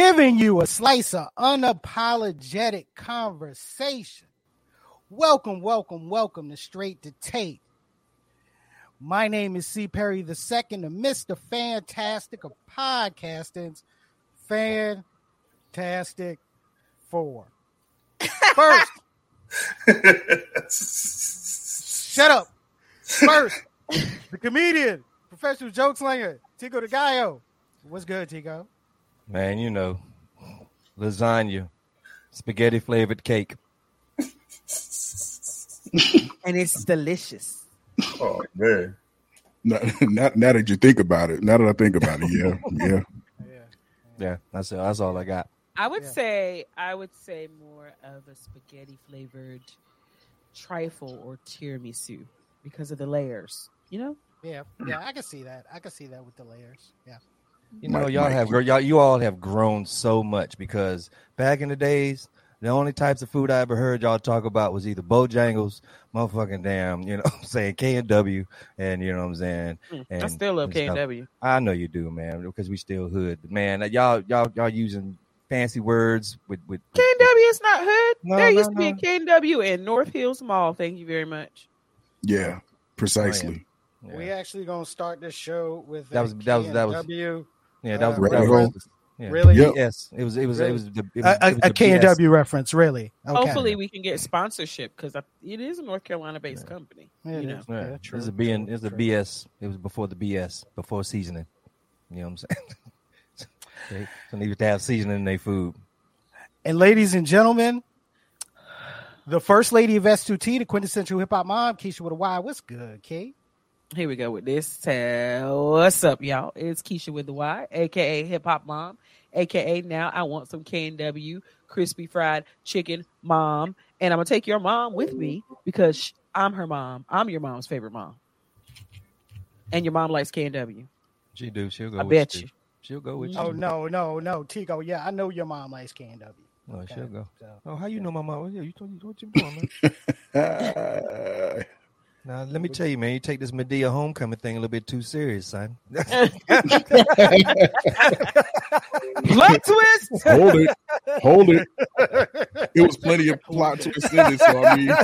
Giving you a slice of unapologetic conversation. Welcome, welcome, welcome to Straight to Tape. My name is C. Perry the Second, the Mr. Fantastic of podcastings. Fantastic Four. First, shut up. First, the comedian, professional joke slinger, Tico de Gallo. What's good, Tico? Man, you know, lasagna, spaghetti flavored cake. and it's delicious. Oh man. Now, now, now, that you think about it, now that I think about it, yeah, yeah, yeah. Yeah, that's that's all I got. I would yeah. say I would say more of a spaghetti flavored trifle or tiramisu because of the layers. You know? Yeah, yeah, I can see that. I can see that with the layers. Yeah. You know, y'all have y'all you all have grown so much because back in the days, the only types of food I ever heard y'all talk about was either Bojangles, motherfucking damn, you know I'm saying, K and W, and you know what I'm saying. Hmm, and I still love K and W. I know you do, man, because we still hood. Man, y'all y'all y'all using fancy words with with K and W is not hood. No, there no, used to be a K and W in North Hills Mall. Thank you very much. Yeah, precisely. Yeah. We actually gonna start this show with that was that was that was W yeah, that was, uh, that was yeah. really yep. yes. It was it was really? it was the it was, a, a K and W reference. Really, okay. hopefully we can get sponsorship because it is a North Carolina based yeah. company. Yeah, you know, yeah, true, it's a being it's a BS. It was before the BS before seasoning. You know what I'm saying? they need to have seasoning in their food. And ladies and gentlemen, the first lady of S2T, the quintessential hip hop mom, Keisha with a Y. What's good, Kate? Here we go with this. Tell what's up, y'all? It's Keisha with the Y, aka Hip Hop Mom, aka now I want some K and W crispy fried chicken mom, and I'm gonna take your mom with me because I'm her mom. I'm your mom's favorite mom, and your mom likes K and W. She do. She'll go. I bet you. She'll go with oh, you. Oh no, no, no, Tico. Yeah, I know your mom likes K and W. Oh, okay. she'll go. So, oh, how you know my mom? Yeah, you told you what you doing, man. Now let me tell you, man, you take this Madea homecoming thing a little bit too serious, son. Plot twist. Hold it. Hold it. It was plenty of plot twists in it, so I mean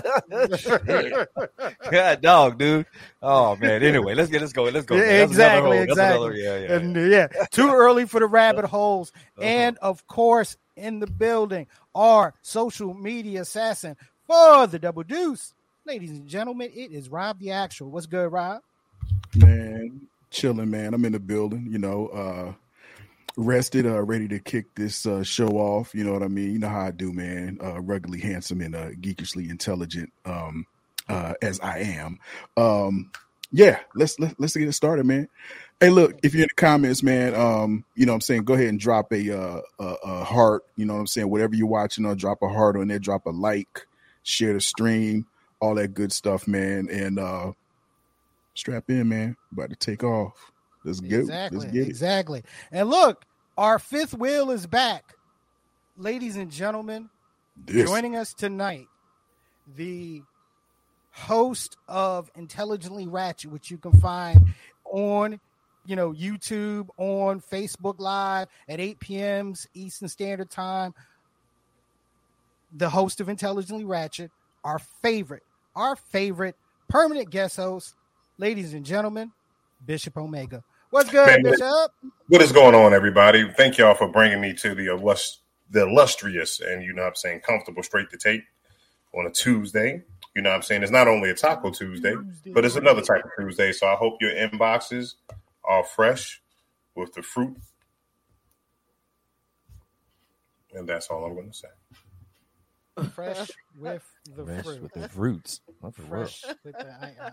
God dog, dude. Oh man. Anyway, let's get let's go. Let's go. Yeah, exactly, exactly. yeah, yeah, and, yeah. Too early for the rabbit holes. Uh-huh. And of course, in the building, our social media assassin for the double deuce. Ladies and gentlemen, it is Rob the Actual. What's good, Rob? Man, chilling, man. I'm in the building, you know, uh rested, uh ready to kick this uh show off. You know what I mean? You know how I do, man. Uh ruggedly handsome and uh geekishly intelligent, um, uh, as I am. Um, yeah, let's let, let's get it started, man. Hey, look, if you're in the comments, man, um, you know what I'm saying, go ahead and drop a uh a, a heart, you know what I'm saying, whatever you're watching, or drop a heart on there, drop a like, share the stream all that good stuff, man. And uh strap in, man. About to take off. Let's get exactly, Let's get exactly. And look, our fifth wheel is back, ladies and gentlemen. This. Joining us tonight, the host of Intelligently Ratchet, which you can find on you know YouTube, on Facebook Live at 8 p.m. Eastern Standard Time. The host of Intelligently Ratchet, our favorite, our favorite permanent guest host, ladies and gentlemen, Bishop Omega. What's good, Man, Bishop? What is going on, everybody? Thank y'all for bringing me to the illust- the illustrious and you know what I'm saying comfortable straight to tape on a Tuesday. You know what I'm saying? It's not only a Taco Tuesday, Tuesday, but it's another type of Tuesday. So I hope your inboxes are fresh with the fruit. And that's all I'm going to say. Fresh with the Fresh fruit. with the fruits. What the world? Fresh with the. I, I'm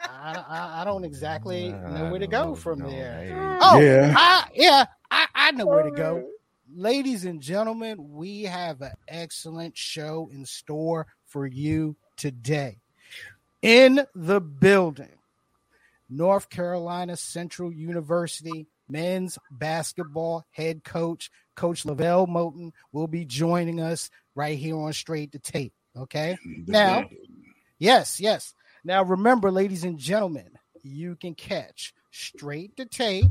I, I, I don't exactly Nah, know where to go from No, there. hey. Oh, Yeah. I, yeah, I, I know where to go. Ladies and gentlemen, we have an excellent show in store for you today. In the building, North Carolina Central University men's basketball head coach, Coach LeVelle Moton, will be joining us right here on Straight to Tape. Okay. Now, Yes, yes. Now remember, ladies and gentlemen, you can catch straight to tape,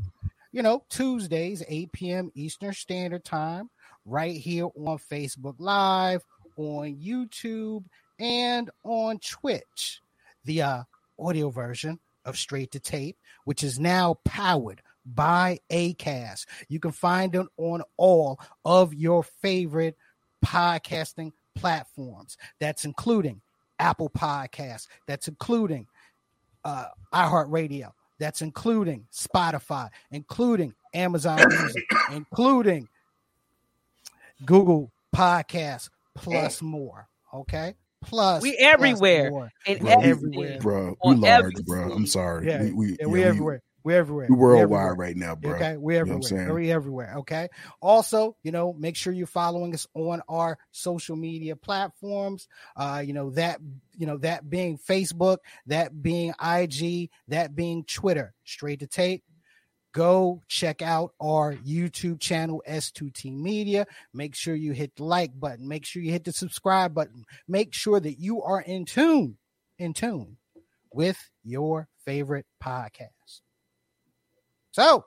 you know, Tuesdays, 8 p.m. Eastern Standard Time, right here on Facebook Live, on YouTube, and on Twitch. The uh, audio version of Straight to Tape, which is now powered by Acast. You can find it on all of your favorite podcasting platforms. That's including Apple Podcasts. That's including uh, iHeartRadio. That's including Spotify, including Amazon Music, including Google Podcasts, plus more. Okay, plus We everywhere. more. And Bro, everywhere. bro, we large, every bro. I'm sorry. Yeah, we, we, Yeah, we yeah, everywhere. We everywhere. We, We worldwide everywhere. right now, bro. Okay, we're You know everywhere. We're everywhere. Okay. Also, you know, make sure you're following us on our social media platforms. Uh, you know that you know that being Facebook, that being IG, that being Twitter. Straight to tape. Go check out our YouTube channel S2T Media. Make sure you hit the like button. Make sure you hit the subscribe button. Make sure that you are in tune, in tune with your favorite podcast. So,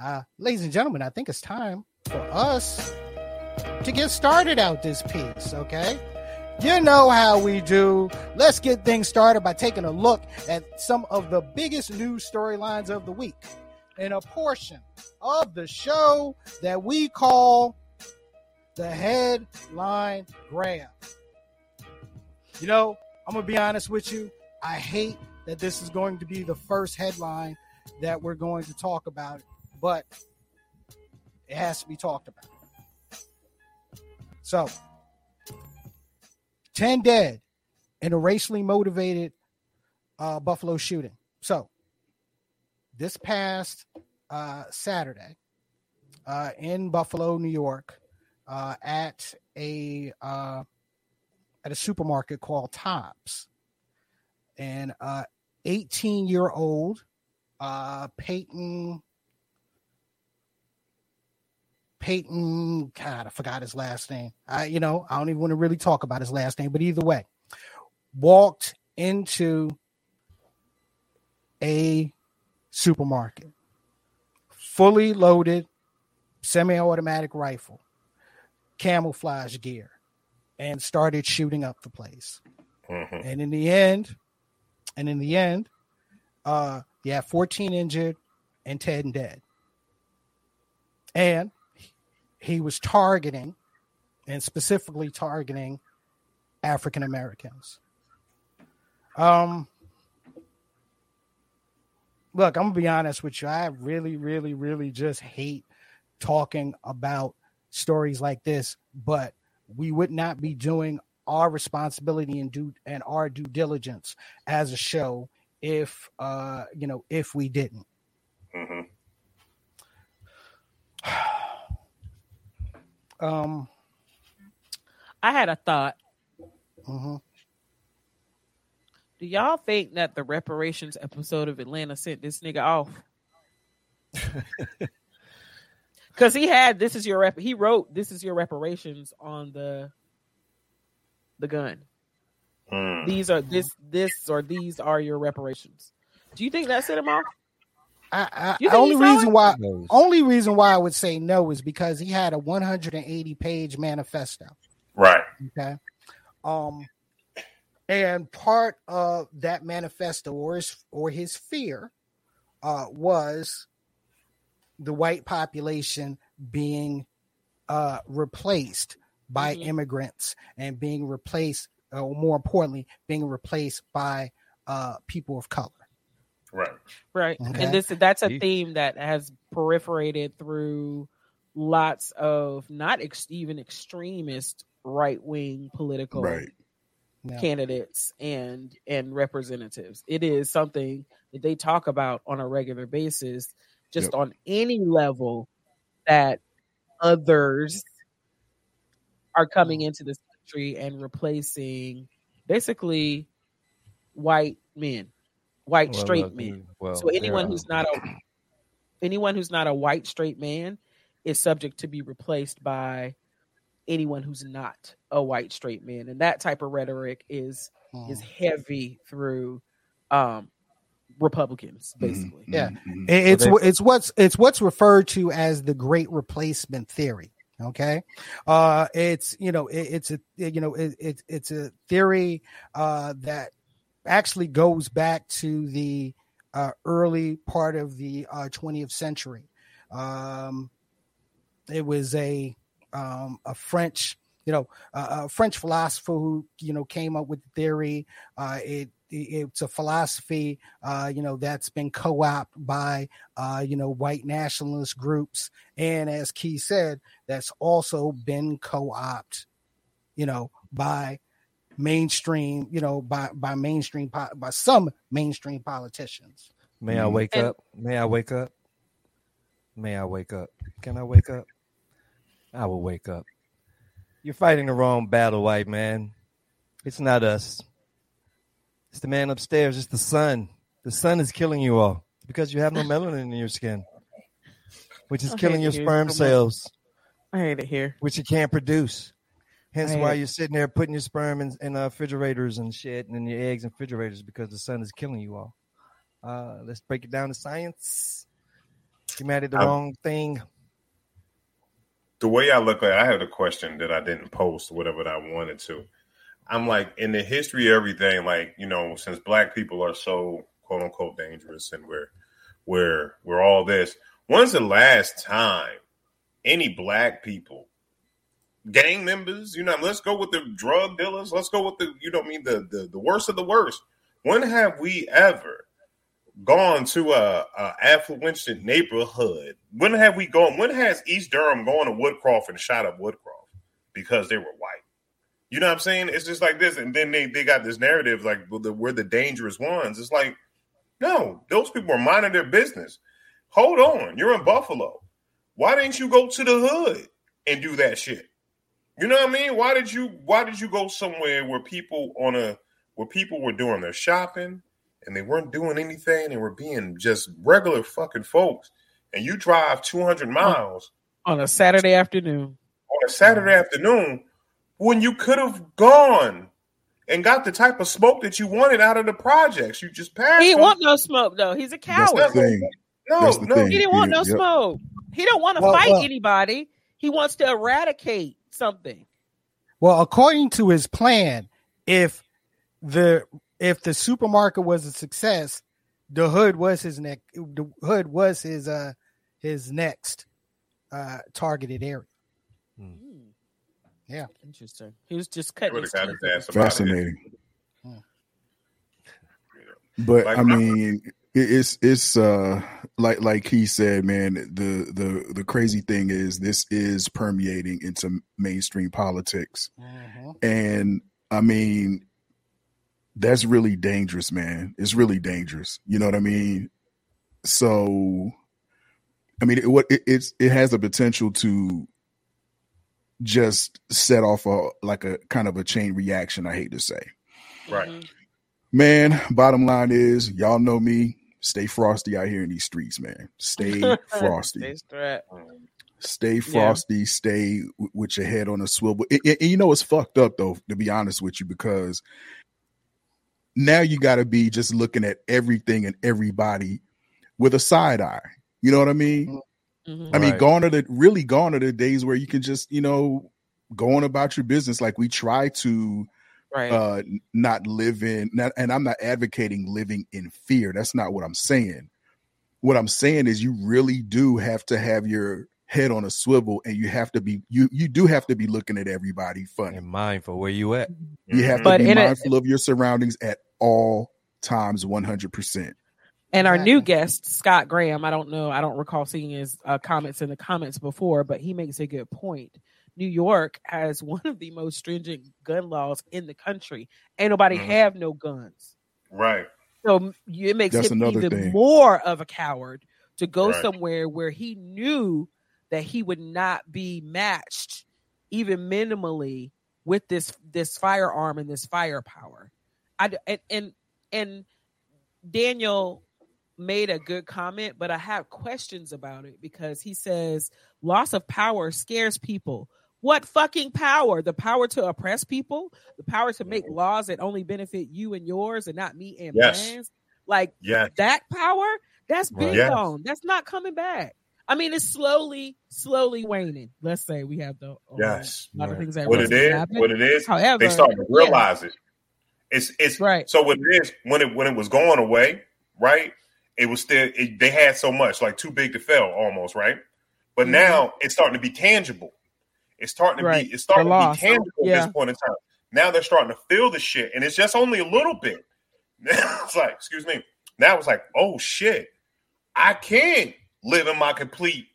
uh, ladies and gentlemen, I think it's time for us to get started out this piece, okay? You know how we do. Let's get things started by taking a look at some of the biggest news storylines of the week in a portion of the show that we call the headline grab. You know, I'm going to be honest with you. I hate that this is going to be the first headline that we're going to talk about, but it has to be talked about. So, 10 dead in a racially motivated uh, Buffalo shooting. So, this past uh, Saturday uh, in Buffalo, New York, uh, at a uh, at a supermarket called Tops, and uh, 18 year old uh, Peyton Peyton, God, I forgot his last name. I, you know, I don't even want to really talk about his last name, but either way, walked into a supermarket, fully loaded semi-automatic rifle, camouflage gear, and started shooting up the place. Mhm. And in the end, and in the end, uh, you have 14 injured and 10 dead. And he was targeting and specifically targeting African Americans. Um, look, I'm gonna be honest with you. I really, really, really just hate talking about stories like this, but we would not be doing our responsibility and do and our due diligence as a show if uh you know if we didn't. Mhm. Um I had a thought. mhm. Do y'all think that the reparations episode of Atlanta sent this nigga off? Because he had this is your rep. He wrote this is your reparations on the the gun. Mm. These are this this or these are your reparations. Do you think that set him off? I, I, You only reason it? why only reason why I would say no is because he had a 180 page manifesto. Right. Okay. Um, and part of that manifesto or his or his fear uh, was the white population being uh, replaced by Mhm. immigrants and being replaced, or more importantly, being replaced by uh, people of color. Right. Right. Okay. And this that's a theme that has proliferated through lots of not ex- even extremist right wing political Right. Yeah. candidates and and representatives. It is something that they talk about on a regular basis, just Yep. on any level that others are coming into this country and replacing basically white men, white Well, straight men. Well, So anyone there who's not a anyone who's not a white straight man is subject to be replaced by anyone who's not a white straight man, and that type of rhetoric is Mm. is heavy through um Republicans, Mhm, basically. Yeah. mhm, It- It's they- wh- it's what's it's what's referred to as the Great Replacement theory. Okay, uh, it's you know it, it's a you know it, it it's a theory uh, that actually goes back to the uh, early part of the uh, 20th century. Um, it was a um, a French you know uh, a French philosopher who you know came up with the theory. Uh, it it's a philosophy uh, you know that's been co-opted by uh, you know white nationalist groups, and as Key said, that's also been co-opted, you know, by mainstream, you know, by by mainstream po- by some mainstream politicians. May I Mhm. wake And- up? May I wake up? May I wake up? Can I wake up? I will wake up. You're fighting the wrong battle, white man. It's not us. It's the man upstairs. It's the sun. The sun is killing you all because you have no melanin in your skin, which is I killing your sperm so cells, I hate it here. which you can't produce. Hence why hate- you're sitting there putting your sperm in, in uh, refrigerators and shit and your eggs in refrigerators because the sun is killing you all. Uh, let's break it down to science. You mad at the I'm- wrong thing. the way I look at it, I had a question that I didn't post, whatever that I wanted to. I'm like, in the history of everything, like, you know, since black people are so quote unquote dangerous and we're we're we're all this, when's the last time any black people, gang members, you know, let's go with the drug dealers, let's go with the, you know I mean, the the, the worst of the worst. When have we ever gone to a, a affluent neighborhood? When have we gone? When has East Durham gone to Woodcroft and shot up Woodcroft because they were white? You know what I'm saying? It's just like this, and then they, they got this narrative like well, the, we're the dangerous ones. It's like, no, those people are minding their business. Hold on, you're in Buffalo. Why didn't you go to the hood and do that shit? You know what I mean? Why did you Why did you go somewhere where people on a where people were doing their shopping and they weren't doing anything. And were being just regular fucking folks. And you drive 200 miles On a Saturday afternoon. on a Saturday mm-hmm. afternoon when you could have gone and got the type of smoke that you wanted out of the projects. You just passed. He didn't want no smoke though. He's a That's the coward. thing. no, that's the no. thing. He didn't want Yeah, no yep. smoke. He don't want to Well, fight well- anybody. He wants to eradicate something. Well, according to his plan, if the if the supermarket was a success, the hood was his neck. The hood was his uh his next uh targeted area. Yeah. Interesting. He was just They cutting would his have got his ass. Fascinating. Hmm. But Like, I mean, it's it's uh like like he said, man. The the the crazy thing is this is permeating into mainstream politics, and I mean, that's really dangerous, man. It's really dangerous. You know what I mean? So, I mean, it, what it, it's it has the potential to just set off a like a kind of a chain reaction. I hate to say. Right. Mhm. Man, bottom line is, y'all know me. Stay frosty out here in these streets, man. Stay frosty. Stay strapped. Stay frosty. Stay w- with your head on a swivel. And, and- and you know it's fucked up though, to be honest with you, because now you got to be just looking at everything and everybody with a side eye. You know what I mean? Mhm. I mean, Right. gone are the really gone are the days where you can just you know go on about your business like we try to Right. uh not live in not, and i'm not advocating living in fear that's not what i'm saying what i'm saying is you really do have to have your head on a swivel and you have to be you you do have to be looking at everybody funny And mindful where you at. you have to But be in a- mindful of your surroundings at all times 100% And our new guest, Scott Graham, I don't know, I don't recall seeing his uh, comments in the comments before, but he makes a good point. New York has one of the most stringent gun laws in the country. Ain't nobody mm-hmm. have no guns. Right. So it makes That's him even thing. more of a coward to go right. somewhere where he knew that he would not be matched even minimally with this this firearm and this firepower. I and and, and Daniel made a good comment, but I have questions about it because he says loss of power scares people. What fucking power? The power to oppress people? The power to make laws that only benefit you and yours and not me and yes. mine? Like yes. that power? That's big yes. gone. That's not coming back. I mean, it's slowly, slowly waning. Let's say we have the uh, yes, a lot of things that what it is, happen. what it is. However, they start to realize yeah. it. It's it's right. So what it is when it when it was going away, right? It was still it, they had so much like too big to fail almost, right? But mm-hmm. now it's starting to be tangible. It's starting to right. be it's starting to be tangible yeah. at this point in time. Now they're starting to feel the shit, and it's just only a little bit. it's like, excuse me. Now it's like, oh shit, I can't live in my complete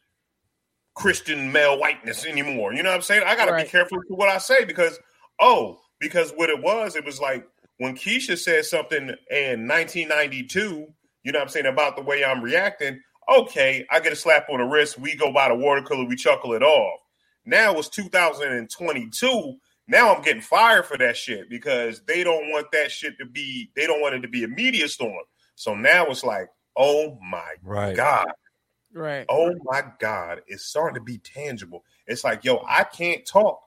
Christian male whiteness anymore. You know what I'm saying? I got to right. be careful with what I say because, oh, because what it was, it was like when Keisha said something in 1992, you know what I'm saying, about the way I'm reacting. Okay, I get a slap on the wrist. We go by the water cooler, we chuckle it off. Now it's 2022. Now I'm getting fired for that shit because they don't want that shit to be, they don't want it to be a media storm. So now it's like, oh my right. God, Right. Oh my God, it's starting to be tangible. It's like, yo, I can't talk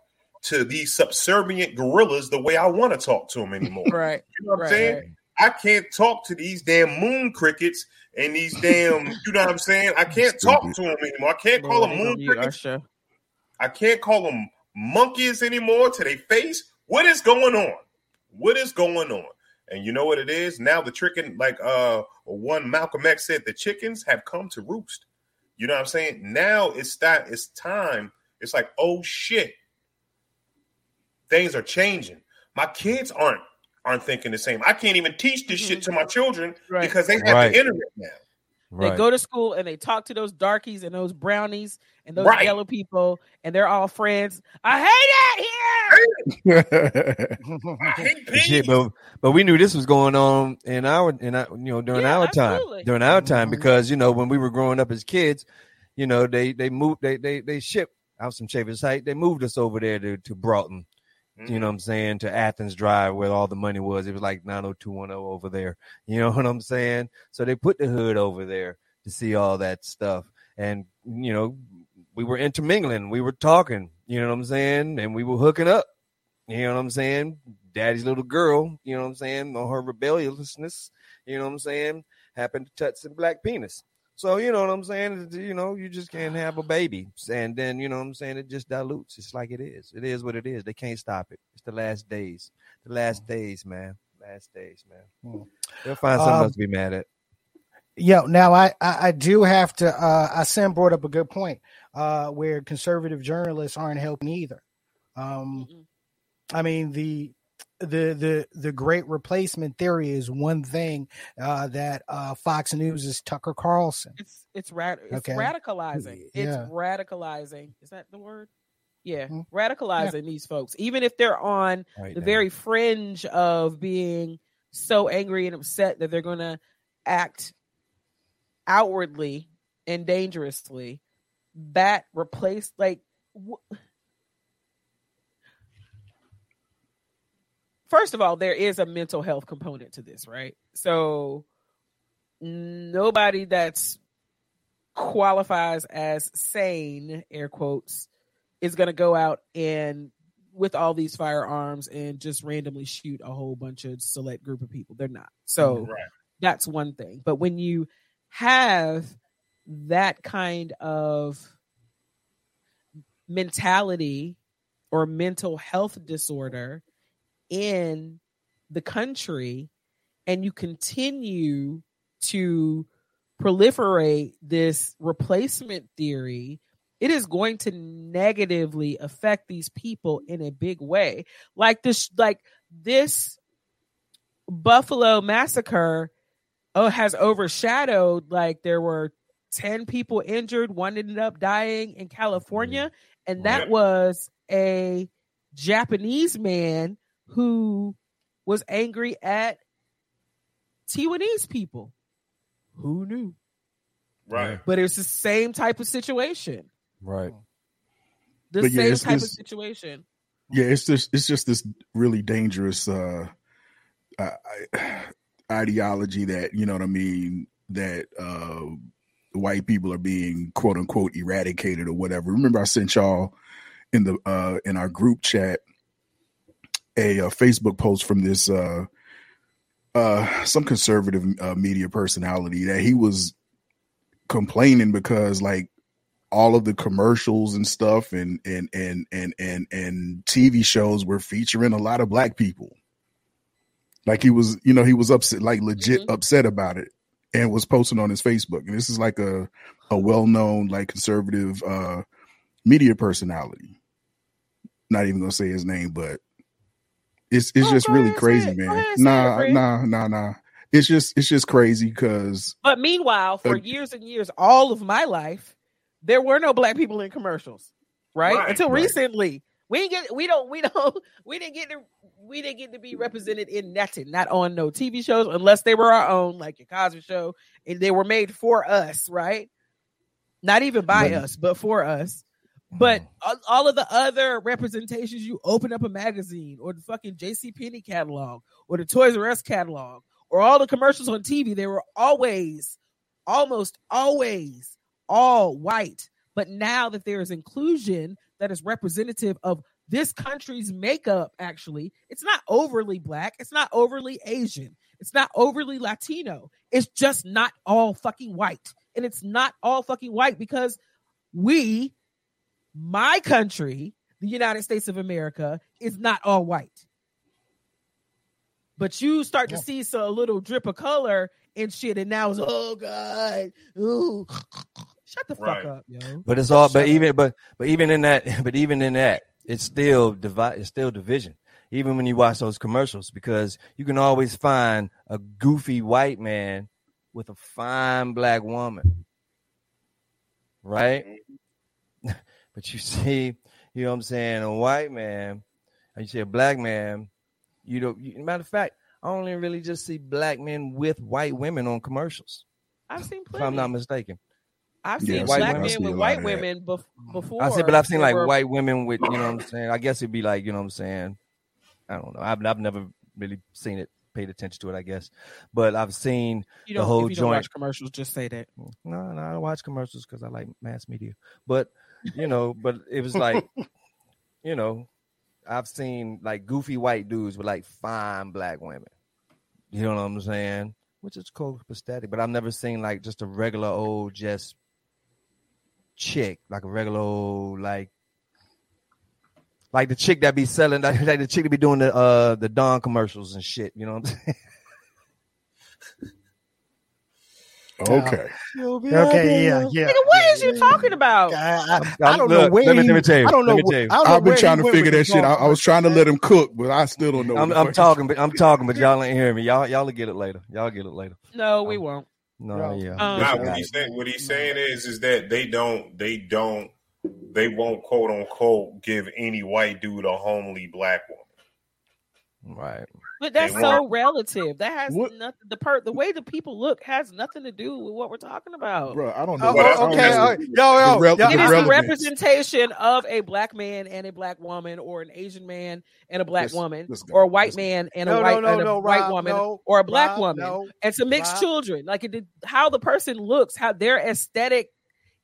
to these subservient gorillas the way I want to talk to them anymore. right. You know what right. I'm saying? I can't talk to these damn moon crickets and these damn, you know what I'm saying? I can't talk to them anymore. I can't call them moon crickets. I can't call them monkeys anymore to their face. What is going on? What is going on? And you know what it is? Now the chicken, like uh one Malcolm X said, the chickens have come to roost. You know what I'm saying? Now it's that it's time. It's like, oh shit. Things are changing. My kids aren't aren't thinking the same. I can't even teach this shit to my children right. because they have right. the internet now. Right. They go to school and they talk to those darkies and those brownies and those right. yellow people, and they're all friends. I hate it here. I hate Shit, but, but we knew this was going on in our in our, you know during yeah, our absolutely. time during our time mm-hmm. because you know when we were growing up as kids, you know they they moved they they they shipped out some Chavis Heights. They moved us over there to to Broughton. Mm-hmm. You know what I'm saying? To Athens Drive, where all the money was. It was like 90210 over there. You know what I'm saying? So they put the hood over there to see all that stuff. And, you know, we were intermingling. We were talking, you know what I'm saying? And we were hooking up. You know what I'm saying? Daddy's little girl, you know what I'm saying? Her rebelliousness, you know what I'm saying? Happened to touch some black penis. So you know what I'm saying? You know, you just can't have a baby, and then you know what I'm saying. It just dilutes. It's like it is. It is what it is. They can't stop it. It's the last days. The last mm. days, man. Last days, man. Hmm. They'll find something um, else to be mad at. Yo, Now I, I, I do have to. Uh, Asim brought up a good point, uh, where conservative journalists aren't helping either. Um, I mean the the the the great replacement theory is one thing uh, that uh, Fox News is Tucker Carlson. It's it's, rad- it's okay. radicalizing. Yeah. It's radicalizing. Is that the word? Yeah, mm-hmm. radicalizing yeah. these folks, even if they're on right the now. very fringe of being so angry and upset that they're going to act outwardly and dangerously. That replaced like. Wh- first of all, there is a mental health component to this, right? So nobody that's qualifies as sane, air quotes, is going to go out and with all these firearms and just randomly shoot a whole bunch of select group of people. They're not. So right. that's one thing. But when you have that kind of mentality or mental health disorder in the country and you continue to proliferate this replacement theory, it is going to negatively affect these people in a big way. Like this, like this Buffalo massacre oh has overshadowed like there were 10 people injured one ended up dying in california mm. and that was a japanese man who was angry at taiwanese people who knew Right. but it's the same type of situation Right. the But yeah, same it's- type of situation Yeah, it's just it's just this really dangerous uh, uh ideology that you know what I mean that uh white people are being quote unquote eradicated or whatever. Remember, I sent y'all in the uh in our group chat a, uh Facebook post from this uh uh some conservative uh, media personality that he was complaining because like all of the commercials and stuff and and and and and and TV shows were featuring a lot of black people. Like he was, you know, he was upset, like legit Mhm. upset about it, and was posting on his Facebook. And this is like a a well known like conservative uh media personality. Not even gonna say his name, but it's it's Oh, just really crazy, it. Man. ahead, say it, Nah, nah, nah, nah. It's just it's just crazy because But meanwhile, for Uh, years and years, all of my life, there were no black people in commercials, right? Right, Until right. recently, we didn't get, we don't, we don't, we didn't get to, we didn't get to be represented in nothing, not on no TV shows, unless they were our own, like your Cosby Show, and they were made for us, right? Not even by Right. us, but for us. But mm. all, all of the other representations, you open up a magazine or the fucking J.C. Penney catalog or the Toys R Us catalog or all the commercials on TV, they were always, almost always, all white. But now that there is inclusion that is representative of this country's makeup, actually, it's not overly black, it's not overly Asian, it's not overly Latino, it's just not all fucking white. And it's not all fucking white because we, my country, the United States of America, is not all white. But you start Yeah. to see so a little drip of color and shit, and now it's oh god, ooh, shut the fuck up, yo. But it's all. Shut But up. even. But but even in that. But even in that, it's still divide. It's still division. Even when you watch those commercials, because you can always find a goofy white man with a fine black woman, right? Mm-hmm. But you see, you know what I'm saying, a white man, and you see a black man. You know, you, matter of fact, I only really just see black men with white women on commercials. I've seen If. I'm not mistaken. I've seen I black men see with white women bef- before. I said, but I've seen like were- white women with, you know what I'm saying? I guess it'd be like, you know what I'm saying? I don't know. I've, I've never really seen it, paid attention to it, I guess. But I've seen, You the whole if you don't joint. watch commercials, just say that. no, no, I don't watch commercials because I like mass media. But, you know, but it was like, you know, I've seen like goofy white dudes with like fine black women. You know what I'm saying? Which is cool, pathetic. But I've never seen like just a regular old just chick, like a regular old like like the chick that be selling like, like the chick that be doing the uh the Dawn commercials and shit. You know what I'm saying? Okay. Okay, yeah, yeah. Nigga, what is you talking about? I, I, I don't know Look, when. let me- let me tell you, I don't know. let me tell you. I don't know I've been trying to figure that shit. I. I was trying to let him cook, but I still don't know. I'm, I'm talking, but I'm talking, but y'all ain't hearing me. Y'all y'all will get it later. Y'all get it later. No, we won't. No, No. yeah. Um, Nah, what I he's got it. saying, what he's saying is, is that they don't, they don't, they won't quote unquote give any white dude a homely black woman. Right. But that's They so relative. That has What- nothing. The per the way the people look has nothing to do with what we're talking about. Bro, I don't know. Oh, Well, oh, okay, this oh, all is. yo, yo, The rel- yo, It the is the representation of a black man and a black woman, or an Asian man and a black Let's- woman, let's or a white Let's man and No, a no, white no, and a no, white Rob, woman, no, or a black Rob, woman, no, and to mix Rob. children. Like it did, how the person looks, how their aesthetic,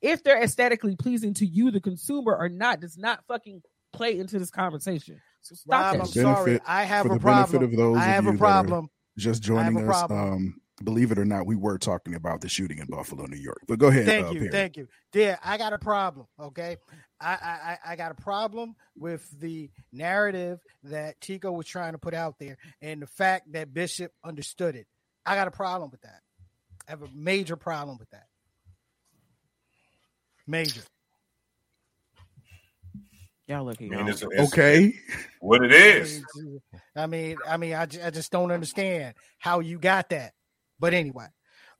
if they're aesthetically pleasing to you, the consumer, or not, does not fucking play into this conversation. So stop Rob. I'm. Benefit- sorry. I have for a the benefit problem. of those I of have you a problem. Just joining us. Um, believe it or not, we were talking about the shooting in Buffalo, New York. But go ahead. Thank uh, you, Perry. thank you. Dear, I got a problem. Okay, I, I I- I got a problem with the narrative that Tico was trying to put out there, and the fact that Bishop understood it. I got a problem with that. I have a major problem with that. Major. Y'all look I mean, it's, it's Okay. what it is. I mean, I mean, I, I just don't understand how you got that. But anyway,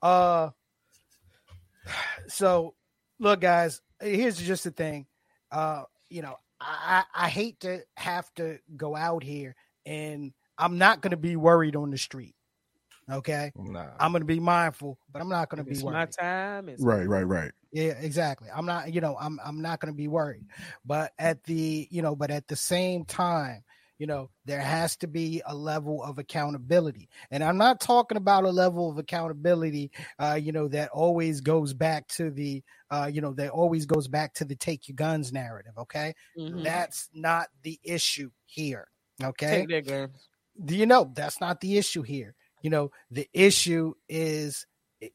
uh, so look, guys, here's just the thing. Uh, you know, I, I hate to have to go out here and I'm not going to be worried on the street. Okay, nah. I'm going to be mindful, but I'm not going to be worried. My time is right, right, right. Yeah, exactly. I'm not, you know, I'm I'm not going to be worried, but at the, you know, but at the same time, you know there has to be a level of accountability and i'm not talking about a level of accountability uh you know that always goes back to the uh you know that always goes back to the take your guns narrative okay mm-hmm. that's not the issue here okay Take their guns. do you know that's not the issue here you know the issue is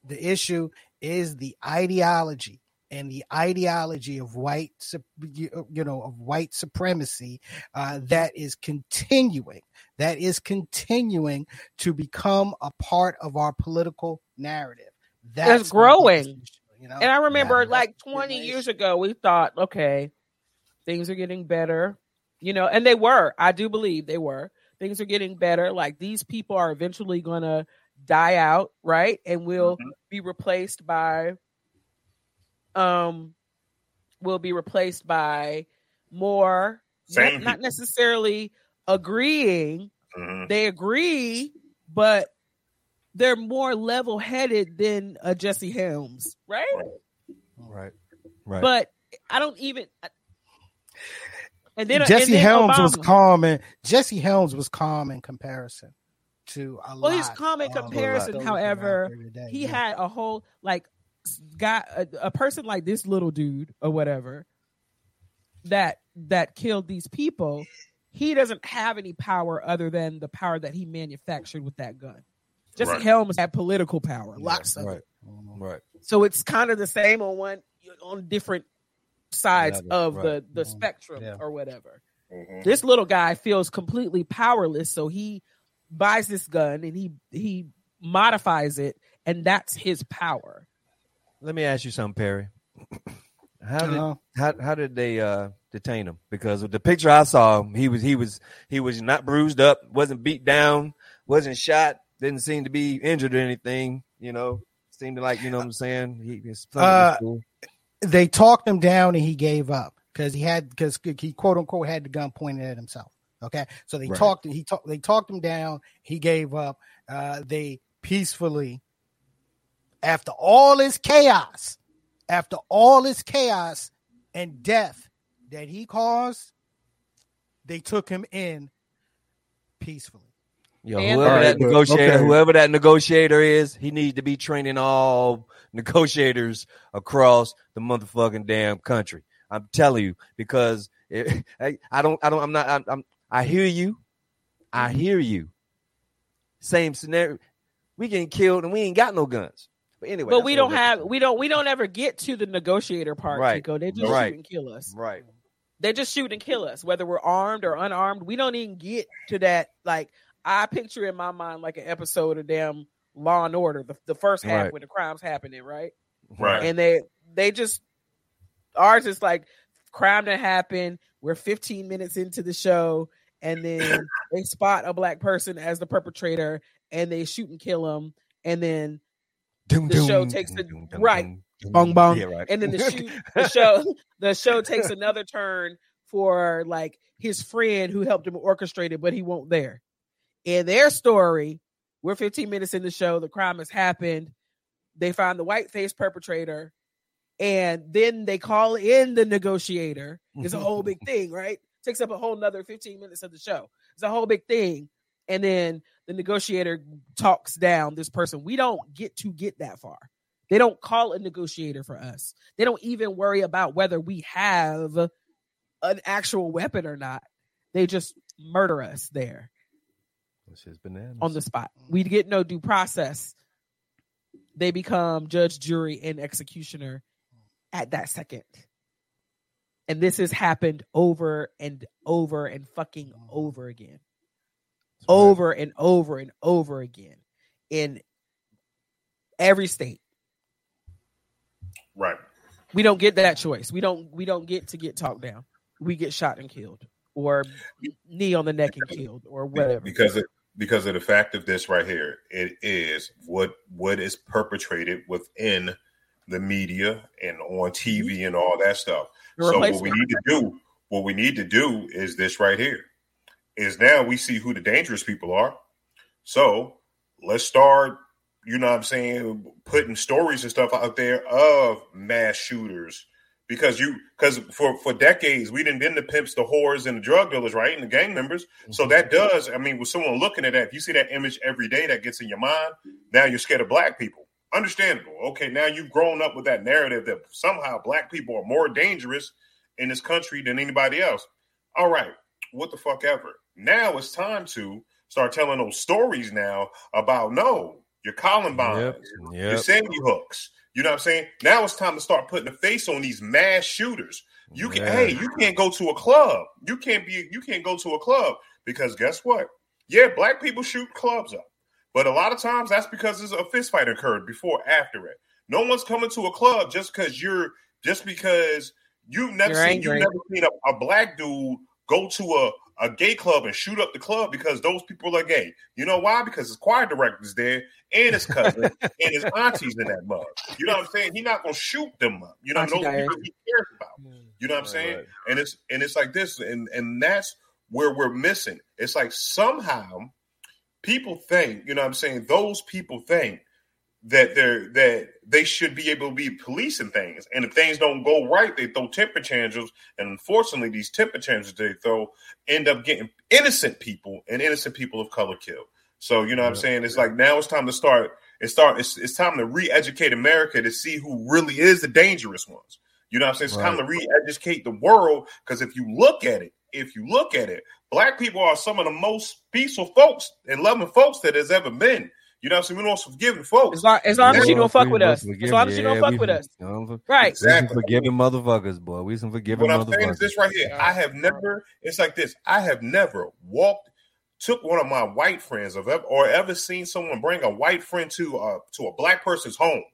the issue is the ideology and the ideology of white, you know, of white supremacy uh, that is continuing, that is continuing to become a part of our political narrative. That's it's growing. You know? And I remember, yeah, like twenty years ago, we thought, okay, things are getting better, you know, and they were. I do believe they were. Things are getting better. Like these people are eventually going to die out, right, and will mm-hmm. be replaced by um will be replaced by more not, not, necessarily agreeing. Mm-hmm. they agree but they're more level-headed than a jesse helms right? Right. Right. But i don't even and then jesse and then helms Obama. was calm and jesse helms was calm in comparison to a well he's calm in comparison however he yeah. had a whole like got a, a person like this little dude or whatever that that killed these people he doesn't have any power other than the power that he manufactured with that gun. Jesse right. Helms had political power, lots of right. it. Right. So it's kind of the same on one on different sides yeah, of right. the the mm-hmm. spectrum yeah. or whatever. Mm-hmm. This little guy feels completely powerless, so he buys this gun and he he modifies it, and that's his power. Let me ask you something, Perry. How did uh-huh. how how did they uh, detain him? Because the picture I saw, he was he was he was not bruised up, wasn't beat down, wasn't shot, didn't seem to be injured or anything. You know, seemed like you know what I'm saying. He, uh, they talked him down and he gave up because he had because he quote unquote had the gun pointed at himself. Okay, so they right. talked he talked they talked him down. He gave up. Uh, they peacefully after all this chaos, after all this chaos and death that he caused, they took him in peacefully. Yo, whoever that negotiator, okay. whoever that negotiator is, he needs to be training all negotiators across the motherfucking damn country. I'm telling you because it, I, I, don't, I don't, I'm not, I'm, I'm, I hear you, I mm-hmm. hear you. Same scenario. We getting killed and we ain't got no guns. But anyway, but we don't have we don't we don't ever get to the negotiator part, right. Chico. They just right. shoot and kill us. Right. They just shoot and kill us, whether we're armed or unarmed. We don't even get to that. Like I picture in my mind like an episode of damn Law and Order, the, the first half right. when the crime's happening, right? Right. And they they just ours is like crime that happened. We're 15 minutes into the show, and then they spot a black person as the perpetrator, and they shoot and kill him, and then the show takes the right bong bong, yeah, right. and then the, shoot, the show the show takes another turn for like his friend who helped him orchestrate it, but he won't there. In their story, we're 15 minutes in the show. The crime has happened. They find the white face perpetrator, and then they call in the negotiator. It's a whole big thing, right? Takes up a whole another 15 minutes of the show. It's a whole big thing. And then the negotiator talks down this person. We don't get to get that far. They don't call a negotiator for us. They don't even worry about whether we have an actual weapon or not. They just murder us there. On the spot. We get no due process. They become judge, jury, and executioner at that second. And this has happened over and over and fucking over again over and over and over again in every state. Right. We don't get that choice. We don't we don't get to get talked down. We get shot and killed or knee on the neck and killed or whatever. Because it because of the fact of this right here. It is what what is perpetrated within the media and on TV mm-hmm. and all that stuff. So what we need to do, what we need to do is this right here. Is now we see who the dangerous people are. So let's start, you know what I'm saying, putting stories and stuff out there of mass shooters. Because you because for for decades we didn't been the pimps, the whores, and the drug dealers, right? And the gang members. Mm-hmm. So that does, I mean, with someone looking at that, if you see that image every day that gets in your mind, now you're scared of black people. Understandable. Okay, now you've grown up with that narrative that somehow black people are more dangerous in this country than anybody else. All right, what the fuck ever. Now it's time to start telling those stories now about no, your Columbine, yep, yep. your Sandy Hooks. You know what I'm saying? Now it's time to start putting a face on these mass shooters. You can, yeah. hey, you can't go to a club. You can't be, you can't go to a club because guess what? Yeah, black people shoot clubs up, but a lot of times that's because there's a fist fight occurred before, after it. No one's coming to a club just because you're, just because you've never you're seen, you've never seen a, a black dude go to a, a gay club and shoot up the club because those people are gay. You know why? Because his choir director's there and his cousin and his auntie's in that mug. You know what I'm saying? He's not gonna shoot them up. You know, those people he cares about. You know what I'm saying? Right. And it's and it's like this, and and that's where we're missing. It's like somehow people think, you know what I'm saying, those people think that they're that they should be able to be policing things. And if things don't go right, they throw temper tantrums. And unfortunately, these temper tantrums they throw end up getting innocent people and innocent people of color killed. So you know what I'm saying? It's like now it's time to start. It's start. It's, it's time to re-educate America to see who really is the dangerous ones. You know what I'm saying? It's right. time to re-educate the world because if you look at it, if you look at it, black people are some of the most peaceful folks and loving folks that has ever been. You know what I'm saying? We don't forgiving folks. As long, as, long as you don't fuck with us. As long as you don't fuck with us. Right. Exactly. forgiving motherfuckers, boy. We some forgiving motherfuckers. what I'm saying is this right here. I have never, it's like this. I have never walked, took one of my white friends of or ever seen someone bring a white friend to uh to a black person's home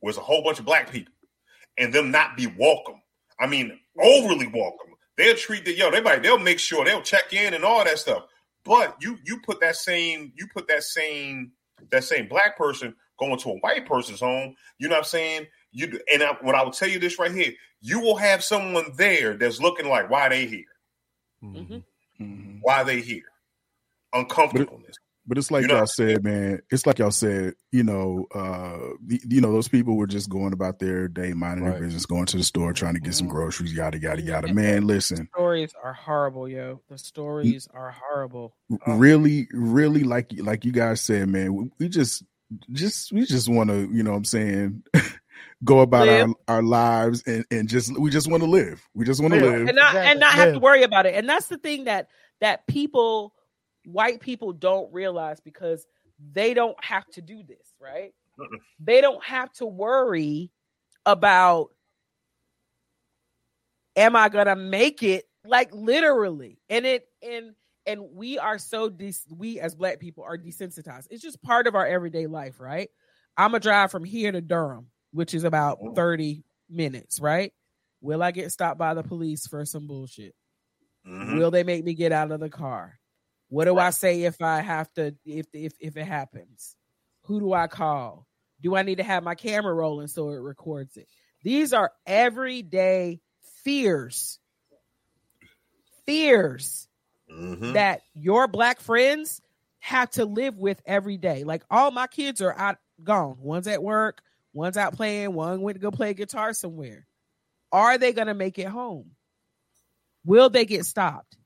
was a whole bunch of black people and them not be welcome. I mean, overly welcome. They'll treat the yo, they might they'll make sure they'll check in and all that stuff. But you you put that same you put that same that same black person going to a white person's home, you know what I'm saying? You and I, what I will tell you this right here, you will have someone there that's looking like why they here, mm-hmm. mm-hmm. why they here, uncomfortableness. But it's like you know y'all said, man. It's like y'all said, you know, uh, you know, those people were just going about their day, minding right. their business, going to the store, trying to get some mm-hmm. groceries, yada yada yada. Man, listen, the stories are horrible, yo. The stories are horrible. Really, really, like like you guys said, man. We just, just, we just want to, you know, what I'm saying. go about our, our lives and, and just we just want to live. We just want to live and not and not have to worry about it. And that's the thing that that people white people don't realize because they don't have to do this, right? They don't have to worry about am I going to make it like literally. And it and and we are so we as black people are desensitized. It's just part of our everyday life, right? I'm gonna drive from here to Durham, which is about 30 minutes, right? Will I get stopped by the police for some bullshit? Mm-hmm. Will they make me get out of the car? What do. I say if I have to if if if it happens? Who do I call? Do I need to have my camera rolling so it records it? These are everyday fears. Fears mm-hmm. that your black friends have to live with every day. Like all my kids are out gone. One's at work, one's out playing, one went to go play guitar somewhere. Are they going to make it home? Will they get stopped?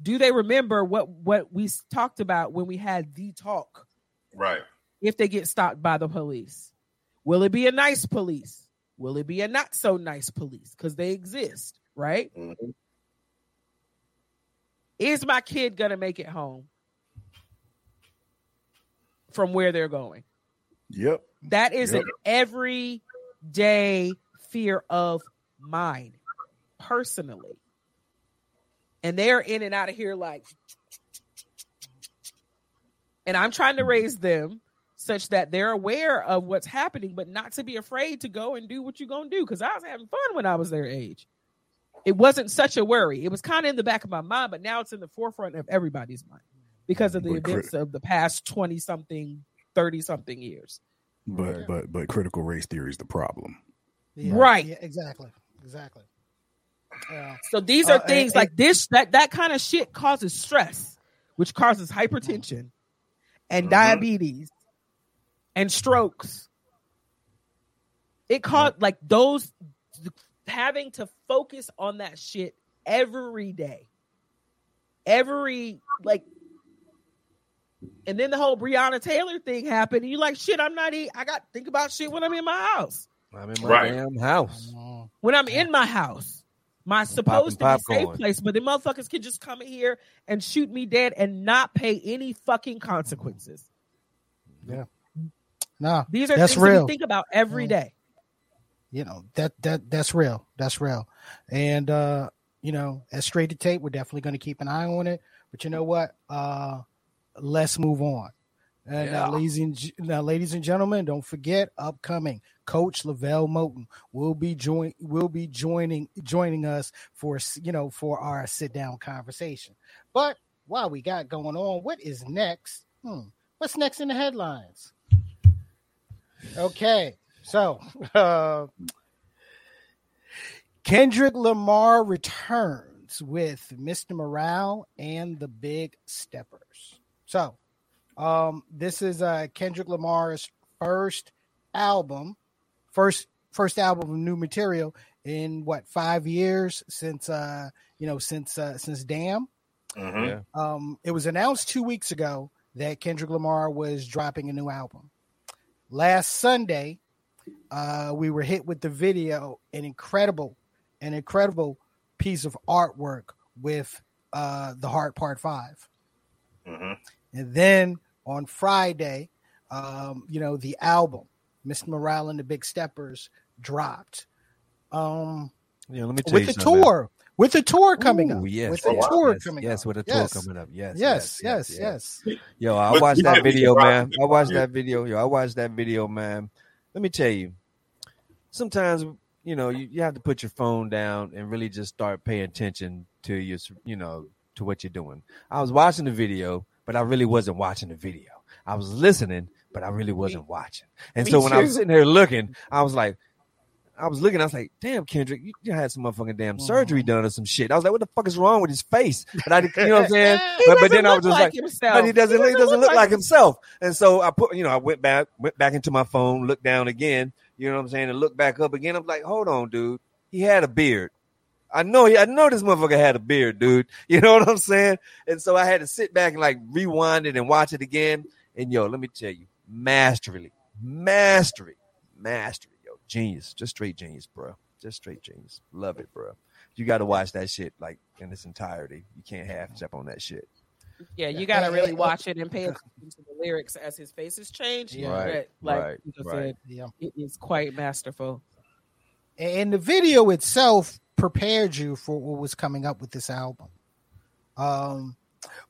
Do they remember what what we talked about when we had the talk? Right. If they get stopped by the police, will it be a nice police? Will it be a not so nice police? Because they exist, right? Mm-hmm. Is my kid gonna make it home from where they're going? Yep. That is yep. an everyday fear of mine, personally and they're in and out of here like and i'm trying to raise them such that they're aware of what's happening but not to be afraid to go and do what you're going to do because i was having fun when i was their age it wasn't such a worry it was kind of in the back of my mind but now it's in the forefront of everybody's mind because of the But crit- events of the past 20 something, 30 something years. But but but critical race theory is the problem. Yeah, Right. Yeah, exactly. Exactly. Yeah. So these are Uh, things and- like this that that kind of shit causes stress, which causes hypertension and Mhm. diabetes and strokes. It caused like those having to focus on that shit every day. Every like and then the whole Breonna Taylor thing happened. And you're like, shit, I'm not eat. I got to think about shit when I'm in my house. I'm in my Right. damn house. Mm. when I'm in my house, my popping supposed to be safe place, but the motherfuckers can just come in here and shoot me dead and not pay any fucking consequences. Yeah. No, These are That's things that real. we think about every day. you know that that that's real. That's real. And uh, you know, as straight to tape, we're definitely going to keep an eye on it. But you know what? Uh, let's move on. And Yeah. now, ladies and now, ladies and gentlemen, don't forget upcoming Coach LeVelle Moton will be join will be joining joining us for you know for our sit down conversation. But while we got going on, what is next? Hmm, what's next in the headlines? Okay, so uh, Kendrick Lamar returns with Mr. Morale and the Big Steppers. So, um, this is uh, Kendrick Lamar's first album, first first album of new material in what five years since uh you know since uh, since Damn. Mhm. Yeah. Um, it was announced two weeks ago that Kendrick Lamar was dropping a new album. Last Sunday, uh, we were hit with the video, an incredible, an incredible piece of artwork with uh, the Heart Part Five. Mhm. And then on Friday, um, you know, the album, Mr. Morale and the Big Steppers, dropped. Um, Yeah, let me tell with you the something. tour, with the tour coming Ooh, up. Yes, with the yes, tour yes, coming yes, up. with the Yes. tour coming up. Yes, Yes, yes, yes. Yo, I watched that video, man. I watched that video. Yo, I watched that video, man. Let me tell you, sometimes you know you, you have to put your phone down and really just start paying attention to your, you know, to what you're doing. I was watching the video, but I really wasn't watching the video. I was listening, but I really wasn't watching. And me so when I was sitting there looking, I was like. I was looking, I was like, damn, Kendrick, you, you had some motherfucking damn mm-hmm. surgery done or some shit. I was like, what the fuck is wrong with his face? But I, you know what I'm saying? But, but then I was just like, himself. but he doesn't, he doesn't look like himself. And so I put, you know, I went back, went back into my phone, looked down again, you know what I'm saying, and looked back up again. I'm like, hold on, dude. He had a beard. I know he, I know this motherfucker had a beard, dude. You know what I'm saying? And so I had to sit back and like rewind it and watch it again. And yo, let me tell you, masterly, mastery, mastery, yo, genius, just straight genius, bro. Just straight genius. Love it, bro. You got to watch that shit like in its entirety. You can't half step on that shit. Yeah, you got to really watch it and pay attention to the lyrics as his face has changed. Yeah. Right, But like right, you right. said, Yeah. it is quite masterful. and the video itself prepared you for what was coming up with this album. Um,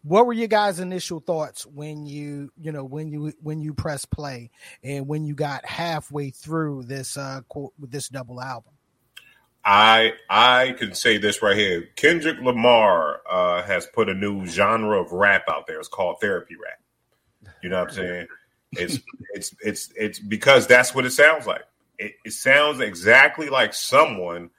what were your guys' initial thoughts when you, you know, when you when you press play and when you got halfway through this uh quote with this double album? I I can say this right here. Kendrick Lamar uh, has put a new genre of rap out there. It's called therapy rap. You know what I'm saying? It's it's it's it's because that's what it sounds like. It, it sounds exactly like someone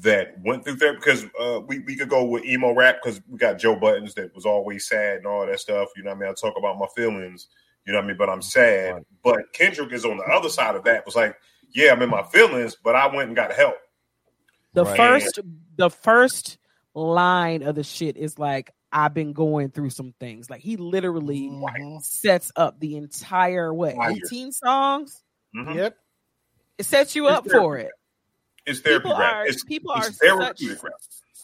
that went through therapy. Because uh, we we could go with emo rap because we got Joe Budden that was always sad and all that stuff. You know what I mean? I talk about my feelings. You know what I mean? But I'm sad. Right. But Kendrick is on the other side of that. Was like, yeah, I'm in my feelings, but I went and got help. The Right. first, the first line of the shit is like, "I've been going through some things." Like he literally sets up the entire way. Fire. Eighteen songs. Mhm. Yep. It sets you It's up for it. It's therapy People rap. are It's, people it's are such rap.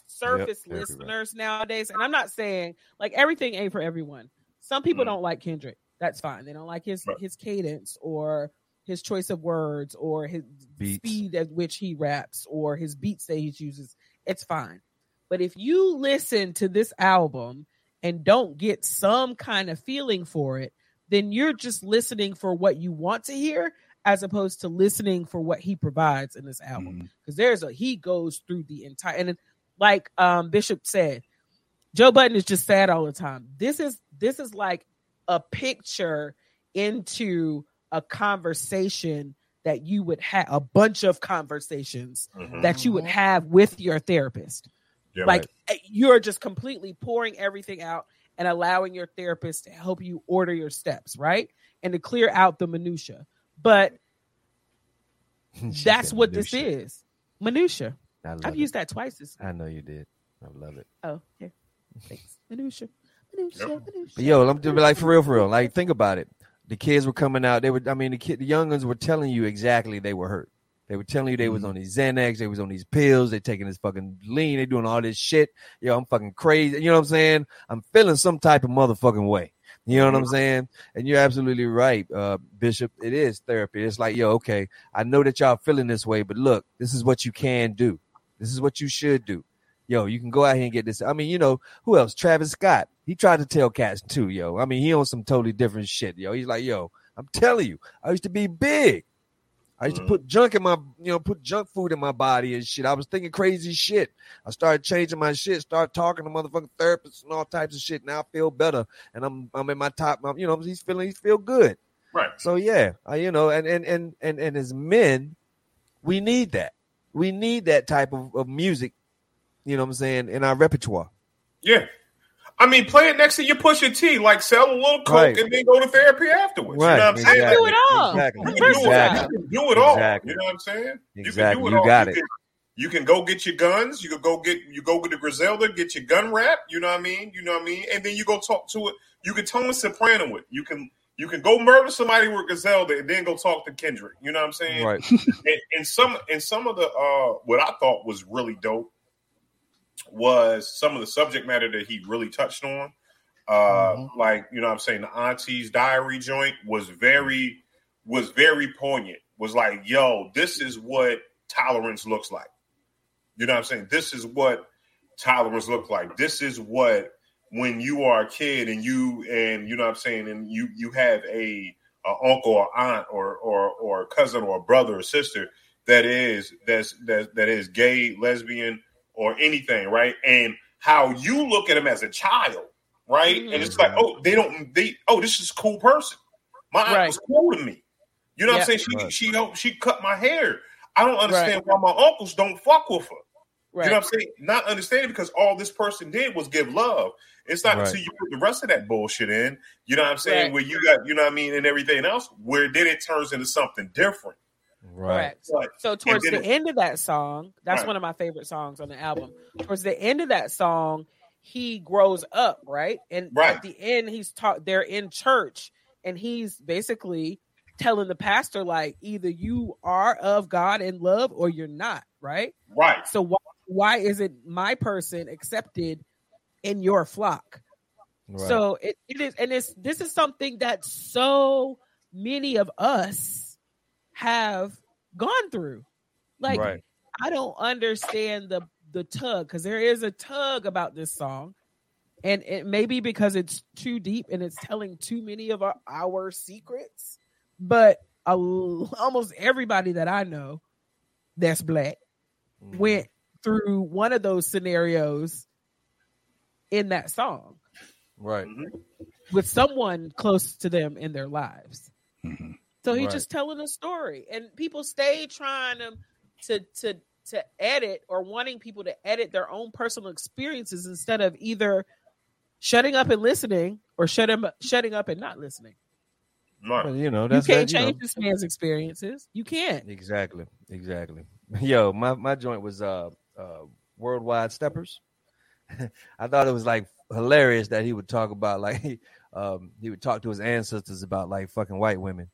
surface Yep, therapy rap. listeners nowadays, and I'm not saying like everything ain't for everyone. Some people Mhm. don't like Kendrick. That's fine. They don't like his Right. his cadence or his choice of words or his Beats. speed at which he raps or his beats that he chooses. It's fine. But if you listen to this album and don't get some kind of feeling for it, then you're just listening for what you want to hear as opposed to listening for what he provides in this album because there's a he goes through the entire and like um bishop said Joe Budden is just sad all the time. This is this is like a picture into a conversation that you would have a bunch of conversations mm-hmm. that you would mm-hmm. have with your therapist. Yeah, like right. Eh, you're just completely pouring everything out and allowing your therapist to help you order your steps, right? And to clear out the minutia. But that's what minutia. this is. Minutia. I've it. used that twice this I know you did. I love it. Oh, yeah. Thanks. Minutia. Minutia. Yep. Minutia. yo, I'm just like for real, for real. Like think about it. The kids were coming out. They were. I mean, the kid, the young ones were telling you exactly they were hurt. They were telling you they was mm-hmm. on these Xanax, they was on these pills, they taking this fucking lean, they doing all this shit. Yo, I'm fucking crazy. You know what I'm saying? I'm feeling some type of motherfucking way. You know what I'm saying? And you're absolutely right, uh, Bishop. It is therapy. It's like, yo, okay, I know that y'all feeling this way, but look, this is what you can do. This is what you should do yo, you can go out here and get this. I mean, you know, who else? Travis Scott. He tried to tell cats too, yo. I mean, he on some totally different shit, yo. He's like, yo, I'm telling you, I used to be big. I used mm-hmm. to put junk in my, you know, put junk food in my body and shit. I was thinking crazy shit. I started changing my shit, started talking to motherfucking therapists and all types of shit. Now I feel better, and I'm I'm in my top. I'm, you know, he's feeling he's feel good. Right. So yeah, I, you know, and and and and and as men, we need that. We need that type of, of music you know what I'm saying, in our repertoire. Yeah. I mean, play it next to your Pusha T, like sell a little coke right. and then go to therapy afterwards. Right. You know what I'm exactly. saying? I do it all. Exactly. You can, do, exactly. It. do it all. Exactly. You know what I'm saying? Exactly. You, you got you it. Can, you can go get your guns. You can go get you go get the Griselda, get your gun wrap. You know what I mean? You know what I mean? And then you go talk to it. You can tone a soprano it. You can you can go murder somebody with Griselda and then go talk to Kendrick. You know what I'm saying? Right. and, and some and some of the uh what I thought was really dope was some of the subject matter that he really touched on. Uh, mm-hmm. Like you know, what I'm saying the Auntie's Diary joint was very was very poignant. Was like, yo, this is what tolerance looks like. You know what I'm saying? This is what tolerance looks like. This is what when you are a kid and you and you know what I'm saying, and you you have a, a uncle or aunt or or or a cousin or a brother or sister that is that's that that is gay, lesbian, or anything, right? And how you look at them as a child, right? Mm-hmm. And it's like, mm-hmm. oh, they don't, they, oh, this is a cool person. My aunt right. was cool to me. You know what I'm saying? She right. she helped, she cut my hair. I don't understand right. why my uncles don't fuck with her. Right. You know what I'm saying? Not understanding because all this person did was give love. It's not right. until you put the rest of that bullshit in, you know what I'm saying, right. where you got, you know what I mean, and everything else, where then it turns into something different. Right. Correct. So towards the end of that song, that's right. one of my favorite songs on the album. Towards the end of that song, he grows up, right? And right. at the end, he's taught they're in church and he's basically telling the pastor, like, either you are of God and love or you're not, right? Right. So why why isn't my person accepted in your flock? Right. So it, it is, and it's this is something that so many of us have gone through. Like right. I don't understand the the tug because there is a tug about this song, and it may be because it's too deep and it's telling too many of our, our secrets. But a, almost everybody that I know that's black mm. went through one of those scenarios in that song, right? With someone close to them in their lives. Mm-hmm. So he's right. just telling a story, and people stay trying to to to to edit or wanting people to edit their own personal experiences instead of either shutting up and listening or shutting shutting up and not listening. Well, you know, you can't change know. this man's experiences. You can't. Exactly, exactly. Yo, my my joint was uh uh worldwide steppers. I thought it was like hilarious that he would talk about like um he would talk to his ancestors about like fucking white women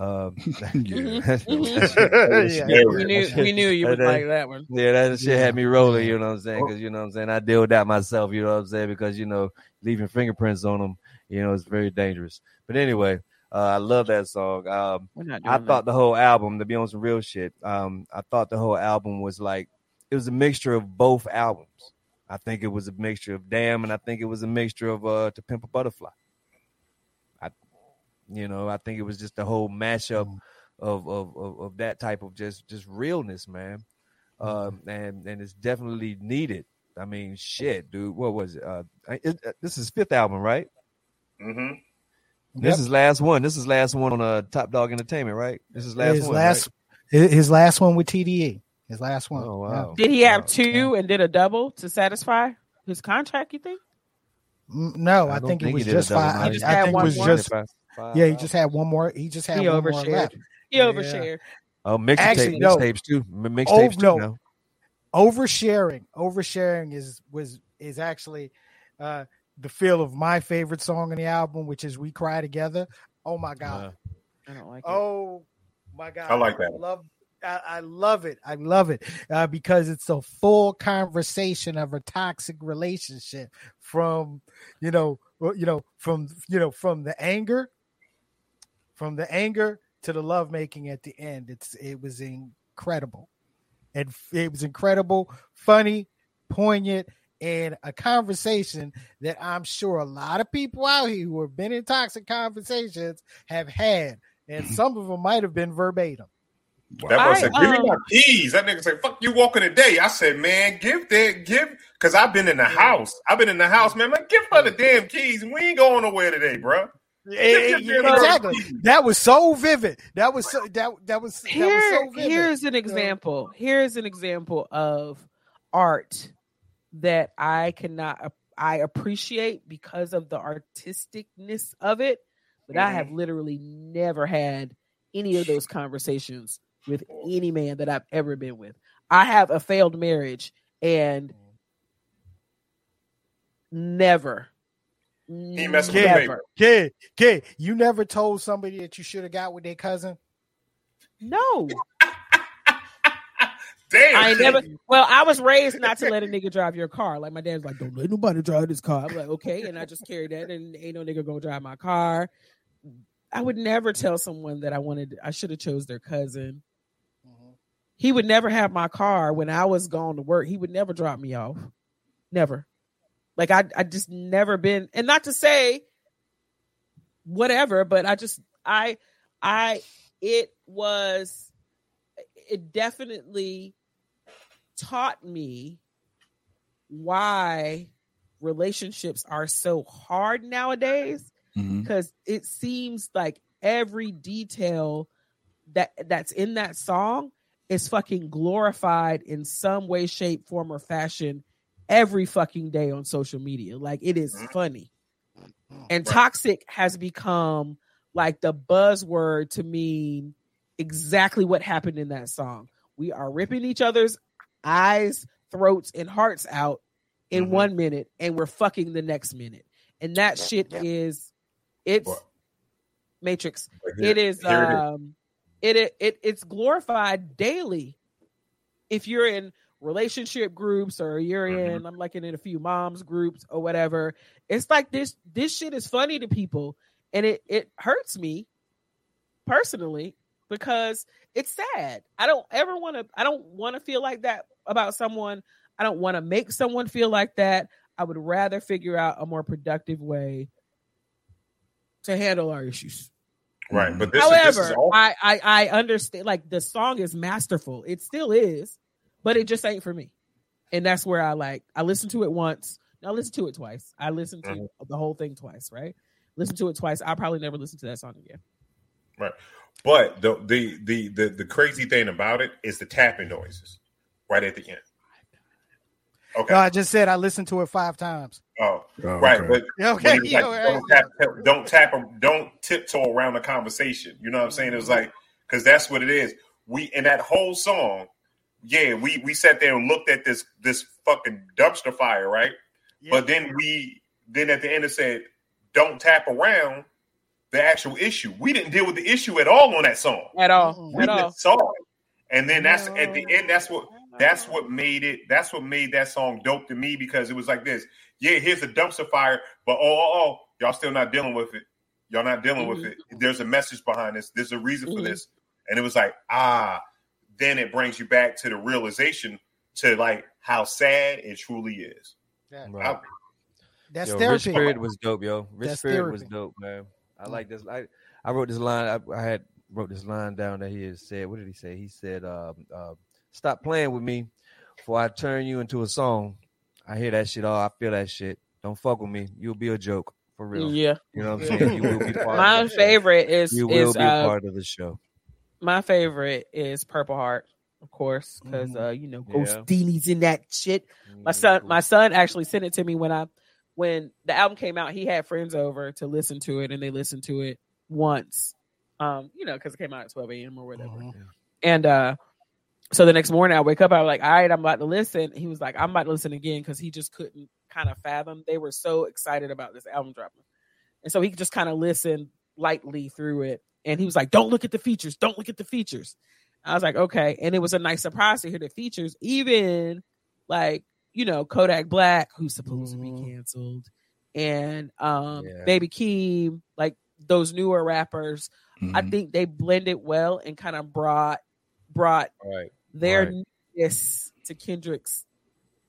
um, yeah. we knew we knew you would that, like that one. Yeah, that shit had me rolling. You know what I'm saying? Because you know what I'm saying. I deal with that myself. You know what I'm saying? Because you know, leaving fingerprints on them, you know, it's very dangerous. But anyway, uh, I love that song. Um, I that. thought the whole album, to be on some real shit, um, I thought the whole album was like it was a mixture of both albums. I think it was a mixture of Damn, and I think it was a mixture of uh, To Pimp a Butterfly. You know, I think it was just the whole mashup mm. of, of, of, of that type of just just realness, man. Mm-hmm. Um, and and it's definitely needed. I mean, shit, dude. What was it? Uh, it, uh this is fifth album, right? Mm-hmm. This yep. is last one. This is last one on uh, Top Dog Entertainment, right? This is last his one. Last, right? his last one with TDE. His last one. Oh wow! Did he have wow. two and did a double to satisfy his contract? You think? No, I, I think, think it was just five. I, I think it was more. just. Five, yeah, he just had one more. He just had he one overshared. more left. He overshared. Oh, mixtape, no. mixtapes too. Mixtapes oh, no. too. Now. Oversharing, oversharing is was is actually uh the feel of my favorite song on the album, which is "We Cry Together." Oh my god, uh, I don't like. It. Oh my god, I like that. I love I, I love it. I love it uh, because it's a full conversation of a toxic relationship from, you know, you know, from you know, from the anger, from the anger to the lovemaking at the end. It's it was incredible, and it was incredible, funny, poignant, and a conversation that I'm sure a lot of people out here who have been in toxic conversations have had, and mm-hmm. some of them might have been verbatim. That boy said, "Give me my um, keys." That nigga said, "Fuck you walking today." I said, "Man, give that give," because I've been in the house. I've been in the house, man. Man, give her the damn keys. We ain't going nowhere today, bro. Exactly. That was so vivid. That was so that that was, Here, was so vivid. Here's an example. Here's an example of art that I cannot I appreciate because of the artisticness of it, but mm-hmm. I have literally never had any of those conversations with any man that I've ever been with. I have a failed marriage and never he messing kid, with never. Kid, kid, you never told somebody that you should have got with their cousin? No. Damn. I never. Well, I was raised not to let a nigga drive your car. Like my dad's like, don't let nobody drive this car. I'm like, okay, and I just carried that, and ain't no nigga gonna drive my car. I would never tell someone that I wanted. I should have chose their cousin. Mm-hmm. He would never have my car when I was going to work. He would never drop me off. Never. Like I, I just never been. And not to say whatever, but I just, I, I, it was, it definitely taught me why relationships are so hard nowadays because mm-hmm. it seems like every detail that that's in that song is fucking glorified in some way shape form or fashion every fucking day on social media like it is mm-hmm. funny and toxic has become like the buzzword to mean exactly what happened in that song we are ripping each other's eyes throats and hearts out in mm-hmm. one minute and we're fucking the next minute and that shit yeah. is it's? Matrix. Here, it is um it, it it it's glorified daily. If you're in relationship groups or you're mm-hmm. in I'm like in a few moms groups or whatever, it's like this this shit is funny to people and it it hurts me personally because it's sad. I don't ever want to I don't want to feel like that about someone. I don't want to make someone feel like that. I would rather figure out a more productive way to handle our issues. Right, but this however, this is all- I, I I understand. Like the song is masterful. It still is, but it just ain't for me. And that's where I like. I listened to it once. I listened to it twice. I listened to mm-hmm. the whole thing twice. Right, listen to it twice. I'll probably never listen to that song again. Right, but the the the the, the crazy thing about it is the tapping noises right at the end. Okay. No, I just said I listened to it five times. Oh, oh right. Okay. But okay. Like, don't, tap, don't tap, don't tiptoe around the conversation. You know what I'm saying? It was like because that's what it is. We in that whole song, yeah, we we sat there and looked at this this fucking dumpster fire, right? Yeah. But then we then at the end it said, "Don't tap around." The actual issue. We didn't deal with the issue at all on that song. At all. We at all. saw it. And then that's no. at the end. That's what that's what made it. That's what made that song dope to me because it was like this. Yeah, here's a dumpster fire, but oh, oh, oh y'all still not dealing with it. Y'all not dealing mm-hmm. with it. There's a message behind this. There's a reason mm-hmm. for this. And it was like, ah, then it brings you back to the realization to like how sad it truly is. Yeah. Right. I, That's yo, therapy. Rich Spirit was dope, yo. Rich That's Spirit therapy. was dope, man. I like this. I, I wrote this line. I, I, had wrote this line down that he had said. What did he say? He said, um, uh, "Stop playing with me, before I turn you into a song. I hear that shit all. I feel that shit. Don't fuck with me. You'll be a joke for real. Yeah. You know what I'm saying? You will be part My of the favorite is. You will is be uh, part of the show. My favorite is Purple Heart, of course, because Mhm. uh, you know, Yeah. Ghostdini's in that shit. My son, my son actually sent it to me when I when the album came out. He had friends over to listen to it, and they listened to it once. Um, you know, because it came out at twelve a.m. or whatever. Mhm. And uh, so the next morning I wake up, I was like, all right, I'm about to listen. He was like, I'm about to listen again because he just couldn't kind of fathom. They were so excited about this album dropping. And so he just kind of listened lightly through it. And he was like, Don't look at the features, don't look at the features. I was like, okay. And it was a nice surprise to hear the features, even like, you know, Kodak Black, who's supposed to Mhm. be canceled, and um Yeah. Baby Keem, like those newer rappers. I Mhm. think they blended well and kind of brought brought Right. their Right. newness to Kendrick's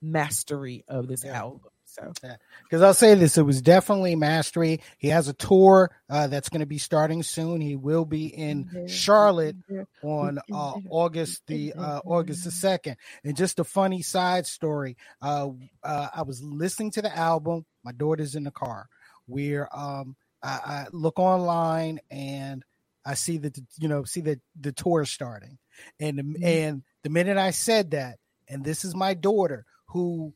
mastery of this Yeah. album. So Because I'll say this, it was definitely mastery. He has a tour uh, that's going to be starting soon. He will be in Charlotte on uh, August the uh, August the second. And just a funny side story. Uh, uh, I was listening to the album. My daughter's in the car. We're um, I, I look online and I see that the, you know see that the tour starting, and the, and the minute I said that, and this is my daughter who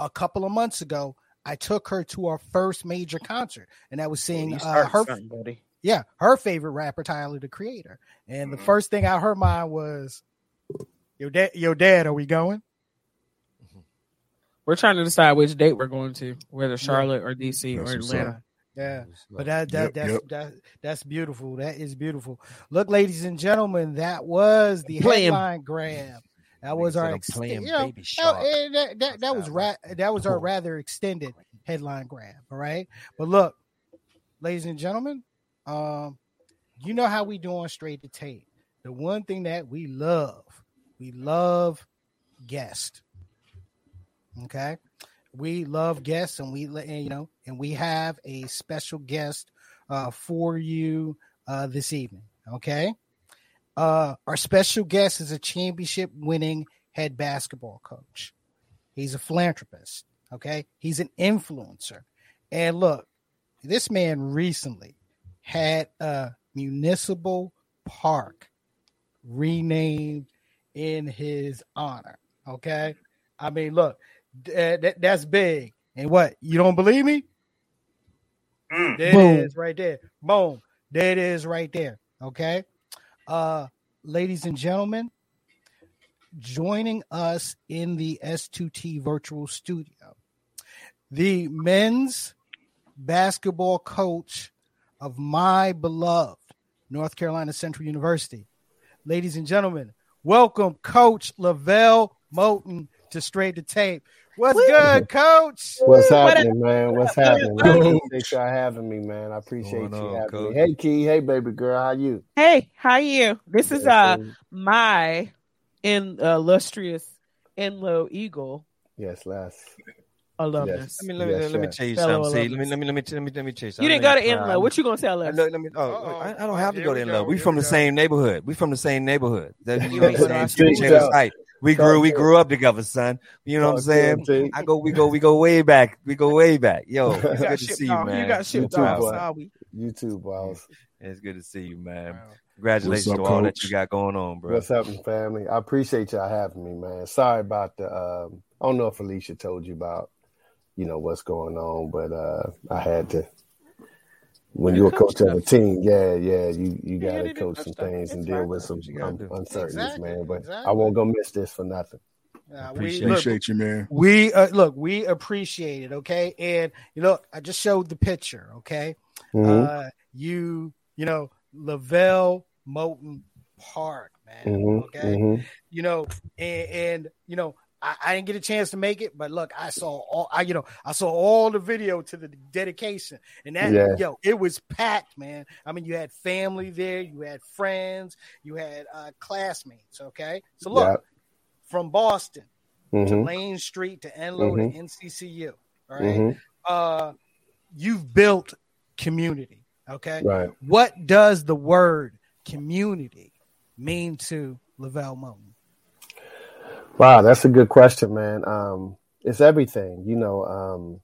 a couple of months ago I took her to our first major concert, and I was seeing uh, her buddy. yeah, her favorite rapper, Tyler the Creator. And the first thing out her mind was, "Your dad, your dad, are we going?" We're trying to decide which date we're going to, whether Charlotte or DC That's or Atlanta. Yeah, but that that Yep, that's yep. that that's beautiful. That is beautiful. Look, ladies and gentlemen, that was the Playing. headline grab. That was our said I'm ex- you know, Baby Shark. eh, that, that, that was ra- that was our rather extended headline grab. All right, but look, ladies and gentlemen, um, you know how we do on straight to tape. The one thing that we love, we love guest. Okay, we love guests, and we let- and, you know, and we have a special guest uh, for you uh, this evening. Okay, uh, our special guest is a championship winning head basketball coach. He's a philanthropist. Okay, he's an influencer, and look, this man recently had a municipal park renamed in his honor. Okay, I mean, look, th- that, that's big. And what you don't believe me? Mm. There Boom. it is right there. Boom. There it is right there. Okay. Uh ladies and gentlemen, joining us in the S2T virtual studio, the men's basketball coach of my beloved North Carolina Central University. Ladies and gentlemen, welcome Coach LeVelle Moton to Straight to Tape. What's Woo. good, Coach? What's What happening, man? What's happening? I appreciate y'all having me, man. I appreciate Going you on, having Coach? me. Hey, Key. Hey, baby girl. How you? Hey, how you? This is uh my in uh, illustrious Enloe Eagle Yes, Les. alumnus. Let me let me, Yes, let me sir. tell you Fellow something. See, let me let me let me let me let me tell you something. You didn't go to ain't proud. Enloe. What you gonna tell I us? know, let me, oh, I, I don't have to Here go to go, Enloe. We here from we the go. same neighborhood. We from the same neighborhood. That, you know what What I'm saying? see. Share the site. We grew we grew up together, son. You know what I'm saying? Talk I go we go we go way back. We go way back. Yo, it's You good got to shipped see you, man. You got shipped too, off. boy. You too, boss. It's good to see you, man. Wow. Congratulations What's up, to all that you got going on, bro. What's happening, family? I appreciate y'all having me, man. Sorry about the. Um, I don't know if Alicia told you about, you know, what's going on, but uh, I had to. When You you're a coach coach of a team, yeah, yeah, you you gotta do coach coach some stuff. things and deal with some That's what you gotta um, uncertainties, Exactly, man. But I won't go miss this for nothing. Uh, we, Appreciate look, you, man. we uh, look, we appreciate it. Okay, and you look, I just showed the picture. Okay, Mhm. uh, you, you know, LeVelle Moton Park, man. Mhm, Okay, mhm. you know, and, and you know, I, I didn't get a chance to make it, but look, I saw all, I, you know, I saw all the video to the dedication, and that, Yeah. yo, it was packed, man. I mean, you had family there, you had friends, you had uh, classmates. Okay, so look, Yeah. from Boston to Mhm, Lane Street to Enloe Mhm. to NCCU. All right. mhm. Uh, you've built community. Okay. Right. What does the word community mean to LeVelle Moton? Wow, that's a good question, man. Um, it's everything. You know, um,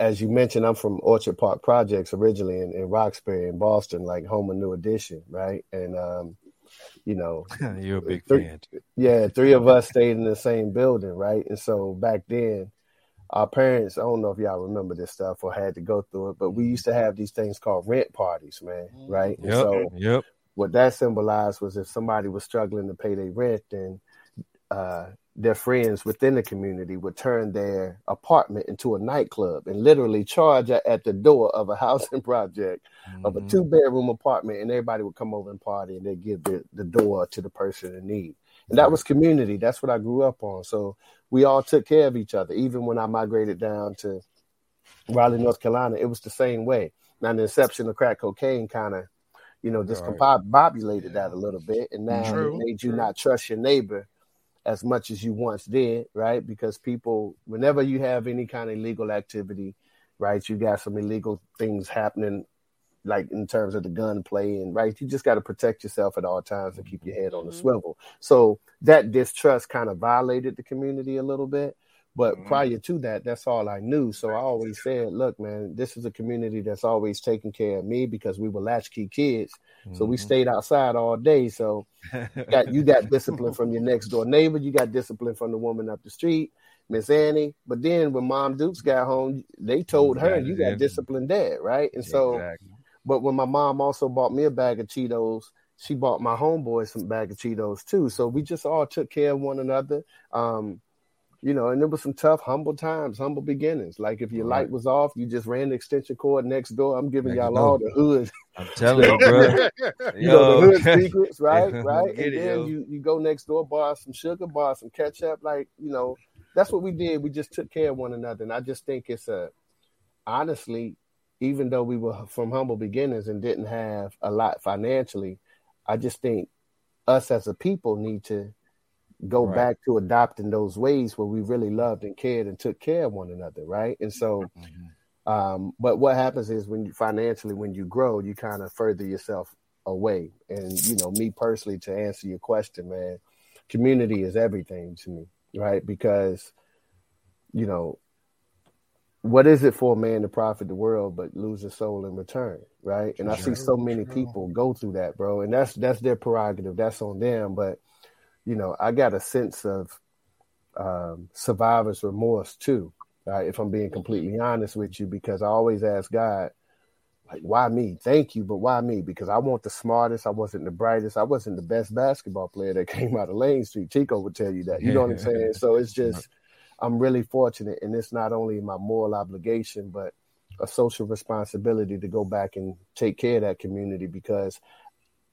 as you mentioned, I'm from Orchard Park Projects originally in, in Roxbury in Boston, like home of New Edition, right? And um, you know, you're a big three, fan. Yeah, three of us stayed in the same building, right? And so back then, our parents, I don't know if y'all remember this stuff or had to go through it, but we used to have these things called rent parties, man, right? Yep, so yep. what that symbolized was if somebody was struggling to pay their rent, then uh, their friends within the community would turn their apartment into a nightclub and literally charge at the door of a housing project mm-hmm. of a mm-hmm. two bedroom apartment and everybody would come over and party and they'd give the, the door to the person in need and that was community that's what i grew up on so we all took care of each other even when i migrated down to raleigh north carolina it was the same way now the inception of crack cocaine kind of you know discombobulated right. that a little bit and now True. it made you True. not trust your neighbor as much as you once did, right? Because people, whenever you have any kind of illegal activity, right, you got some illegal things happening, like in terms of the gun play, and right, you just got to protect yourself at all times and keep your head on the mm-hmm. swivel. So that distrust kind of violated the community a little bit. But mm-hmm. prior to that, that's all I knew. So I always said, look, man, this is a community that's always taking care of me because we were latchkey kids. Mm-hmm. So we mm-hmm. stayed outside all day. So you got, you got discipline from your next door neighbor. You got discipline from the woman up the street, Miss Annie. But then when Mom Dukes got home, they told her, you got discipline dad, right? And so, exactly. but when my mom also bought me a bag of Cheetos, she bought my homeboy some bag of Cheetos too. So we just all took care of one another. Um, you know, and there was some tough, humble times, humble beginnings. Like if your right. light was off, you just ran the extension cord next door. I'm giving y'all all the hood. I'm telling you, bro. you know the hood secrets, right? right. and then you you go next door, buy some sugar, buy some ketchup. Like you know, that's what we did. We just took care of one another, and I just think it's a honestly, even though we were from humble beginnings and didn't have a lot financially, I just think us as a people need to go right. back to adopting those ways where we really loved and cared and took care of one another, right? And so, mm-hmm. um, but what happens is when you financially, when you grow, you kind of further yourself away. And you know, me personally, to answer your question, man, community is everything to me, right? Because you know, what is it for a man to profit the world but lose his soul in return, right? And I see so many people go through that, bro, and that's that's their prerogative. That's on them, but you know, I got a sense of um, survivor's remorse too. Right? If I'm being completely honest with you, because I always ask God, like, why me? Thank you, but why me? Because I want the smartest. I wasn't the brightest. I wasn't the best basketball player that came out of Lane Street. Chico would tell you that. You know what I'm saying? So it's just, I'm really fortunate, and it's not only my moral obligation, but a social responsibility to go back and take care of that community because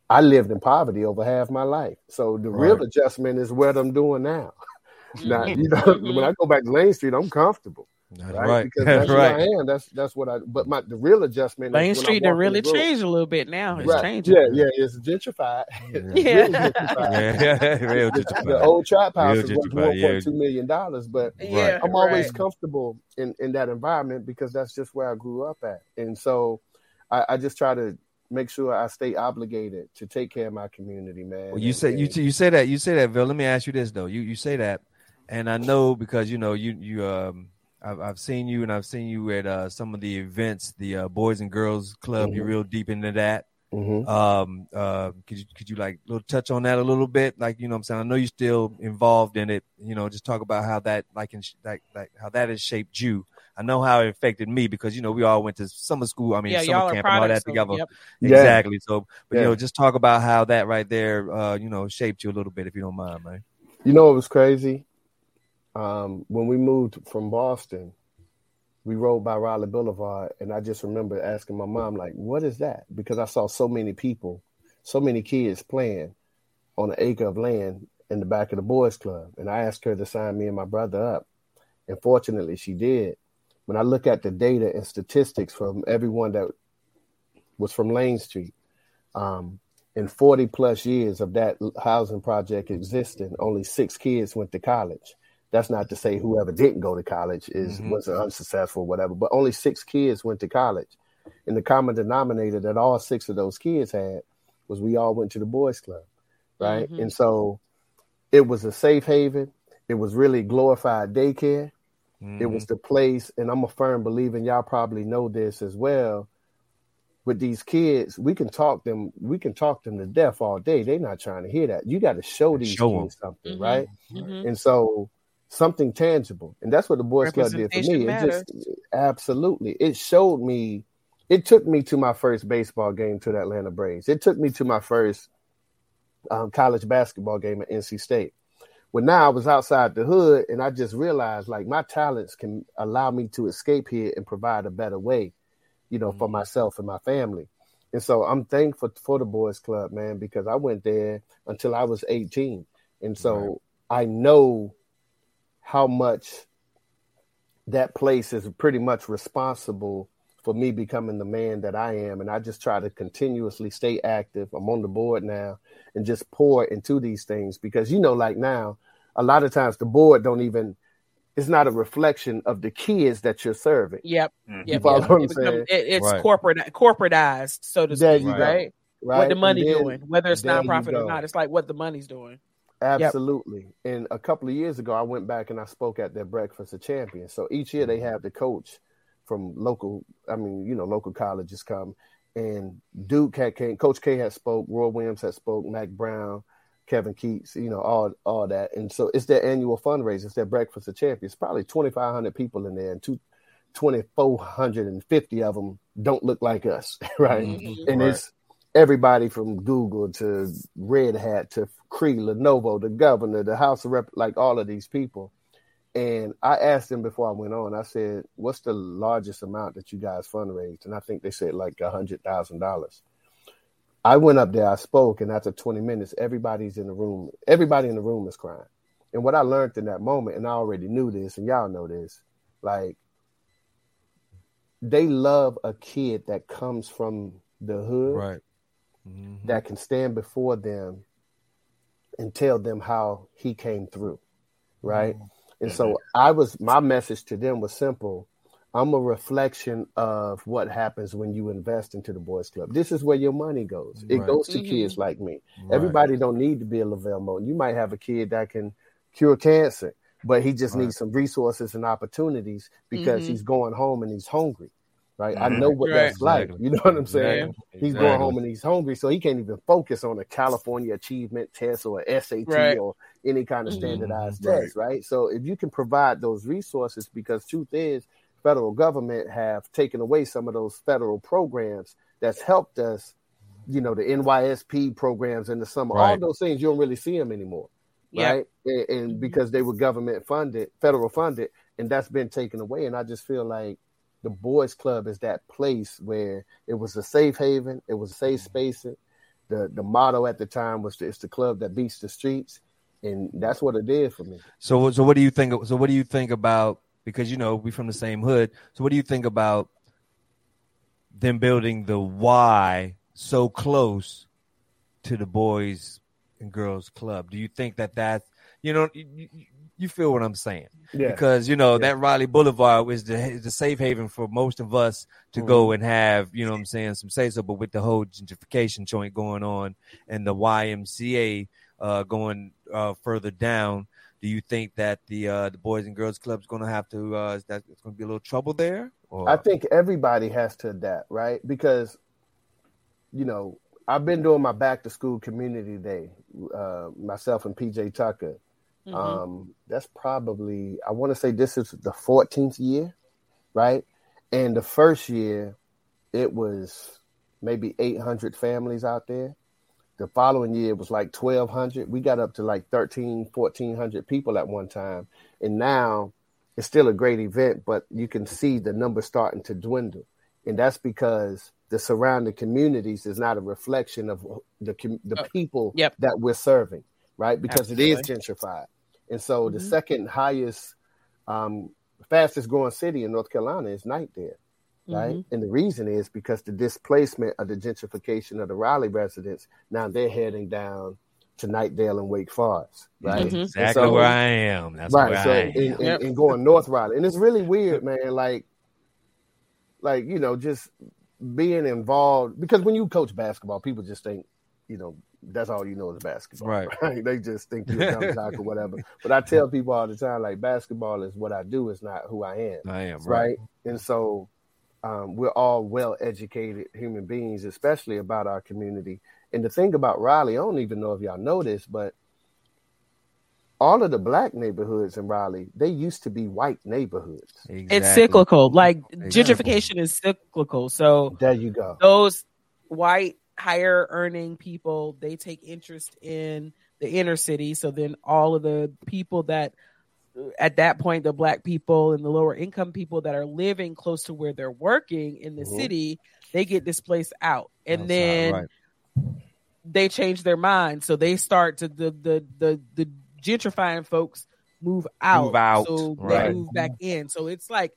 I lived in poverty over half my life. So the right. real adjustment is what I'm doing now. now, mm-hmm. you know, mm-hmm. when I go back to Lane Street, I'm comfortable. That's right? right. Because that's, right. I am. That's that's what I. But my the real adjustment. Lane Street done really changed a little bit now. It's right. changing. Yeah, yeah. It's gentrified. Yeah, yeah. gentrified. yeah, real gentrified. The old trap house real is worth one point two million dollars, but yeah, I'm always comfortable in in that environment because that's just where I grew up at, and so I, I just try to make sure I stay obligated to take care of my community, man. Well, you and, say and, you you say that you say that, Bill. Let me ask you this though. You you say that, and I know because you know you you um I've, I've seen you and I've seen you at uh, some of the events, the uh, Boys and Girls Club. Mm-hmm. You're real deep into that. Mm-hmm. Um, uh, could you could you like little touch on that a little bit? Like you know, I'm saying I know you're still involved in it. You know, just talk about how that like in, like like how that has shaped you I know how it affected me because you know we all went to summer school. I mean, yeah, summer camp and all that together. Yep. Exactly. So, but yeah. you know, just talk about how that right there, uh, you know, shaped you a little bit, if you don't mind, man. You know, it was crazy. Um, when we moved from Boston, we rode by Raleigh Boulevard, and I just remember asking my mom, like, "What is that?" Because I saw so many people, so many kids playing on an acre of land in the back of the boys' club, and I asked her to sign me and my brother up, and fortunately, she did when I look at the data and statistics from everyone that was from Lane Street, um, in 40 plus years of that housing project existing, only six kids went to college. That's not to say whoever didn't go to college is mm-hmm. was unsuccessful, whatever, but only six kids went to college. And the common denominator that all six of those kids had was we all went to the boys club, right? Mm-hmm. And so it was a safe haven. It it was really glorified daycare. Mhm. It was the place, and I'm a firm believer, and y'all probably know this as well. With these kids, we can talk them, we can talk them to death all day. They're not trying to hear that. You got to show these Show 'em. kids something, Mhm. right? Mhm. And so something tangible. And that's what the Boy Scout did for me. Representation It just absolutely it showed me it took me to my first baseball game to the Atlanta Braves. It took me to my first um, college basketball game at NC State. When now I was outside the hood and I just realized like my talents can allow me to escape here and provide a better way, you know, for Mhm. myself and my family. And so I'm thankful for the Boys Club, man, because I went there until I was 18. And so I know how much that place is pretty much responsible for me becoming the man that I am. And I just try to continuously stay active. I'm on the board now and just pour into these things because, you know, like now, a lot of times the board don't even, it's not a reflection of the kids that you're serving. Yep. Mhm. Yep. follow yep. what I'm It become- saying? it- it's Right. corporate corporatized, so to There speak, you right? Right. What the money then- doing, whether it's there you nonprofit or not, it's like what the money's doing. Absolutely. And a couple of years ago, I went back and I spoke at their Breakfast of Champions. So each year they Mm-hmm. have the coach from local, I mean, you know, local colleges come. And Duke had came, Coach K had spoke, Roy Williams had spoke, Mack Brown, Kevin Keatts, you know, all all that. And so it's their annual fundraiser. It's their Breakfast of Champions. Probably 2,500 people in there, and two, 2,450 of them don't look like us, right? Mhm. and Right. it's everybody from Google to Red Hat to Cree, Lenovo, the governor, the House of Rep, like all of these people. And I asked them before I went on. I said, "What's the largest amount that you guys fundraised?" And I think they said like a hundred thousand dollars. I went up there, I spoke, and after 20 minutes, everybody's in the room. Everybody in the room is crying. And what I learned in that moment, and I already knew this, and y'all know this, like they love a kid that comes from the hood Right. Mhm. that can stand before them and tell them how he came through right and so i was my message to them was simple i'm a reflection of what happens when you invest into the boys club this is where your money goes it Right. goes to Mhm. kids like me Right. everybody don't need to be a LeVelle Moton. you might have a kid that can cure cancer but he just Right. needs some resources and opportunities because Mhm. he's going home and he's hungry right i know what Right. that's like Exactly. you know what i'm saying Exactly. He's going home and he's hungry, so he can't even focus on a California achievement test or a SAT Right. or any kind of Mhm. standardized Right. test, right? So if you can provide those resources, because truth is, federal government have taken away some of those federal programs that's helped us, you know, the NYSP programs in the summer, all those things you don't really see them anymore, Yeah. right? And, and because they were government funded, federal funded, and that's been taken away. And I just feel like the boys club is that place where it was a safe haven, it was a safe mm-hmm. space. The the motto at the time was it's the club that beats the streets, and that's what it did for me. So, so what do you think? So, what do you think about? Because you know we from the same hood. So, what do you think about them building the Y so close to the boys and girls club? Do you think that that's you know you, feel what I'm saying? Yeah, Because you know Yeah. that Raleigh Boulevard is the is the safe haven for most of us to go and have you know what I'm saying some say so. But with the whole gentrification joint going on and the YMCA uh, going uh, further down, do you think that the uh, the Boys and Girls Club is going to have to uh, is that it's going to be a little trouble there? Or I think everybody has to adapt, right? Because you know I've been doing my back to school community day, uh, myself and PJ Tucker. Mhm. Um, that's probably I want to say this is the 14th year, right? And the first year, it was maybe 800 families out there. The following year it was like 1200. We got up to like 13, 1400 people at one time. And now it's still a great event, but you can see the numbers starting to dwindle. And that's because the surrounding communities is not a reflection of the the Uh, people yep. that we're serving, right? Because it is gentrified. And so the Mhm. second highest, um, fastest growing city in North Carolina is Knightdale, right? Mhm. And the reason is because the displacement of the gentrification of the Raleigh residents, now they're heading down to Knightdale and Wake Forest, right? Mhm. exactly so- where I am. That's right. where So I and, am. and, Yep. and going North Raleigh, and it's really weird, man. Like, like you know, just being involved because when you coach basketball, people just think, you know, that's all you know is basketball. Right. right? They just think you're a dumb jock or whatever. But I tell people all the time, like basketball is what I do, it's not who I am. I am right? right. And so um, we're all well educated human beings, especially about our community. And the thing about Raleigh, I don't even know if y'all know this, but all of the black neighborhoods in Raleigh, they used to be white neighborhoods. Exactly. It's cyclical. Like Exactly. gentrification is cyclical. So There you go. those white higher earning people they take interest in the inner city so then all of the people that at that point the black people and the lower income people that are living close to where they're working in the Mhm. city they get displaced out and Outside, then right. they change their mind so they start to the the the, the gentrifying folks move out, Move out, so right. they move back in so it's like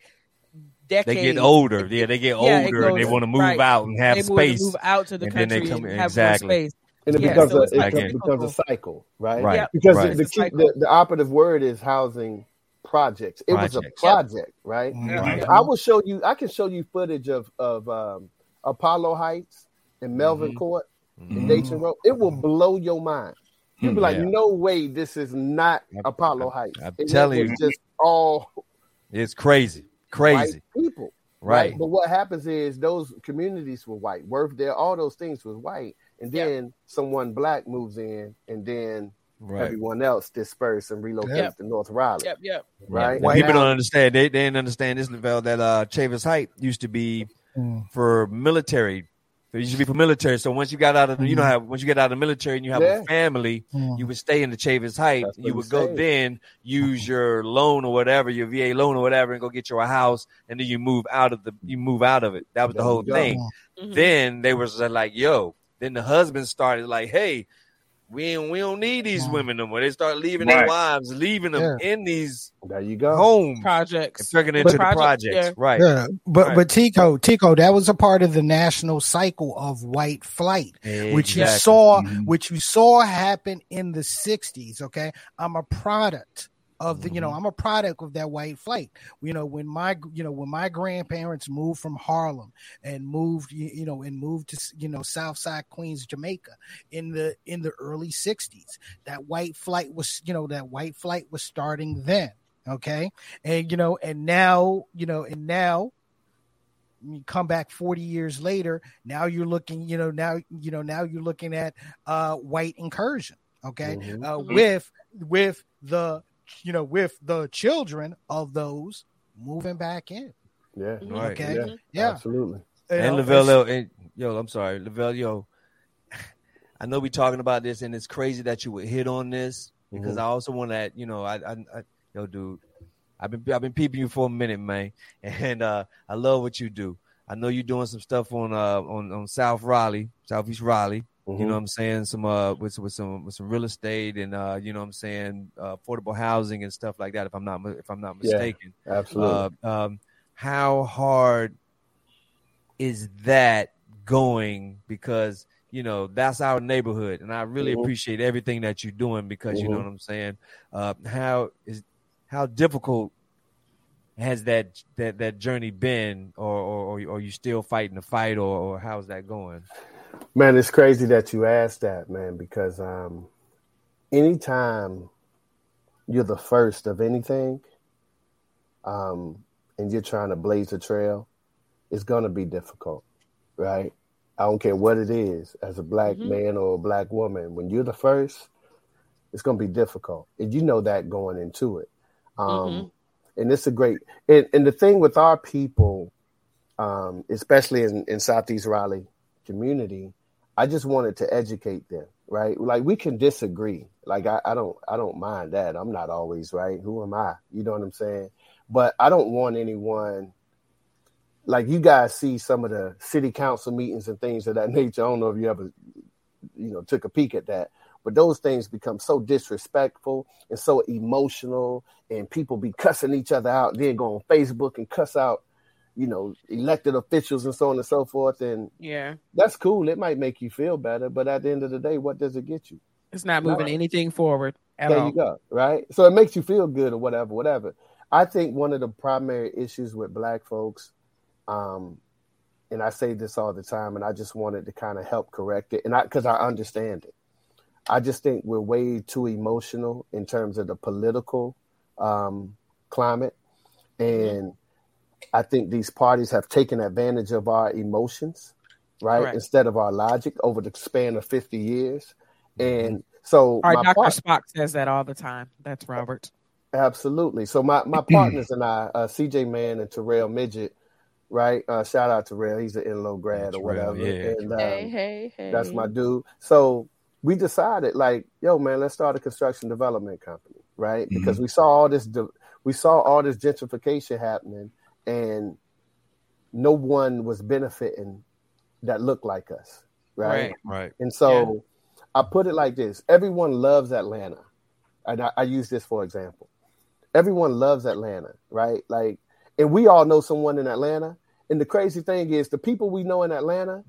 they get older. Yeah, they get Yeah, it older and they want to move right. out and have they space. move out to the and then they country come- and have exactly. more space And it Yeah, becomes so a it like becomes cyclical. a cycle, right? Right. Yep. Because Right. the, It's a key, the the operative word is housing projects. It was a Projects. project, right? Mhm. I will show you. I can show you footage of of um, Apollo Heights and Melvin Mhm. Court and Mhm. Dayton Road. It will blow your mind. You'll be like, Yeah. no way, this is not I'm- Apollo I'm- Heights. I'm it telling you. just all It's crazy, crazy, white people. right? But what happens is those communities were white. Worthdale, all those things was white. And Yep. then someone black moves in, and then Right. everyone else disperse and relocate Yep. to North Raleigh. yep yep Right. And people Now- don't understand. They, they didn't understand this, LeVelle, that uh, Chavis Height used to be Mm. for military. It used to be for military. So once you got out of, the, you know, how once you get out of the military and you have Yeah. a family, Mm. you would stay in the Chavis Height. That's what You would go said. then use your loan or whatever, your VA loan or whatever, and go get your a house, and then you move out of the, you move out of it. That was the whole you go. thing. Mhm. Then they was like, "Yo." Then the husband started like, "Hey, we ain't, we don't need these women no more." They start leaving their wives, leaving them in these There you go. homes, and projects turning But into the projects. yeah. Right. Yeah, but Right. but Tico, Tico, that was a part of the national cycle of white flight, which you Exactly. saw, Mhm. which you saw happen in the '60s. Okay, I'm a product of the, you know, I'm a product of that white flight. You know, when my, you know, when my grandparents moved from Harlem and moved, you, you know, and moved to, you know, Southside Queens, Jamaica, in the in the early '60s, that white flight was, you know, that white flight was starting then. Okay, and you know, and now, you know, and now you come back 40 years later now you're looking you know now you know now you're looking at uh white incursion okay Mhm. uh with with the you know with the children of those moving back in Yeah. Right. okay Yeah. yeah Absolutely. You And know, LeVelle, yo, and, yo, I'm sorry, LeVelle, yo. I know we're talking about this, and it's crazy that you would hit on this because Mhm. I also want to, you know, I, I, I, yo, dude, I've been, I've been peeping you for a minute, man, and uh, I love what you do. I know you're doing some stuff on, uh, on, on South Raleigh, Southeast Raleigh. Mhm. You know what I'm saying? Some uh with with some with some real estate and uh you know what I'm saying uh, affordable housing and stuff like that. If I'm not if I'm not mistaken, Yeah. Absolutely. Uh, um, how hard is that going? Because you know that's our neighborhood, and I really Mhm. appreciate everything that you're doing. Because you know Mhm. what I'm saying. Uh, how is how difficult has that that that journey been, or or, or are you still fighting the fight, or, or how's that going? Man, it's crazy that you asked that, man, because um anytime you're the first of anything, um, and you're trying to blaze a trail, it's gonna be difficult, right? I don't care what it is, as a black Mhm. man or a black woman, when you're the first, it's gonna be difficult. And you know that going into it. Um Mhm. and it's a great and, and the thing with our people, um, especially in, in Southeast Raleigh community, I just wanted to educate them, right? Like we can disagree. Like I, I don't I don't mind that. I'm not always right. Who am I? You know what I'm saying? But I don't want anyone like you guys see some of the city council meetings and things of that nature. I don't know if you ever, you know, took a peek at that. But those things become so disrespectful and so emotional, and people be cussing each other out. Then go on Facebook and cuss out, you know, elected officials and so on and so forth. And yeah that's cool. It might make you feel better, but at the end of the day, what does it get you? it's not moving anything forward at there all you go. Right. So it makes you feel good or whatever, whatever. I think one of the primary issues with black folks, um, and I say this all the time, and I just wanted to kind of help correct it, and I because I understand it. I just think we're way too emotional in terms of the political um, climate, and I think these parties have taken advantage of our emotions, right, Correct. instead of our logic over the span of fifty years. And so, Our my Dr. part- Spock says that all the time. That's Robert. Absolutely. So my my partners and I, uh, CJ Man and Terrell Midget, right? Uh, shout out Terrell. He's an Enloe grad or Terrell, whatever. yeah. And um, hey, hey, hey. that's my dude. So we decided, like, yo, man, let's start a construction development company, right? Mhm. Because we saw all this, de- we saw all this gentrification happening, and no one was benefiting that looked like us, right? Right. Right. And so I put it like this everyone loves Atlanta. And I, I use this for example. Everyone loves Atlanta, right? Like, and we all know someone in Atlanta. And the crazy thing is, the people we know in Atlanta,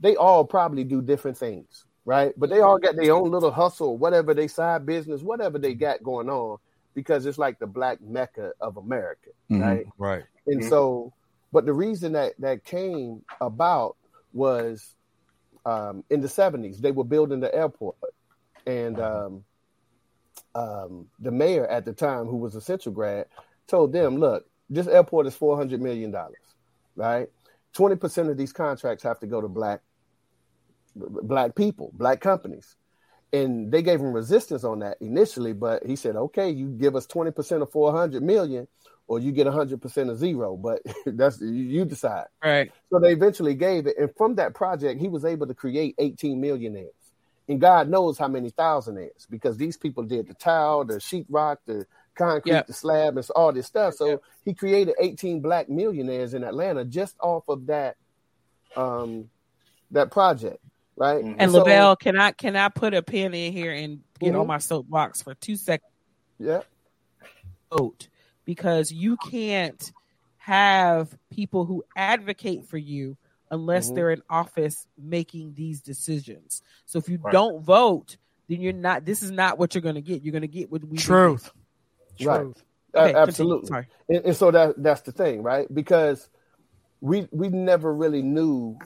they all probably do different things, right? But they all got their own little hustle, whatever they side business, whatever they got going on, because it's like the black mecca of America, Mhm. right? Right. And Mhm. so, but the reason that that came about was um, in the seventies they were building the airport, and um, um, the mayor at the time, who was a Central grad, told them, "Look, this airport is four hundred million dollars, right? Twenty percent of these contracts have to go to black black people, black companies." And they gave him resistance on that initially, but he said, "Okay, you give us twenty percent of four hundred million, or you get 100% of zero, but that's you- decide. Right. So they eventually gave it. And from that project, he was able to create 18 millionaires. And God knows how many thousandaires because these people did the tile, the sheetrock, the concrete, Yep. the slab, and all this stuff. So he created 18 black millionaires in Atlanta just off of that um that project, right? Mhm. And so- LeVelle, can I can I put a pin in here and get Mhm. on my soapbox for two seconds? Yeah, vote because you can't have people who advocate for you unless Mhm. they're in office making these decisions. So if you Right. don't vote, then you're not. This is not what you're going to get. You're going to get what we Truth. Right. Truth. Okay, continue. absolutely. Sorry. and, and so that that's the thing, right? Because we we never really knew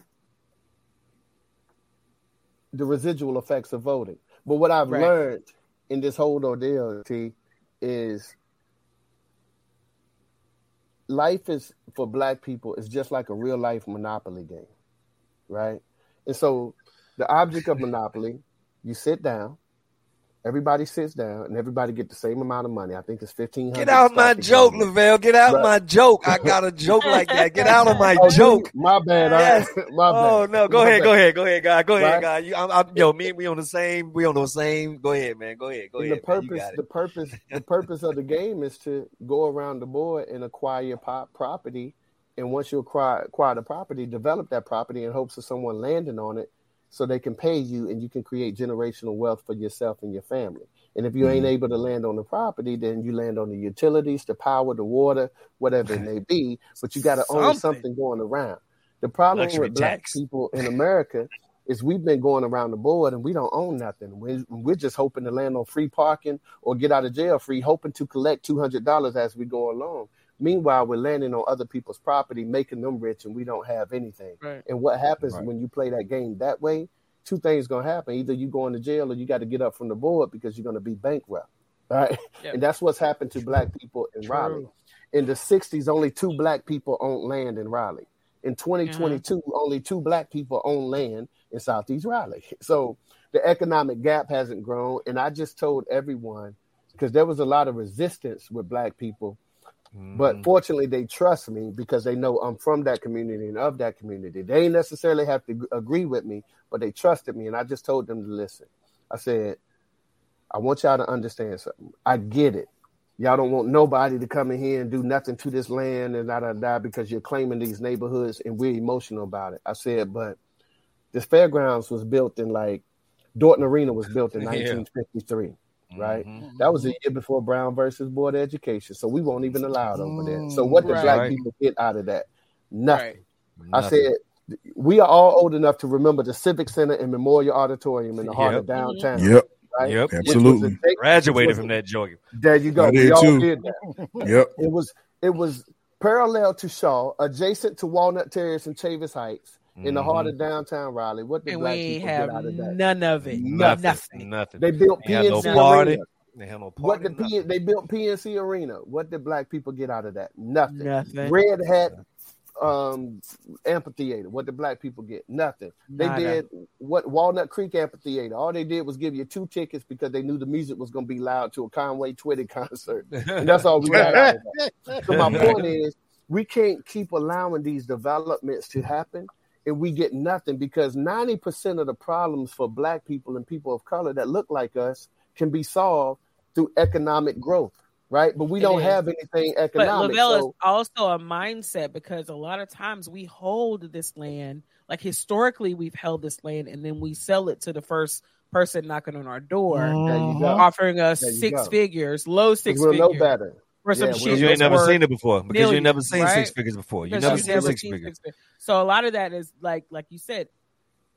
the residual effects of voting. But what I've Right. learned in this whole ordeal, T, is life is for black people is just like a real life monopoly game, right? And so the object of monopoly, you sit down, everybody sits down, and everybody get the same amount of money. I think it's fifteen hundred. Get out my joke, LeVelle. Get out Right. my joke. I got a joke like that. Get out of my Oh, joke. My bad. Yes. I, my bad. Oh no! Go My ahead, bad. go ahead, go ahead, guy. Go ahead, Right. guy. You, I'm, I'm, yo, me, and we on the same. We on the same. Go ahead, man. Go ahead, go And ahead. the purpose, the purpose, the purpose of the game is to go around the board and acquire pop property. And once you acquire, acquire the property, develop that property in hopes of someone landing on it, so they can pay you, and you can create generational wealth for yourself and your family. And if you ain't mm-hmm. able to land on the property, then you land on the utilities, the power, the water, whatever it may be. But you got to own Something. going around. The problem Luxury with black tax. people in America is we've been going around the board and we don't own nothing. We're, we're just hoping to land on free parking or get out of jail free, hoping to collect two hundred dollars as we go along. Meanwhile, we're landing on other people's property, making them rich, and we don't have anything. Right. And what happens Right. when you play that game that way? Two things gonna happen: either you go into jail or you got to get up from the board because you're gonna be bankrupt. All right, Yep. and that's what's happened to black people in Raleigh. In the '60s, only two black people owned land in Raleigh. In 2022, uh-huh. only two black people own land in Southeast Raleigh. So the economic gap hasn't grown. And I just told everyone because there was a lot of resistance with black people, but Mhm. fortunately they trust me because they know I'm from that community and of that community. They ain't necessarily have to agree with me, but they trusted me. And I just told them to listen. I said, I want y'all to understand something. I get it. Y'all don't want nobody to come in here and do nothing to this land and da da da because you're claiming these neighborhoods and we're emotional about it. I said, but this fairgrounds was built in like Dorton Arena was built in Yeah. 1953. right? Mhm. That was a year before Brown versus Board of Education. So we won't even allow it over there. So what did Right. black people get out of that? Nothing. Right. I Nothing. said we are all old enough to remember the Civic Center and Memorial Auditorium in the heart of downtown. Yep. Right? Yep. Absolutely. a- graduated from a- that joke. There you go. I We did all too. did that. Yep. It was it was parallel to Shaw, adjacent to Walnut Terrace and Chavis Heights, in the heart of downtown Raleigh. What the and black people have get out of that? none of it. Nothing. Nothing. Nothing. They built They had no PNC party. Arena. They had no party. What the P- they built PNC Arena. What did black people get out of that? Nothing. Nothing. Red Hat um amphitheater. What did black people get? Nothing. They Nada. did what Walnut Creek amphitheater. All they did was give you two tickets because they knew the music was going to be loud to a Conway Twitty concert, and that's all we got out of that. So my point is, we can't keep allowing these developments to happen, and we get nothing because ninety percent of the problems for Black people and people of color that look like us can be solved through economic growth, right? But we It don't is. have anything economic. But economic. LeVelle is also a mindset because a lot of times we hold this land, like historically we've held this land, and then we sell it to the first person knocking on our door, there you mm-hmm. offering us six go. figures, low six we'll know figures better. For some Yeah, shit. Because you ain't never worth- seen it before. Because you never seen right? six figures before. You never seen never six seen figures. six figures. So a lot of that is like, like you said,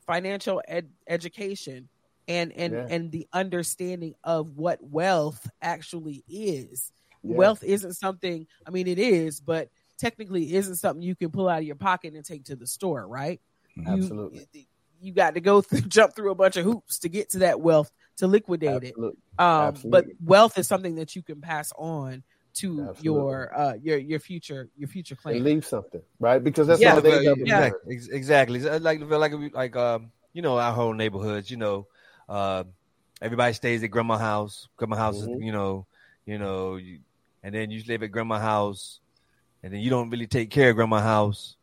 financial ed- education and and Yeah. and the understanding of what wealth actually is. Yeah. Wealth isn't something. I mean, it is, but technically, isn't something you can pull out of your pocket and take to the store, right? Absolutely. You, got to go through, jump through a bunch of hoops to get to that wealth to liquidate it. Absolutely. Um, but wealth is something that you can pass on to Absolutely. your uh your your future your future And claim. leave something, right? Because that's Yeah, all they Well, yeah. Exactly. Exactly. Like like like um, you know, our whole neighborhoods. You know, uh, everybody stays at grandma house. Grandma house is Mhm. you know, you know, you, and then you live at grandma house, and then you don't really take care of grandma house.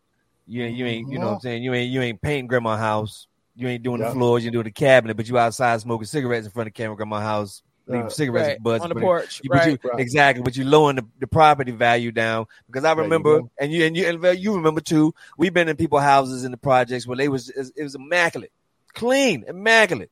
You ain't, you ain't, you know what I'm saying? You ain't, you ain't painting grandma house. You ain't doing Yeah. the floors. You doing the cabinet, but you outside smoking cigarettes in front of camera grandma house. Leaving Right. Uh, cigarettes Right, butts on the but- porch, you, but right? you Right. exactly, but you lowering the, the property value down because I There you remember, and you and you and you remember too. We've been in people's houses in the projects where they was it was immaculate, clean, immaculate.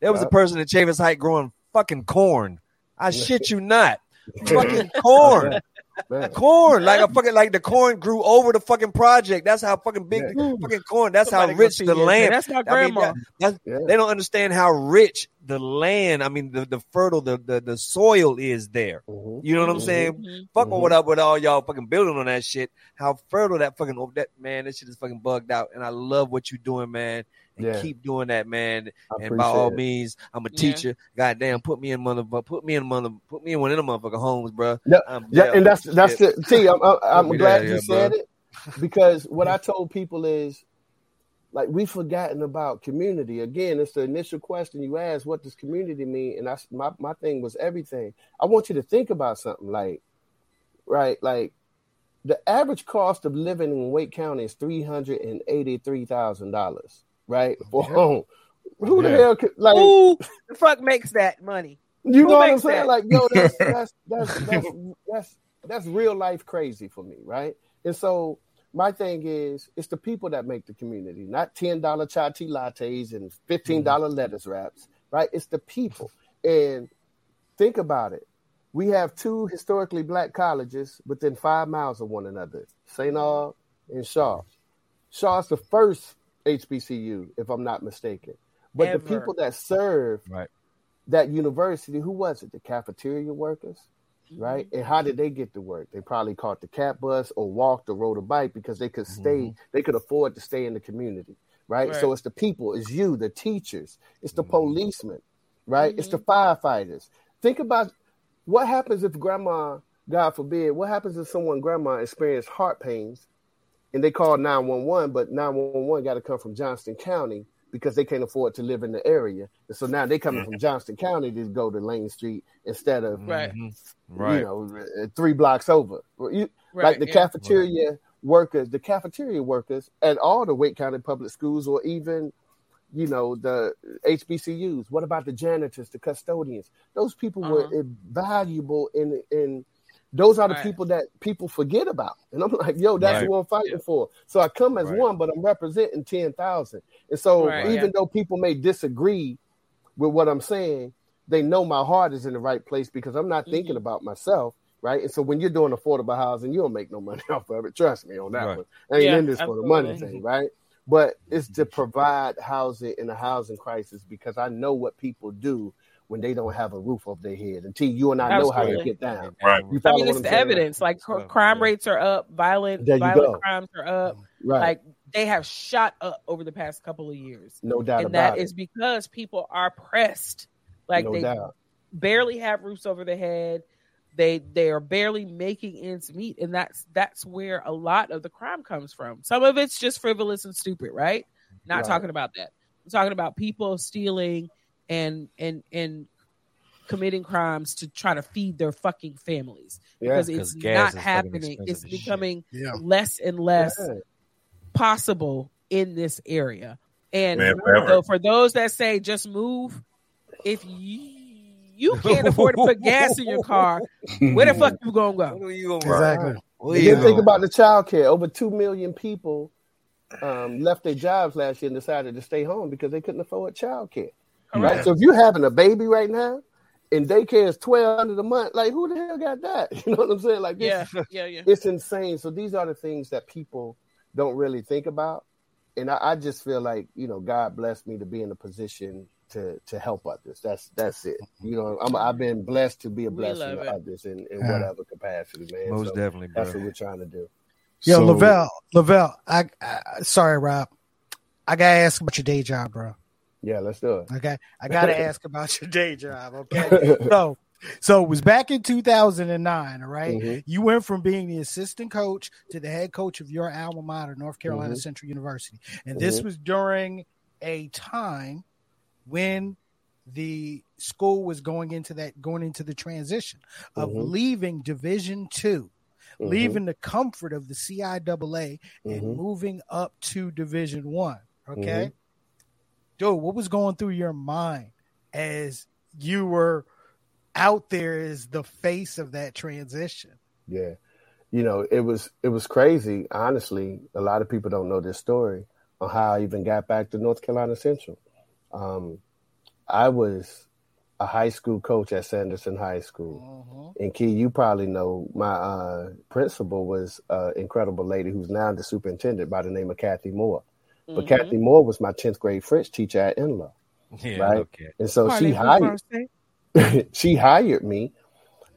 There was a person in Chavis Height growing fucking corn. I shit you not, fucking corn, Man. corn like a fucking like the corn grew over the fucking project. That's how fucking big fucking corn. That's Somebody how rich the you and say, land. That's my I mean, grandma. that- that's- Yeah. they don't understand how rich the land. I mean, the, the fertile, the, the the soil is there. Mhm. You know what I'm Mhm. saying? Mhm. Fuck Mhm. what up with all y'all fucking building on that shit. How fertile that fucking oh, that man, that shit is fucking bugged out. And I love what you're doing, man and yeah. keep doing that, man. And by all it. means, I'm a teacher. Yeah. Goddamn, put me in mother, put me in mother, put me in one of them motherfucking homes, bro. Yeah, I'm yeah, and that's that's the see. I'm, I'm, I'm glad you here, said bro. it because what I told people is like we've forgotten about community again it's the initial question you asked what does community mean and I, my, my thing was everything i want you to think about something like right like the average cost of living in wake county is $383000 right? For a home. Who the Yeah. hell could like? Who the fuck makes that money? You Who know what I'm saying? that? Like, yo, that's that's that's that's that's that's real life crazy for me, right? And so my thing is, it's the people that make the community, not ten dollar chai tea lattes and fifteen mm-hmm. dollar lettuce wraps, right? It's the people. And think about it. We have two historically black colleges within five miles of one another, St. Aug and Shaw. Shaw's the first HBCU, if I'm not mistaken. But Ever. the people that serve Right. that university, who was it? The cafeteria workers, mm-hmm. right? Mm-hmm. And how did they get to work? They probably caught the CAT bus or walked or rode a bike because they could stay, mm-hmm. they could afford to stay in the community, right? Right. So it's the people, it's you, the teachers, it's the mm-hmm. policemen, right? It's the firefighters. Think about what happens if grandma, God forbid, what happens if someone grandma experienced heart pains and they call 911, but 911 got to come from Johnston County because they can't afford to live in the area. And so now they're coming from Johnston County to go to Lane Street instead of Right. Mhm. Right. you know three blocks over. You, Right, like the yeah. cafeteria workers, the cafeteria workers at all the Wake County public schools, or even you know the HBCUs. What about the janitors, the custodians? Those people were Uh-huh. valuable in in. Those are the Right. people that people forget about, and I'm like, yo, that's Right. who I'm fighting for. So I come as Right. one, but I'm representing ten thousand. And so Right, even yeah. though people may disagree with what I'm saying, they know my heart is in the right place because I'm not thinking Mhm. about myself, right? And so when you're doing affordable housing, you don't make no money off of it. Trust me on that Right. one. I ain't Yeah, in this for the money thing, right? But it's to provide housing in a housing crisis because I know what people do when they don't have a roof over their head. until you and I know how to get down. Right. You I mean, what it's the evidence. Like cr- crime yeah. rates are up, violent violent go. crimes are up, Right. like they have shot up over the past couple of years. No doubt and about that it. is because people are pressed. Like no they doubt. barely have roofs over their head. They they are barely making ends meet, and that's that's where a lot of the crime comes from. Some of it's just frivolous and stupid, right? Not Right. talking about that. I'm talking about people stealing and and and committing crimes to try to feed their fucking families Yeah. because 'Cause it's not happening. It's becoming Yeah. less and less Yeah. possible in this area. And Man, so for those that say just move, if you you can't afford to put gas in your car, where the fuck you gonna go? Where you gonna Exactly. Where you think about the child care. Over two million people um, left their jobs last year and decided to stay home because they couldn't afford child care. Right. So if you're having a baby right now and daycare is twelve hundred a month, like who the hell got that? You know what I'm saying? Like this, Yeah, yeah, yeah. it's insane. So these are the things that people don't really think about. And I, I just feel like, you know, God blessed me to be in a position to to help others. That's that's it. You know, I'm I've been blessed to be a blessing to others in, in Yeah. whatever capacity, man. Most So definitely, bro. that's what we're trying to do. Yo, So- LeVelle, LeVelle, I, I sorry, Rob. I gotta ask about your day job, bro. Yeah, let's do it. Okay, I gotta ask about your day job. Okay, so so it was back in 2009. All right? Mhm. you went from being the assistant coach to the head coach of your alma mater, North Carolina Mhm. Central University, and this Mhm. was during a time when the school was going into that going into the transition of Mhm. leaving Division Two, Mhm. leaving the comfort of the CIAA and Mhm. moving up to Division One. Okay, Dude, what was going through your mind as you were out there as the face of that transition? Yeah. You know, it was it was crazy. Honestly, a lot of people don't know this story on how I even got back to North Carolina Central. Um, I was a high school coach at Sanderson High School. And Key, you probably know my uh, principal was an incredible lady who's now the superintendent by the name of Kathy Moore. But Mhm. Kathy Moore was my 10th grade French teacher at Enloe. Yeah, Right. okay. And so Parlez-vous she hired she hired me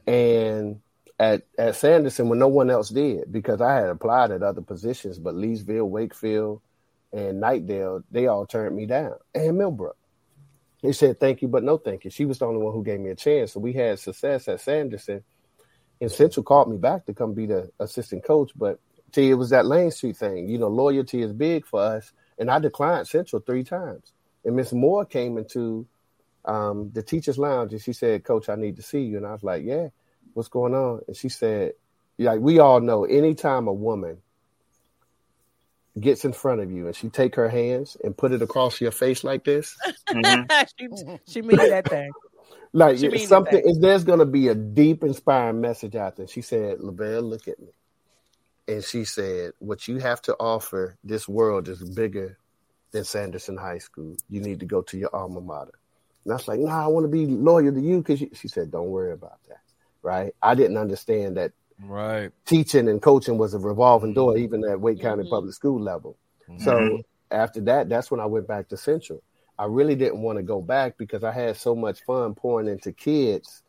and at at Sanderson when no one else did because I had applied at other positions, but Leesville, Wakefield, and Knightdale, they all turned me down. And Millbrook. They said thank you, but no thank you. She was the only one who gave me a chance. So we had success at Sanderson. And Central called me back to come be the assistant coach. But see, it was that Lane Street thing. You know, loyalty is big for us. And I declined Central three times. And Miss Moore came into um, the teacher's lounge and she said, Coach, I need to see you. And I was like, Yeah, what's going on? And she said, like we all know, anytime a woman gets in front of you and she take her hands and put it across your face like this, she, she mean that thing. like She it's mean something that. is there's gonna be a deep inspiring message out there. She said, LeVelle, look at me. And she said, What you have to offer this world is bigger than Sanderson High School. You need to go to your alma mater. And I was like, nah, I want to be loyal to you because she said, Don't worry about that. Right. I didn't understand that Right. teaching and coaching was a revolving door, even at Wake County Mhm. Public School level. So after that, that's when I went back to Central. I really didn't want to go back because I had so much fun pouring into kids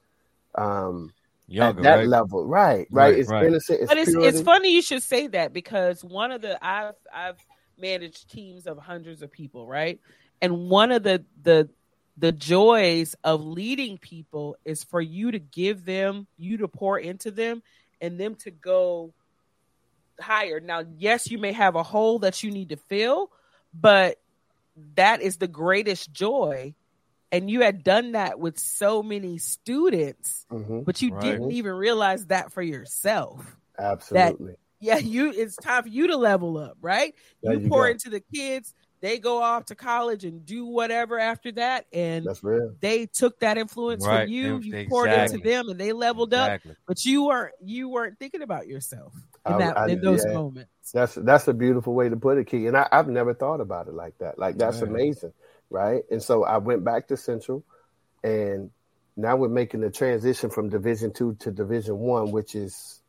um, Younger, at that right? level. Right, right. Right, It's right. innocent. It's but it's purity. it's funny you should say that because one of the I've I've managed teams of hundreds of people, right? And one of the the the joys of leading people is for you to give them, you to pour into them, and them to go higher. Now, yes, you may have a hole that you need to fill, but that is the greatest joy. And you had done that with so many students, Mhm. but you Right. didn't even realize that for yourself Absolutely. yeah, you it's time for you to level up, right? There you you pour go. into the kids, they go off to college and do whatever after that, and That's real. they took that influence Right, from you. ex- You poured into them, and they leveled up. But you weren't you weren't thinking about yourself in I- that I- in those yeah. moments. That's that's a beautiful way to put it, Key. And I, I've never thought about it like that. Like that's Right. amazing, right? And so I went back to Central, and now we're making the transition from Division Two to Division One, which is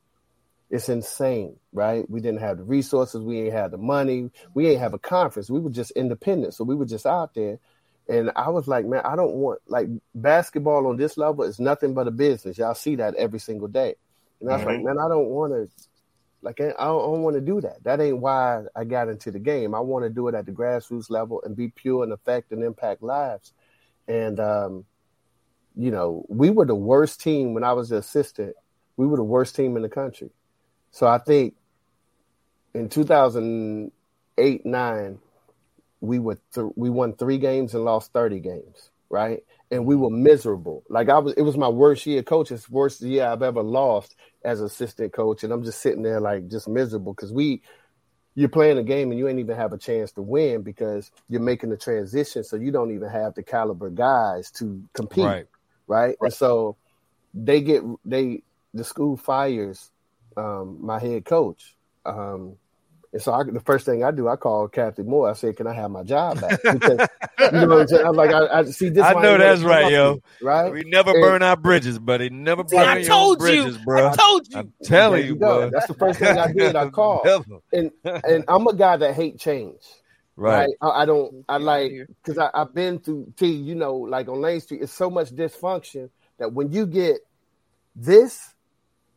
it's insane, right? We didn't have the resources, we ain't had the money, we ain't have a conference. We were just independent, so we were just out there. And I was like, man, I don't want like basketball on this level is nothing but a business. Y'all see that every single day. And I was like, mm-hmm. man, I don't want to Like I don't, don't want to do that. That ain't why I got into the game. I want to do it at the grassroots level and be pure and affect and impact lives. And um, you know, we were the worst team when I was the assistant. We were the worst team in the country. So I think in 2008 nine, we were th- we won three games and lost 30 games, right? And we were miserable. Like I was, it was my worst year. Coach's worst year I've ever lost as assistant coach, and I'm just sitting there like just miserable because we you're playing a game and you ain't even have a chance to win because you're making the transition, so you don't even have the caliber guys to compete, right? right? right. And so they get they the school fires um, my head coach. Um, and so I, the first thing I do, I call Kathy Moore. I say, "Can I have my job back?" Because you know what I'm. I'm like, I, I see this. I know that's right, yo. right? We never and, burn our bridges, buddy. Never burn I told bridges, you. bro. I told you. I'm telling you, bro. That's the first thing I did. I called, and and I'm a guy that hate change. Right. right? I, I, don't. I like because I've been through T. You know, like on Lane Street, it's so much dysfunction that when you get this,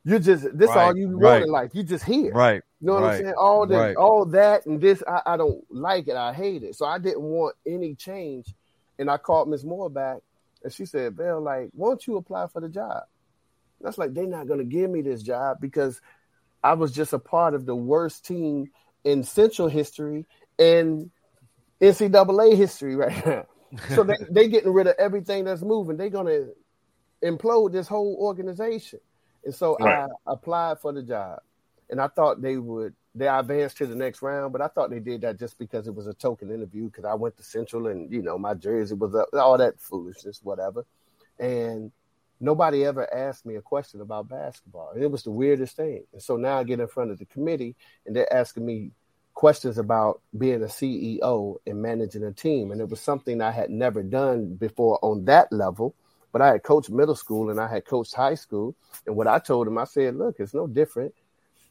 you just this right. all you want right. in life. You just here. Right. You know what right. I'm saying? All that, right. all that, and this, I, I, don't like it. I hate it. So I didn't want any change. And I called Miss Moore back, and she said, "Bell, like, won't you apply for the job?" That's like they're not going to give me this job because I was just a part of the worst team in Central history and NCAA history right now. so they they getting rid of everything that's moving. They're going to implode this whole organization. And so right. I applied for the job and I thought they would they advanced to the next round, but I thought they did that just because it was a token interview because I went to Central and you know my jersey was up, all that foolishness, whatever. And nobody ever asked me a question about basketball. And it was the weirdest thing. And so now I get in front of the committee and they're asking me questions about being a CEO and managing a team. And it was something I had never done before on that level. But I had coached middle school and I had coached high school. And what I told them, I said, look, it's no different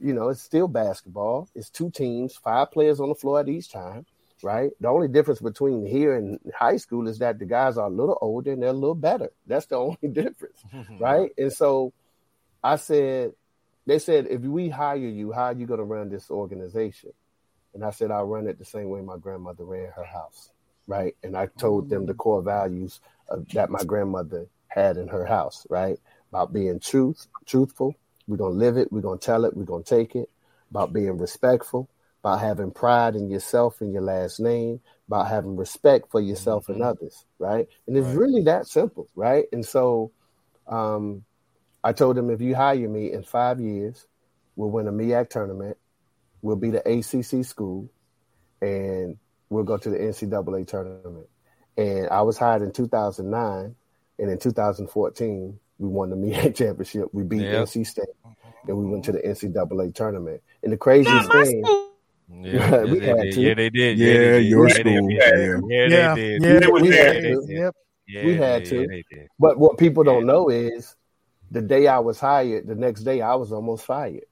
you know, it's still basketball. It's two teams, five players on the floor at each time, right? The only difference between here and high school is that the guys are a little older and they're a little better. That's the only difference, right? And so I said, they said, if we hire you, how are you going to run this organization? And I said, I'll run it the same way my grandmother ran her house, right? And I told them the mm-hmm. core values of, that my grandmother had in her house, right? About being truth, truthful, we're going to live it. We're going to tell it. We're going to take it. About being respectful, about having pride in yourself and your last name, about having respect for yourself mm-hmm. and others, right? And it's right. really that simple, right? And so um, I told them if you hire me in five years, we'll win a MEAC tournament, we'll be the ACC school, and we'll go to the NCAA tournament. And I was hired in 2009, and in 2014, we won the MEAC championship. We beat yep. NC State, and we went to the NCAA tournament. And the craziest thing. Yeah, we yeah, had to. yeah, they did. Yeah, yeah your yeah, school. Yeah, yeah, yeah, they did. Yeah, we, we had to. Yep. we had to. But what people don't know is the day I was hired, the next day I was almost fired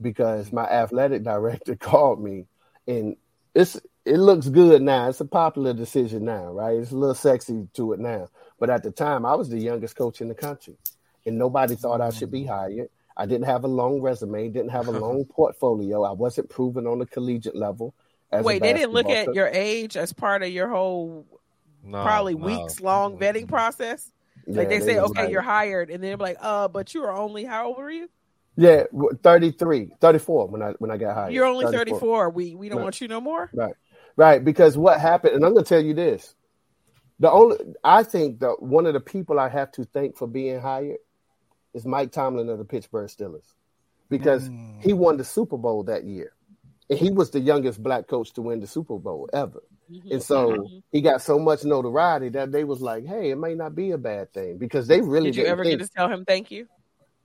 because my athletic director called me and it's it looks good now. It's a popular decision now, right? It's a little sexy to it now. But at the time, I was the youngest coach in the country, and nobody thought I should be hired. I didn't have a long resume, didn't have a long portfolio. I wasn't proven on the collegiate level. Wait, they didn't look at your age as part of your whole no, probably no. weeks long vetting process. Like yeah, they, they say, okay, you're hired, and then they're like, uh, but you were only how old were you? Yeah, 33, 34 when I when I got hired. You're only 34. 34. We we don't right. want you no more. Right. Right, because what happened, and I'm going to tell you this: the only I think that one of the people I have to thank for being hired is Mike Tomlin of the Pittsburgh Steelers, because mm. he won the Super Bowl that year, and he was the youngest black coach to win the Super Bowl ever. Mm-hmm. And so mm-hmm. he got so much notoriety that they was like, "Hey, it may not be a bad thing," because they really did. You ever think, get to tell him thank you?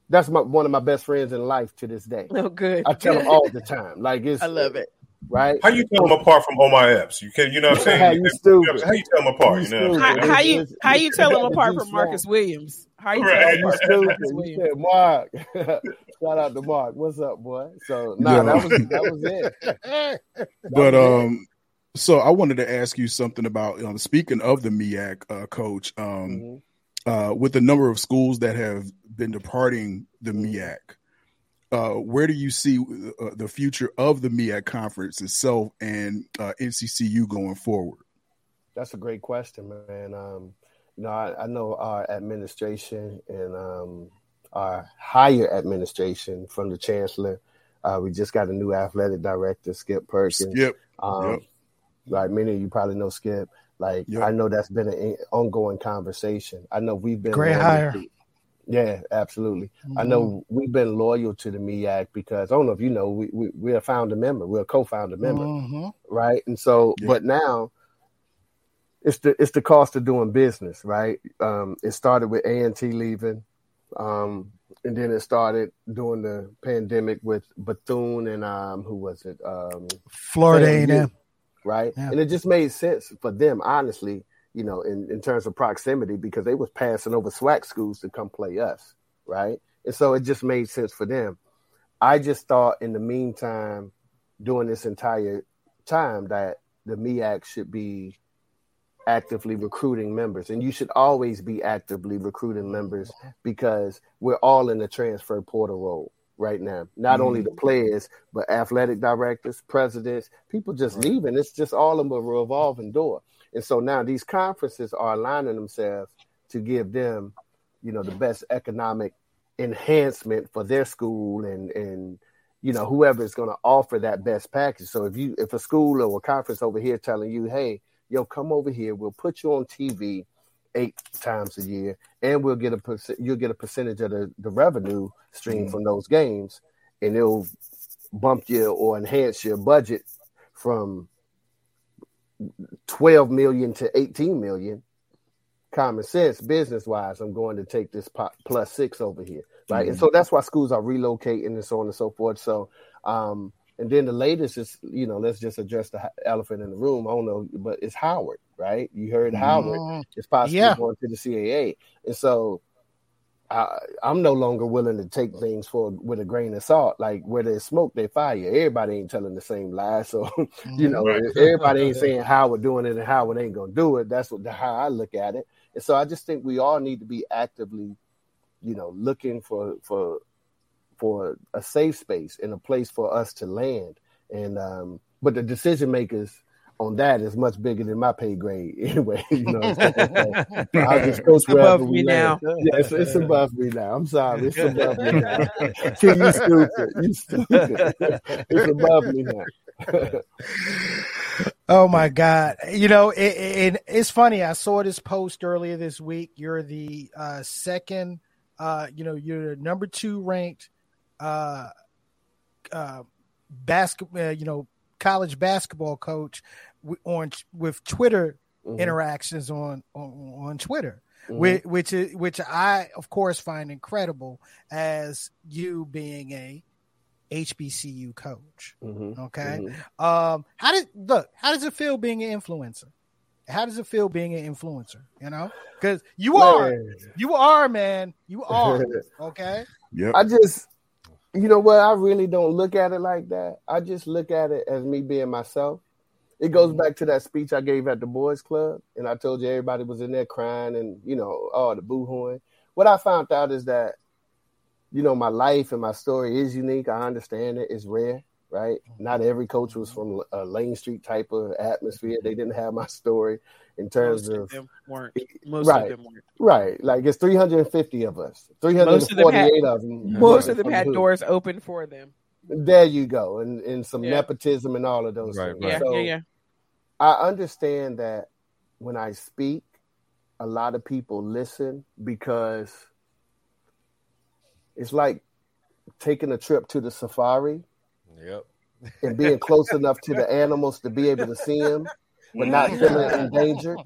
That's my one of my best friends in life to this day. Oh, good. I tell him all the time. Like it's I love it right? How you tell them apart from Omar Epps? You can, you know what I'm saying? how you stupid? How you tell them apart? You, know, how, how you how you tell them apart from Marcus Williams? How you right. tell them apart from Marcus Williams? Mark, shout out to Mark. What's up, boy? So nah, yeah. that was that was it. but um. So I wanted to ask you something about um, speaking of the MEAC uh, coach, um, mm-hmm. uh, with the number of schools that have been departing the MEAC, uh, where do you see uh, the future of the MEAC conference itself and uh, NCCU going forward? That's a great question, man. Um, you know, I, I, know our administration and um, our higher administration from the chancellor. Uh, we just got a new athletic director, Skip Perkins. Skip. Um, yep. Like many of you probably know Skip. Like yep. I know that's been an ongoing conversation. I know we've been great hire. To, yeah, absolutely. Mm-hmm. I know we've been loyal to the MEAC because I don't know if you know we we we're a founder member, we're a co-founder member, mm-hmm. right? And so, yeah. but now it's the it's the cost of doing business, right? Um, it started with A and T leaving, um, and then it started during the pandemic with Bethune and um, who was it? Um, Florida A and M, right? Yeah. And it just made sense for them, honestly, you know, in, in terms of proximity because they was passing over SWAC schools to come play us, right? And so it just made sense for them. I just thought in the meantime, during this entire time, that the MEAC should be actively recruiting members and you should always be actively recruiting members because we're all in the transfer portal role right now not mm-hmm. only the players but athletic directors presidents people just right. leaving it's just all of a revolving door and so now these conferences are aligning themselves to give them you know the best economic enhancement for their school and and you know whoever is going to offer that best package so if you if a school or a conference over here telling you hey yo, come over here. We'll put you on TV eight times a year, and we'll get a percent. You'll get a percentage of the, the revenue stream mm-hmm. from those games, and it'll bump you or enhance your budget from 12 million to 18 million common sense business wise i'm going to take this plus six over here right mm-hmm. and so that's why schools are relocating and so on and so forth so um, and then the latest is, you know, let's just address the elephant in the room. I don't know, but it's Howard, right? You heard Howard mm, is possibly yeah. going to the CAA, and so I, am no longer willing to take things for with a grain of salt. Like where there's smoke, they fire. Everybody ain't telling the same lie, so you know, everybody ain't saying how we're doing it and Howard ain't gonna do it. That's what how I look at it. And so I just think we all need to be actively, you know, looking for for for a safe space and a place for us to land. And um, but the decision makers on that is much bigger than my pay grade anyway. You know, I just coach above me now. Yeah, it's, it's, above me now. I'm sorry, it's above me now. you stupid, you stupid. it's above me now. oh my god! You know, it, it, it's funny. I saw this post earlier this week. You're the uh, second. Uh, you know, you're number two ranked uh, uh, basketball, uh, you know, college basketball coach on with Twitter mm-hmm. interactions on, on, on Twitter, mm-hmm. which which, is, which I of course find incredible as you being a HBCU coach. Mm-hmm. Okay, mm-hmm. um, how did look? How does it feel being an influencer? How does it feel being an influencer? You know, because you are, you are, man, you are. Okay. Yeah. I just you know what? I really don't look at it like that. I just look at it as me being myself. It goes mm-hmm. back to that speech I gave at the boys club, and I told you everybody was in there crying and you know, oh, the boohooing. What I found out is that, you know, my life and my story is unique. I understand it. It's rare, right? Not every coach was from a Lane Street type of atmosphere. They didn't have my story in terms most of, of them weren't. Most right, of them weren't. Right. Like it's 350 of us. 348 of them. Had, most of them had doors open for them. There you go. And and some yeah. nepotism and all of those right, things. Right. Yeah, so yeah, yeah. I understand that when I speak, a lot of people listen because it's like taking a trip to the safari. Yep. and being close enough to the animals to be able to see them but not feeling endangered.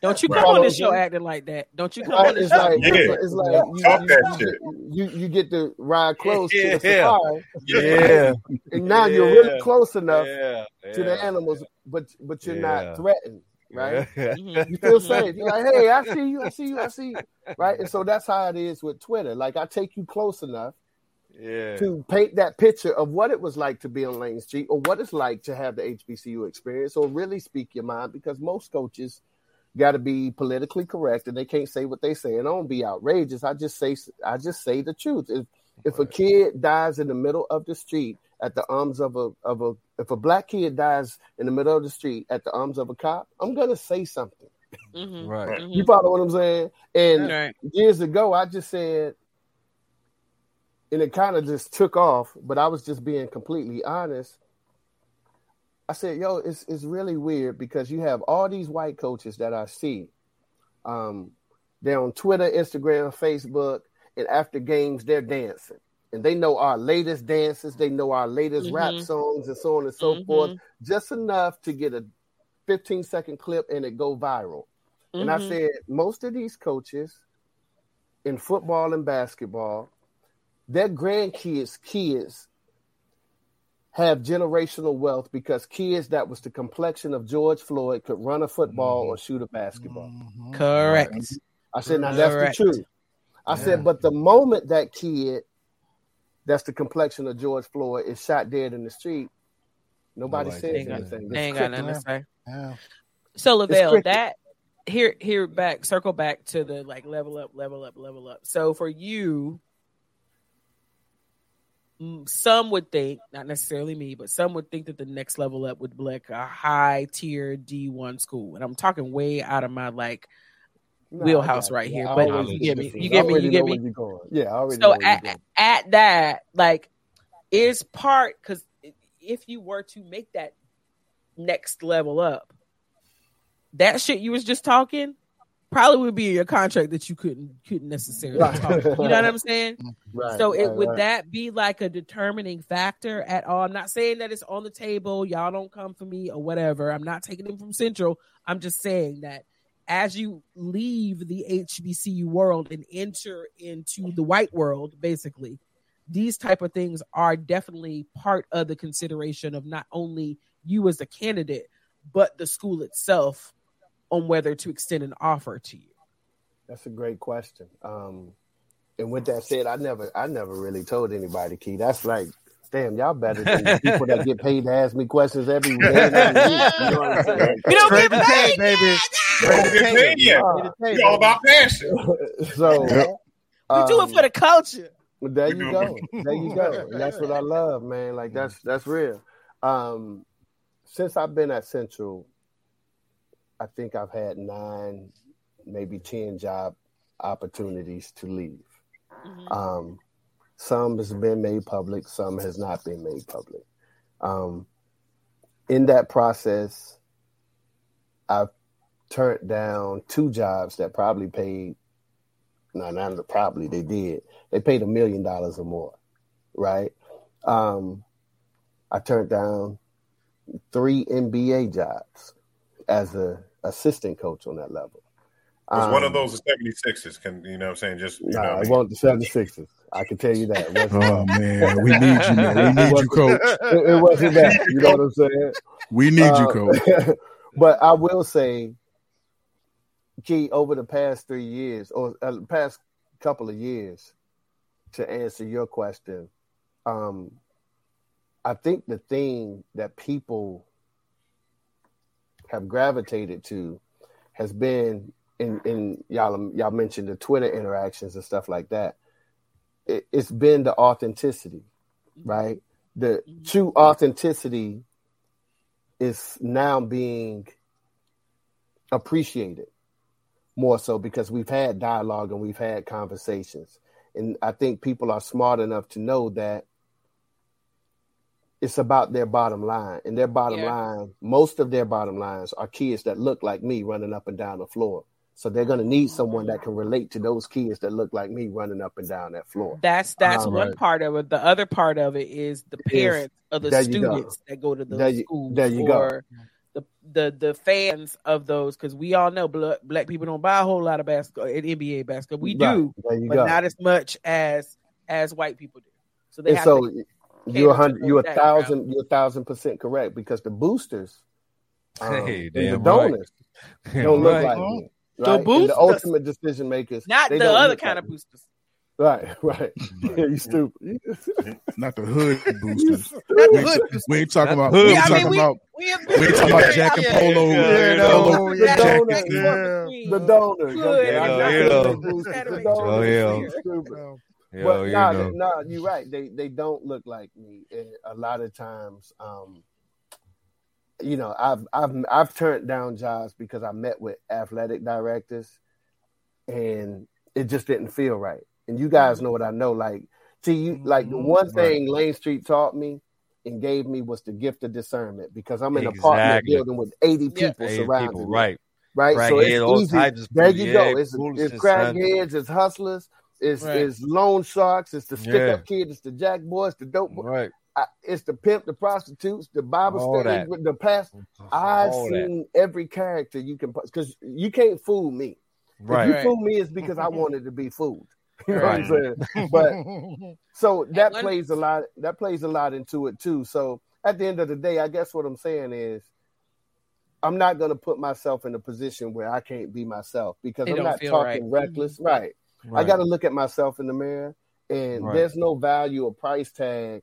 Don't you come on this show acting like that? Don't you come on this show? Like, yeah. It's like you, you, you, you, get to ride close yeah. to the safari. Yeah. And now yeah. you're really close enough yeah. to the animals, but but you're not threatened. Right, you feel safe. You're like, hey, I see you, I see you, I see you. Right, and so that's how it is with Twitter. Like, I take you close enough, yeah. to paint that picture of what it was like to be on Lane Street or what it's like to have the HBCU experience or really speak your mind because most coaches got to be politically correct and they can't say what they say and I don't be outrageous. I just say I just say the truth. If If a kid dies in the middle of the street at the arms of a of a if a black kid dies in the middle of the street at the arms of a cop, I'm gonna say something. Mhm. Right. You follow what I'm saying? And Right. years ago, I just said, and it kind of just took off. But I was just being completely honest. I said, "Yo, it's it's really weird because you have all these white coaches that I see. Um, they're on Twitter, Instagram, Facebook, and after games, they're dancing." And they know our latest dances, they know our latest rap Mhm. songs, and so on and so Mhm. forth, just enough to get a 15 second clip and it go viral. And I Mhm. said, most of these coaches in football and basketball, their grandkids' kids have generational wealth because kids that was the complexion of George Floyd could run a football or shoot a basketball. Mhm. correct. I said, now that's the truth. I Yeah. said, but the moment that kid that's the complexion of George Floyd is shot dead in the street, nobody, Nobody says ain't anything. They ain't It's got nothing to say. Yeah. So LeVelle, that here here back circle back to the like level up, level up, level up. So for you, some would think, not necessarily me, but some would think that the next level up would be like a high tier D one school, and I'm talking way out of my like. Wheelhouse right you. here, I but you get me- you get me, you get me? you're going. Yeah, I already So at, at that, like, is part because if you were to make that next level up, that shit you was just talking probably would be in your contract that you couldn't couldn't necessarily Right. talk. You know what I'm saying? Right, so it right, would that be like a determining factor at all? I'm not saying that it's on the table. Y'all don't come for me or whatever. I'm not taking them from Central. I'm just saying that as you leave the HBCU world and enter into the white world, basically, these type of things are definitely part of the consideration of not only you as a candidate, but the school itself on whether to extend an offer to you. That's a great question. Um, and with that said, I never, I never really told anybody, Key. That's like, damn, y'all better than the people that get paid to ask me questions every day. every week. You know what I'm saying? You don't get paid, tape, baby. Don't get paid yet. It's all about passion. so, Yep. You do it for the culture. There you go. There you go. And that's what I love, man. Like that's that's real. Um, since I've been at Central, I think I've had nine, maybe ten job opportunities to leave. Mhm. Um, some has been made public, some has not been made public. Um, in that process, I've turned down two jobs that probably paid. No, not probably they did. They paid a million dollars or more, right? Um, I turned down three NBA jobs as a assistant coach on that level. Was one of Um, those the 76ers? Can you know what I'm saying? Just you Nah, what I it mean? wasn't the 76ers. I can tell you that. Oh man, we need you, man. We need you, coach. it, it wasn't that. You know what I'm saying? We need you, Uh, coach. but I will say, Key, over the past three years or uh, past couple of years, to answer your question, um, I think the thing that people have gravitated to has been in, in y'all y'all mentioned the Twitter interactions and stuff like that. It, it's been the authenticity, right? The Mhm. true authenticity is now being appreciated more so because we've had dialogue and we've had conversations. And I think people are smart enough to know that it's about their bottom line. And their bottom Yeah. line, most of their bottom lines are kids that look like me running up and down the floor. So they're going to need someone that can relate to those kids that look like me running up and down that floor. That's that's Um, one right. part of it. The other part of it is the Is- parents of the there you go. students that go to those There you- schools there you go. the the the fans of those because we all know black, black people don't buy a whole lot of basketball in NBA basketball. We Right. do, but go. not as much as as white people do. So they and have so to you're a hundred, you're a thousand, you're a thousand percent correct because the boosters, um, Hey, and the damn right. donors don't look Right. like me. The Right? And boosters. the ultimate decision makers, not they the don't other kind like of boosters. Right, right. Yeah, you stupid. Not the hood boosters. Not the We hood ain't, we ain't talking about. hood We ain't talking about. We, ain't talking about Jack and Polo. Yeah, Polo yeah, the yeah. donors, the donors. Good. Okay, I You know, got you the know. big boosters, the Oh, yeah. You. Yo, but no, nah, nah, you're right. They they don't look like me. And a lot of times, um, you know, I've I've I've turned down jobs because I met with athletic directors, and it just didn't feel right. And you guys know what I know. Like, see, you like the one thing Lane Street taught me and gave me was the gift of discernment because I'm in exactly. an apartment building with 80 people yeah, 80 surrounding people, me. Right. Right. Crack so it's easy. There you yeah, go. It's, it's crackheads, it's hustlers, it's, right. it's loan sharks, it's the stick yeah. up kid, it's the jack boys, the dope boys. Right. I, it's the pimp, the prostitutes, the Bible study, the past. I've seen that. every character you can because you can't fool me. Right. If you fool me, it's because I wanted to be fooled. You know right. what I'm saying? But so that plays a lot. That plays a lot into it too. So at the end of the day, I guess what I'm saying is, I'm not going to put myself in a position where I can't be myself because I'm not talking right. reckless. Right. Right. I got to look at myself in the mirror, and right. there's no value or price tag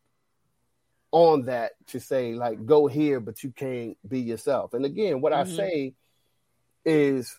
on that to say like go here, but you can't be yourself. And again, what mm-hmm. I say is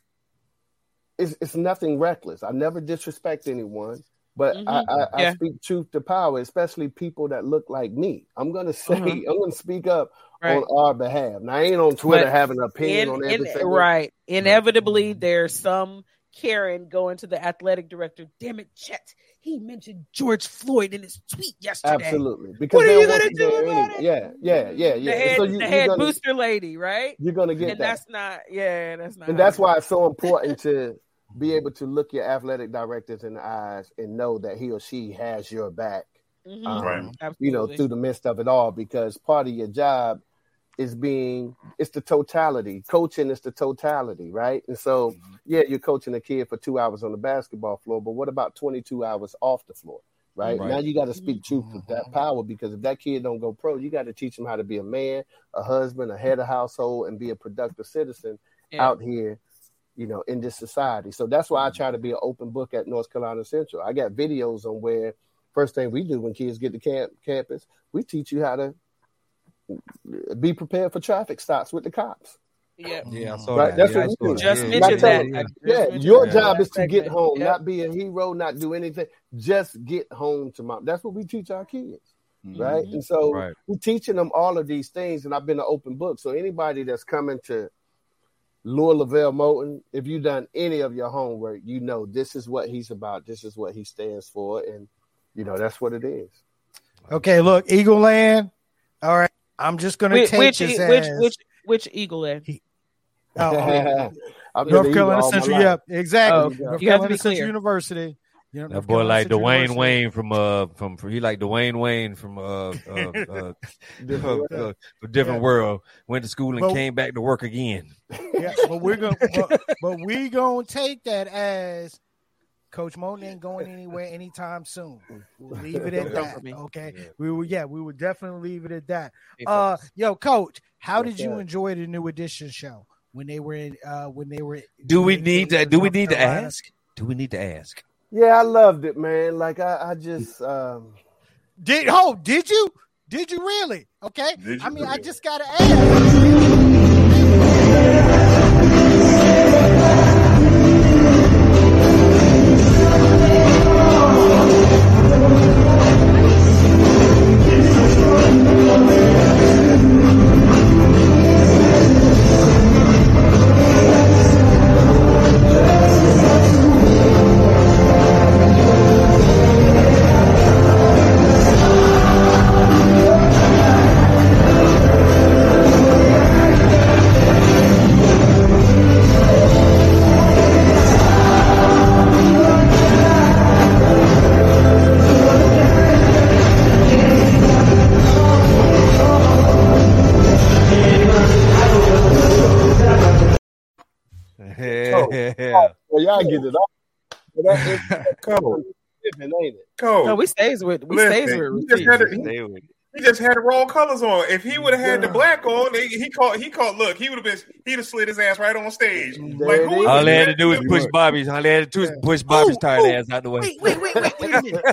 it's, it's nothing reckless. I never disrespect anyone, but mm-hmm. I, I, yeah. I, speak truth to power, especially people that look like me. I'm gonna say, mm-hmm. I'm gonna speak up right. on our behalf. Now, I ain't on Twitter but having an opinion in, on everything. In, right. Inevitably, there's some Karen going to the athletic director. Damn it, Chet. He mentioned George Floyd in his tweet yesterday. Absolutely. Because what are you gonna do about it? Yeah, yeah, yeah, yeah. The head, so you, the head gonna, booster lady, right? You're gonna get and that. that's not. Yeah, that's not. And that's why it's so important to be able to look your athletic directors in the eyes and know that he or she has your back. Mm-hmm. Um, right. You know, through the midst of it all, because part of your job is being it's the totality. Coaching is the totality, right? And so, mm-hmm. yeah, you're coaching a kid for two hours on the basketball floor, but what about 22 hours off the floor? Right? right. now, you got to speak truth to that mm-hmm. power because if that kid don't go pro, you got to teach him how to be a man, a husband, a head of household, and be a productive citizen yeah. out here you know, in this society. So that's why I try to be an open book at North Carolina Central. I got videos on where first thing we do when kids get to camp campus, we teach you how to be prepared for traffic stops with the cops. Yeah, yeah, right? that. That's yeah, what we do. Just yeah. mention that. Yeah, yeah. your job is to get home, not be a hero, not do anything. Just get home to mom. That's what we teach our kids, mm-hmm. right? And so right. we're teaching them all of these things. And I've been an open book. So anybody that's coming to Lure LeVelle Moton, if you've done any of your homework, you know this is what he's about. This is what he stands for. And, you know, that's what it is. Okay, look, Eagle Land. All right. I'm just going to take which, this which, as... which, which Eagle Land? He... Oh, North Carolina Central. Yep, exactly. Oh, North Carolina Central University. You know, that boy like Dwayne Wayne from uh from, from he like Dwayne Wayne from uh, uh, uh different, uh, a different yeah. world. Went to school and but, came back to work again. Yeah, but we're gonna but, but we gonna take that as Coach Moton ain't going anywhere anytime soon. We'll leave it at that. Okay. Yeah. We will yeah, we will definitely leave it at that. Uh yo, coach, how did you enjoy the new edition show when they were in uh when they were Do we need to do we need to ask? Do we need to ask? Yeah, I loved it, man. Like I, I just um did oh, did you? Did you really? Okay. You I mean, really? I just gotta ask. Y'all get it off. That Cole. Living, ain't it? Cole. No, we stays with we Listen, stays with. He just, had he, he just had the wrong colors on. If he would have had yeah. the black on, he, he caught. He caught. Look, he would have been. He'd have slid his ass right on stage. Like, all he had to do was push Bobby's. All he had to do was push Bobby's tired ass out the way. Wait, wait, wait, wait, wait a minute.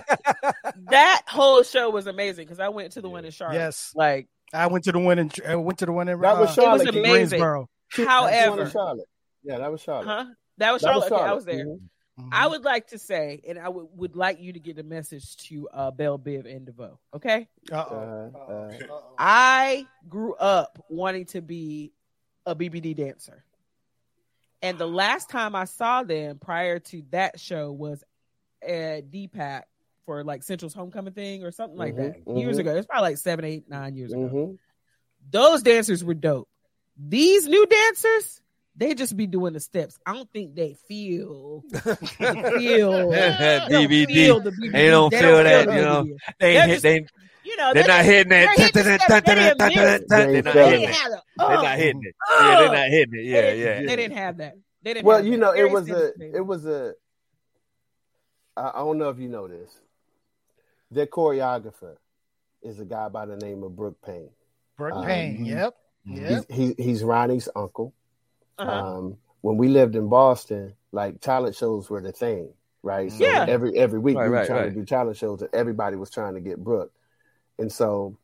that whole show was amazing because I went to the one in Charlotte. Yes, like I went to the one in. I went to the one in. That was Charlotte. It was amazing. However, Charlotte. Yeah, that was Charlotte. Huh? That was Charlotte. That was Charlotte. Okay, I was there. Mm-hmm. Mm-hmm. I would like to say, and I would, would like you to get a message to uh, Bell Biv and DeVoe. Okay. Uh, uh, I grew up wanting to be a BBD dancer. And the last time I saw them prior to that show was at DPAC for like Central's homecoming thing or something like mm-hmm, that mm-hmm. years ago. It's probably like seven, eight, nine years ago. Mm-hmm. Those dancers were dope. These new dancers, they just be doing the steps. I don't think they feel feel DVD. Feel the BBD. They don't they feel don't that, feel you know. They hit, just, they you know, they're, not hitting that. They're not hitting it. They're not hitting it. Yeah, they're not hitting it. Yeah, yeah. They didn't have that. They didn't. Well, you know, it was a, it was a. I don't know if you know this. Their choreographer is a guy by the name of Brooke Payne. Brooke um, Payne. Yep. Yep. He's, he, he's Ronnie's uncle. Uh-huh. Um, when we lived in Boston, like talent shows were the thing, right? So yeah. every every week right, we were right, trying right. to do talent shows, and everybody was trying to get Brooke. And so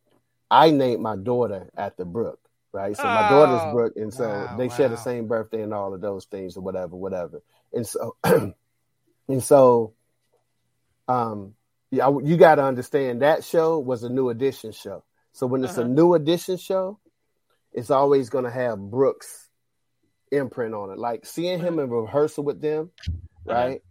I named my daughter after Brooke, right? So my oh, daughter's Brooke, and so wow, they wow. share the same birthday and all of those things or whatever, whatever. And so, and so, um, yeah, you got to understand that show was a new edition show. So when it's uh-huh. a new edition show, it's always going to have Brooks imprint on it. Like seeing him in rehearsal with them, uh-huh. right?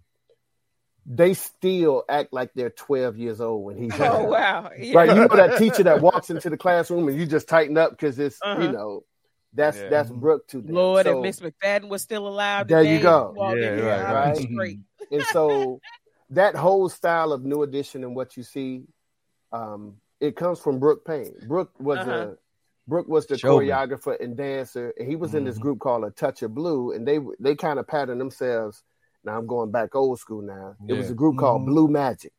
They still act like they're 12 years old when he's oh wow yeah. right. You know that teacher that walks into the classroom and you just tighten up because it's uh-huh. you know that's yeah. that's Brooke to them. Lord, so, if Miss McFadden was still alive, there today, you go. Yeah, right, right. Great. and so that whole style of new edition and what you see, um, it comes from Brooke Payne. Brooke was uh-huh. a Brooke was the Show choreographer me. and dancer, and he was mm-hmm. in this mm-hmm. group called A Touch of Blue, and they they kind of patterned themselves. Now I'm going back old school. Now yeah. it was a group called mm-hmm. Blue Magic.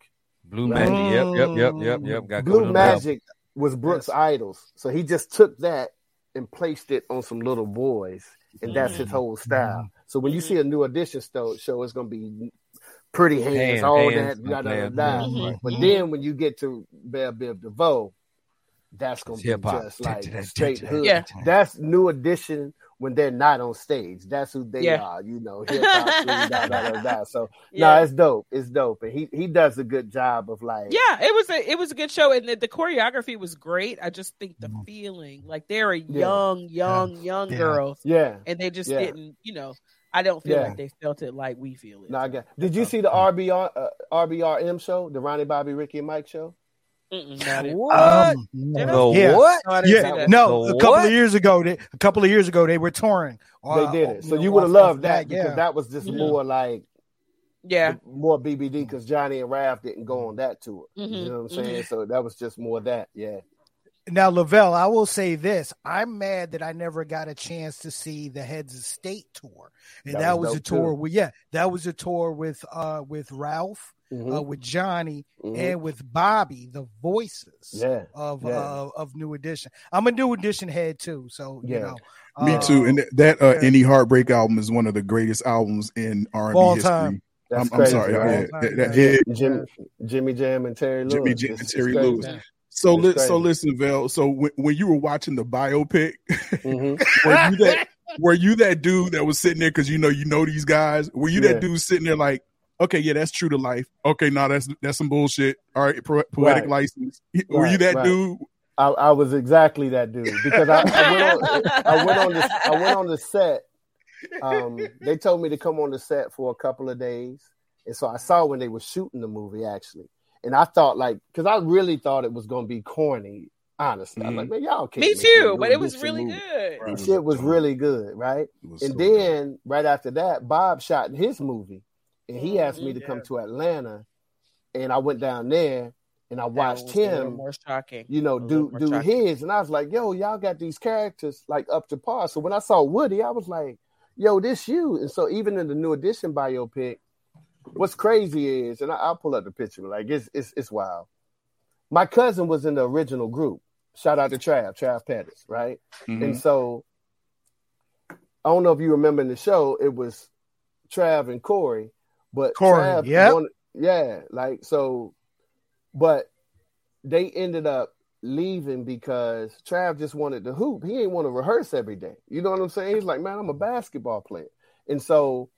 Blue Magic. Yep, yep, yep, yep, yep. Got Blue Magic was Brooks' yes. idols, so he just took that and placed it on some little boys, and that's his mm-hmm. whole style. Mm-hmm. So when you see a new edition show, it's going to be pretty hands, hands all hands, that, da, da, da, da. But then when you get to Bell Biv DeVoe, that's gonna be just like straight hood. Yeah. That's new edition when they're not on stage. That's who they yeah. are, you know. Da, da, da. So yeah. no, nah, it's dope. It's dope, and he he does a good job of like. Yeah, it was a it was a good show, and the, the choreography was great. I just think the mm. feeling, like they're a young, yeah. young, young girls, yeah, and they just didn't, you know. I don't feel like they felt it like we feel it. No, I got. Did you see the RBR uh, RBRM show, the Ronnie Bobby Ricky and Mike show? What? Um, no, yeah. what? yeah, no. a couple what? of years ago, they, a couple of years ago, they were touring. Uh, they did it. So you, would have loved that, that because yeah. that was just mm-hmm. more like, yeah, more BBD because Johnny and Raph didn't go on that tour. Mm-hmm. You know what I'm saying? Mm-hmm. So that was just more that. Yeah. Now, LeVelle, I will say this: I'm mad that I never got a chance to see the Heads of State tour, and that, that was, was a tour too. with yeah, that was a tour with uh with Ralph mm-hmm. uh, with Johnny mm-hmm. and with Bobby, the voices yeah. of yeah. Uh, of New Edition. I'm a New Edition head too, so yeah. you know. Me uh, too, and that uh, Any Heartbreak album is one of the greatest albums in R&B history. Time. I'm, I'm, sorry, right? yeah, that, that, Jim, Jimmy Jam and Terry Lewis. Jimmy Jam and Terry Lewis. So, li- so listen, Vel. So when, when you were watching the biopic, mm-hmm. were you that were you that dude that was sitting there because you know you know these guys? Were you yeah. that dude sitting there like, okay, yeah, that's true to life. Okay, now that's that's some bullshit. All right, poetic right. license. Were right, you that right. dude? I, I, was exactly that dude because I, I, went on, I went on the I went on the set. Um, they told me to come on the set for a couple of days, and so I saw when they were shooting the movie actually, and I thought like because I really thought it was going to be corny. Honestly, mm-hmm. I'm like, man, y'all can't. Me too, but it was really movie. good. Right. Shit was really good, right? And so then good. right after that, Bob shot his movie and he asked me to come to Atlanta, and I went down there and I watched him, more shocking. you know, do do shocking. his, and I was like, "Yo, y'all got these characters like up to par." So when I saw Woody, I was like, "Yo, this you." And so even in the new edition biopic, what's crazy is, and I, will pull up the picture, like it's it's it's wild. My cousin was in the original group. Shout out to Trav, Trav Pettus, right? Mm-hmm. And so I don't know if you remember in the show, it was Trav and Corey but Corey, yeah, yeah, like so, but they ended up leaving because Trav just wanted to hoop. He ain't want to rehearse every day. You know what I'm saying? He's like, man, I'm a basketball player, and so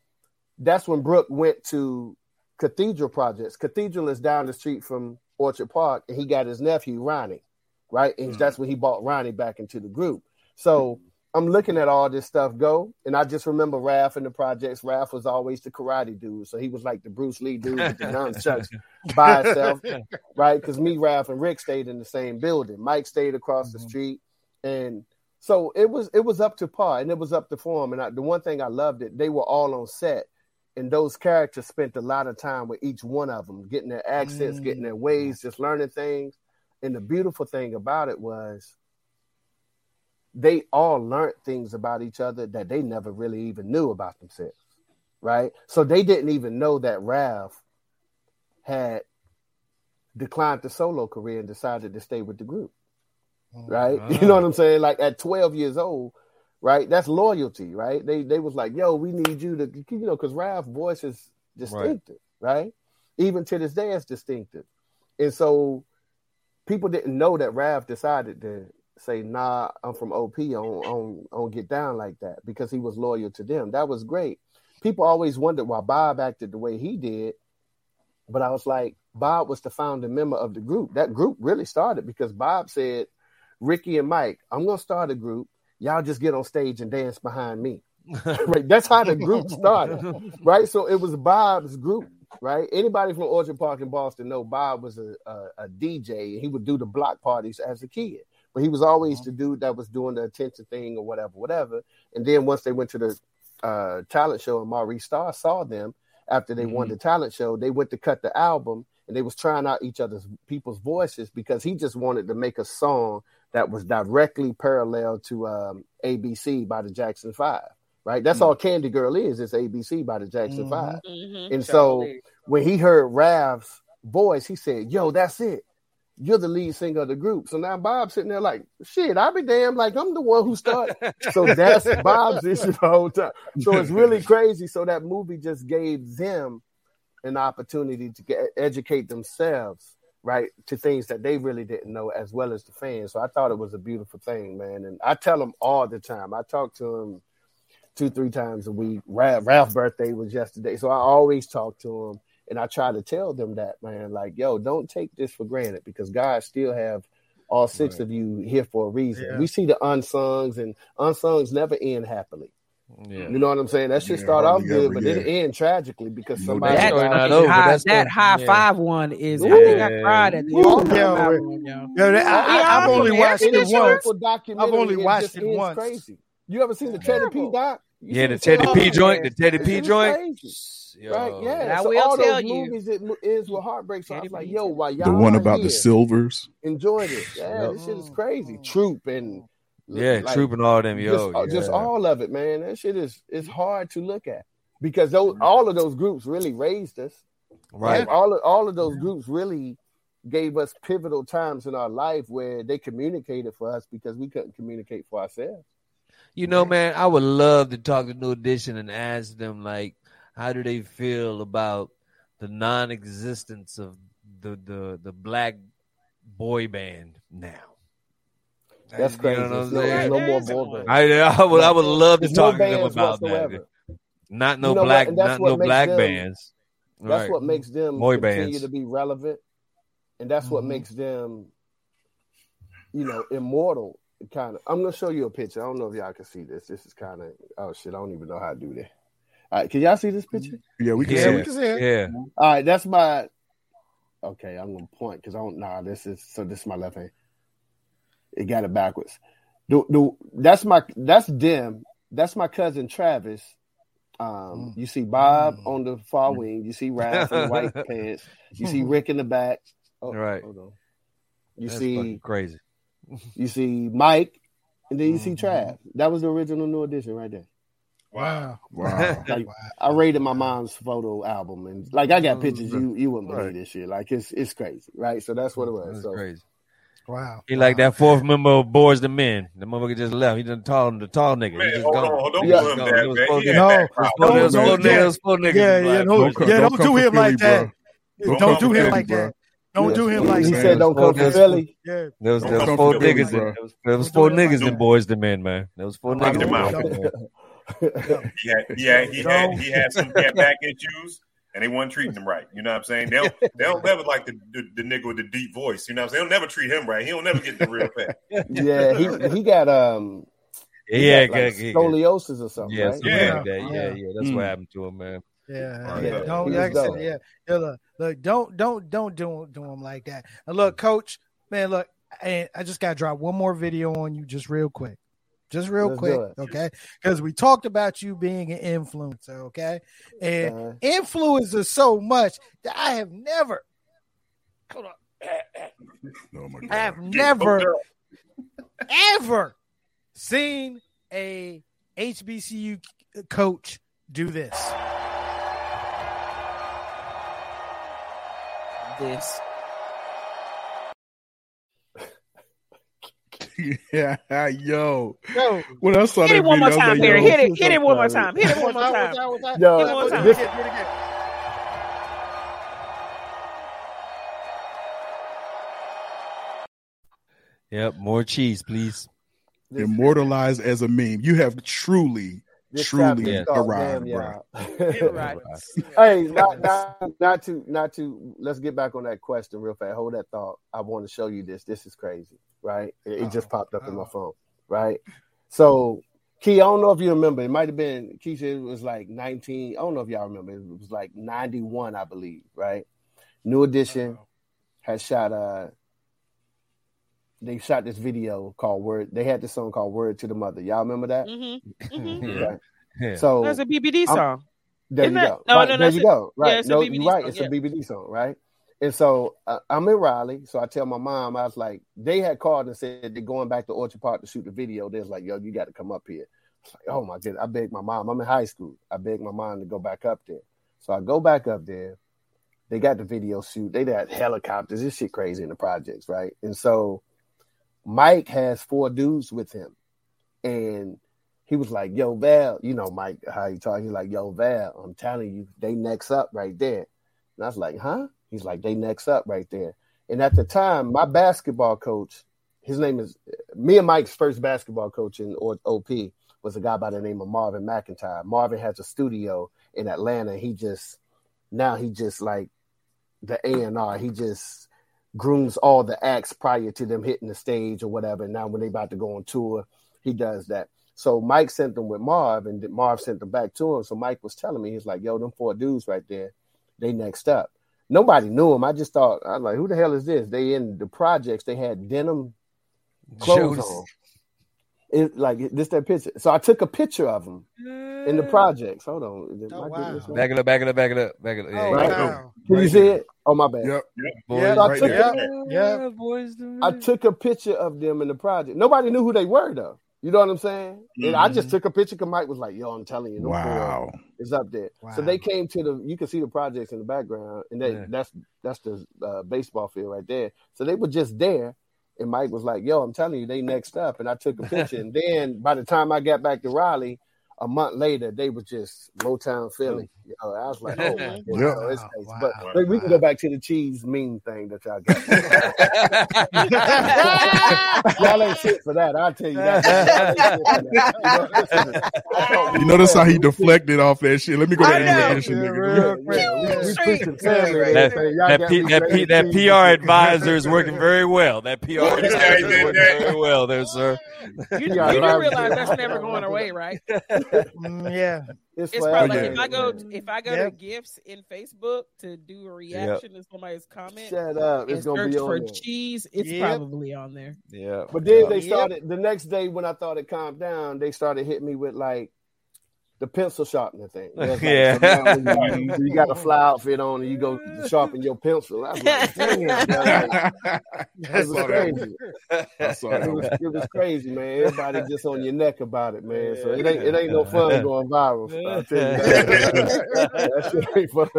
that's when Brooke went to Cathedral Projects. Cathedral is down the street from Orchard Park, and he got his nephew Ronnie, right? And mm-hmm. that's when he brought Ronnie back into the group. So I'm looking at all this stuff go, and I just remember Raph in the projects. Raph was always the karate dude, so he was like the Bruce Lee dude with the nunchucks by himself, right? Because me, Raph, and Rick stayed in the same building. Mike stayed across mm-hmm. the street, and so it was it was up to par, and it was up to form. And I, the one thing I loved it, they were all on set, and those characters spent a lot of time with each one of them, getting their accents, mm-hmm. getting their ways, just learning things. And the beautiful thing about it was they all learned things about each other that they never really even knew about themselves, right? So they didn't even know that Raph had declined the solo career and decided to stay with the group, right? Uh-huh. You know what I'm saying? Like at 12 years old, right? That's loyalty, right? They they was like, yo, we need you to, you know, because Raph voice is distinctive, right. right? Even to this day, it's distinctive, and so people didn't know that Raph decided to say, nah, I'm from OP, I don't, I don't, I don't get down like that because he was loyal to them. That was great. People always wondered why Bob acted the way he did. But I was like, Bob was the founding member of the group. That group really started because Bob said, Ricky and Mike, I'm going to start a group. Y'all just get on stage and dance behind me. right. That's how the group started. right. So it was Bob's group. Right. Anybody from Orchard Park in Boston know Bob was a, a, a DJ. He would do the block parties as a kid. But he was always uh-huh. the dude that was doing the attention thing or whatever, whatever. And then once they went to the uh, talent show and Maurice Starr saw them after they mm-hmm. won the talent show, they went to cut the album and they was trying out each other's people's voices because he just wanted to make a song that was directly parallel to um, ABC by the Jackson Five. Right, that's mm-hmm. all Candy Girl is. It's ABC by the Jackson mm-hmm. 5 mm-hmm. And so when he heard Raph's voice, he said, "Yo, that's it you're the lead singer of the group. So now Bob's sitting there like, shit, I be damn like I'm the one who started. so that's Bob's issue the whole time. So it's really crazy. So that movie just gave them an opportunity to get, educate themselves, right, to things that they really didn't know, as well as the fans. So I thought it was a beautiful thing, man. And I tell them all the time. I talk to them two, three times a week. Ralph, Ralph's birthday was yesterday, so I always talk to him and I try to tell them that, man, like, yo, don't take this for granted because God still have all six right. of you here for a reason. Yeah. We see the unsungs and unsungs never end happily. Yeah. You know what I'm saying? That should yeah, start off good, but it end tragically because somebody that, not over, high, that high yeah. five one is. I think I cried at the end. Yeah, I, have only watched it once. I've only watched it once. Crazy. You ever seen the Teddy P doc? You yeah, the Teddy P joint. The Teddy P joint. Yo. Right? Yeah. And I so will all tell those you, movies it ends with heartbreak. So I was like, yo, why y'all the one about the silvers enjoyed it? Yeah, yep. this shit is crazy. Troop and yeah, like, Troop and all them, yo, just, uh, yeah. just all of it, man. That shit is it's hard to look at because those mm-hmm. all of those groups really raised us. Right. Like, all of all of those mm-hmm. groups really gave us pivotal times in our life where they communicated for us because we couldn't communicate for ourselves. You know, man, I would love to talk to New Edition and ask them like how do they feel about the non-existence of the the the black boy band now? That's crazy. You know no, no, more boy band. I, I would I would love to talk no to them about whatsoever. that. Not no you know black, not no black them, bands. That's right. what makes them boy continue bands. to be relevant, and that's mm-hmm. what makes them, you know, immortal. Kind of. I'm gonna show you a picture. I don't know if y'all can see this. This is kind of oh shit. I don't even know how to do that. All right, can y'all see this picture? Yeah, we can yeah, see we can see it. Yeah. All right, that's my. Okay, I'm gonna point because I don't. Nah, this is so. This is my left hand. It got it backwards. The, the, that's my that's them. That's my cousin Travis. Um, mm. you see Bob mm. on the far mm. wing. You see Ralph in white pants. You see Rick in the back. Oh, right. Hold on. You that's see crazy. you see Mike, and then you see mm-hmm. Trav. That was the original New Edition right there. Wow. Wow. like, I rated my mom's photo album and like I got pictures you you wouldn't believe right. this shit. Like it's it's crazy, right? So that's what it was. so crazy. Wow. He like that fourth member of Boyz II Men. The motherfucker just left. He done tall him. the tall nigga. Man, he just hold gone. on, don't yeah. do him that, man. No, it was four niggas. Four. Yeah, yeah, don't, yeah, don't do him like that. Don't do him like that. Don't do him like that. He said don't come to Philly. Yeah. There was, there was four niggas. There was four niggas in Boyz II Men, man. There was four niggas. he had, he had, he had, he had some he had back issues, and they weren't treating him right. You know what I'm saying? They don't, they don't never like the, the, the nigga with the deep voice. You know what I'm saying? They'll never treat him right. He'll never get the real fat. yeah, he he got um he Yeah, got, like, yeah, yeah. scoliosis or something. Yeah, right? something Yeah. like that. Yeah, Yeah. yeah. That's Mm. what happened to him, man. Yeah, Yeah, yeah. Don't like said, yeah. yeah look, look, don't don't don't do do him like that. And look, coach, man, look, and I just gotta drop one more video on you just real quick. Just real Let's quick, okay? Because we talked about you being an influencer, okay? And Uh, influencer so much that I have never hold on. Oh my God. I god. have never ever seen a HBCU coach do this. This. yeah, yo. Yo, When I saw Hit that it one more video, I time, was like, Perry. yo, Hit it. Hit it one more time. Hit it one more time. that? What's that? Yo, What's that? What's this- Do it again, do it again. Yep, more cheese, please. this- immortalized as a meme. You have truly, this truly Yeah. arrived, damn, bro. hey, not, not not to not to let's get back on that question real fast. Hold that thought. I want to show you this. This is crazy, right? It, it just popped up in my phone, right? So, Key, I don't know if you remember. It might have been Keisha. It was like nineteen. I don't know if y'all remember. It was like ninety one, I believe, right? New Edition had shot uh they shot this video called Word. They had this song called Word to the Mother. Y'all remember that? Mm-hmm. hmm Yeah. Yeah. So That's a BBD I'm- song. there Isn't you that- go. no, right, no, there you a- go. Right. it's a no, BBD you're right. song, It's yeah. a BBD song, right? And so uh, I'm in Raleigh. So I tell my mom, I was like, they had called and said they're going back to Orchard Park to shoot the video. They was like, yo, you got to come up here. Like, oh my goodness. I begged my mom. I'm in high school. I begged my mom to go back up there. So I go back up there. They got the video shoot. They got helicopters. This shit crazy in the projects, right? And so Mike has four dudes with him. And he was like, Yo, Val, you know, Mike, how he talk. He's like, Yo, Val, I'm telling you, they next up right there. And I was like, Huh? He's like, They next up right there. And at the time, my basketball coach, his name is me and Mike's first basketball coach in OP was a guy by the name of Marvin McIntyre. Marvin has a studio in Atlanta. He just now he just like the A and R. He just grooms all the acts prior to them hitting the stage or whatever. And Now when they about to go on tour, he does that. So Mike sent them with Marv, and Marv sent them back to him. So Mike was telling me, he's like, "Yo, them four dudes right there, they next up." Nobody knew him. I just thought, I was like, "Who the hell is this?" They in the projects. They had denim clothes Jones. on. It like this that picture. So I took a picture of them in the projects. Hold on. Am Oh, wow. right? Back it up, back it up, back it up, back it up. Yeah, Oh, Right. wow. Can you see there. it? Oh my bad. Yep. Boys, Yeah, I right took there. a- Yeah. boys. I took a picture of them in the project. Nobody knew who they were though. You know what I'm saying? And I just took a picture because Mike was like, "Yo, I'm telling you, them four Wow. is up there." So they came to the. You can see the projects in the background, and they Yeah. that's that's the uh, baseball field right there. So they were just there, and Mike was like, "Yo, I'm telling you, they next up." And I took a picture, and then by the time I got back to Raleigh, a month later, they were just Motown Philly. Oh. You know, I was like, "Oh, my Yep. God, it's Wow, crazy." wow, but but we can go back to the cheese mean thing that y'all got. Y'all ain't shit for that. I'll tell you that. You notice how he deflected off that shit. Let me go I to know. that nigga. real quick. Yeah, we- we Straight. preaching family and That. Y'all that, got P, me that, that. PR advisor is working very well. That PR advisor is working very well there, sir. You, you do realize that's never going away, right? Mm, yeah. It's, It's probably like if I go if I go Yep. to gifts in Facebook to do a reaction to somebody's comment Shut up. It's gonna search be for there. cheese, it's Yep. probably on there. Yeah. But then they started the next day when I thought it calmed down. They started hitting me with like the pencil sharpener thing. It was like, Yeah. so you, you got a fly outfit on and you go sharpen your pencil. I was like, damn, man, it was crazy. I saw It was, it was crazy, man. Everybody just on your neck about it, man. So it ain't it ain't no fun going viral. I'll tell you that. that shit ain't fun.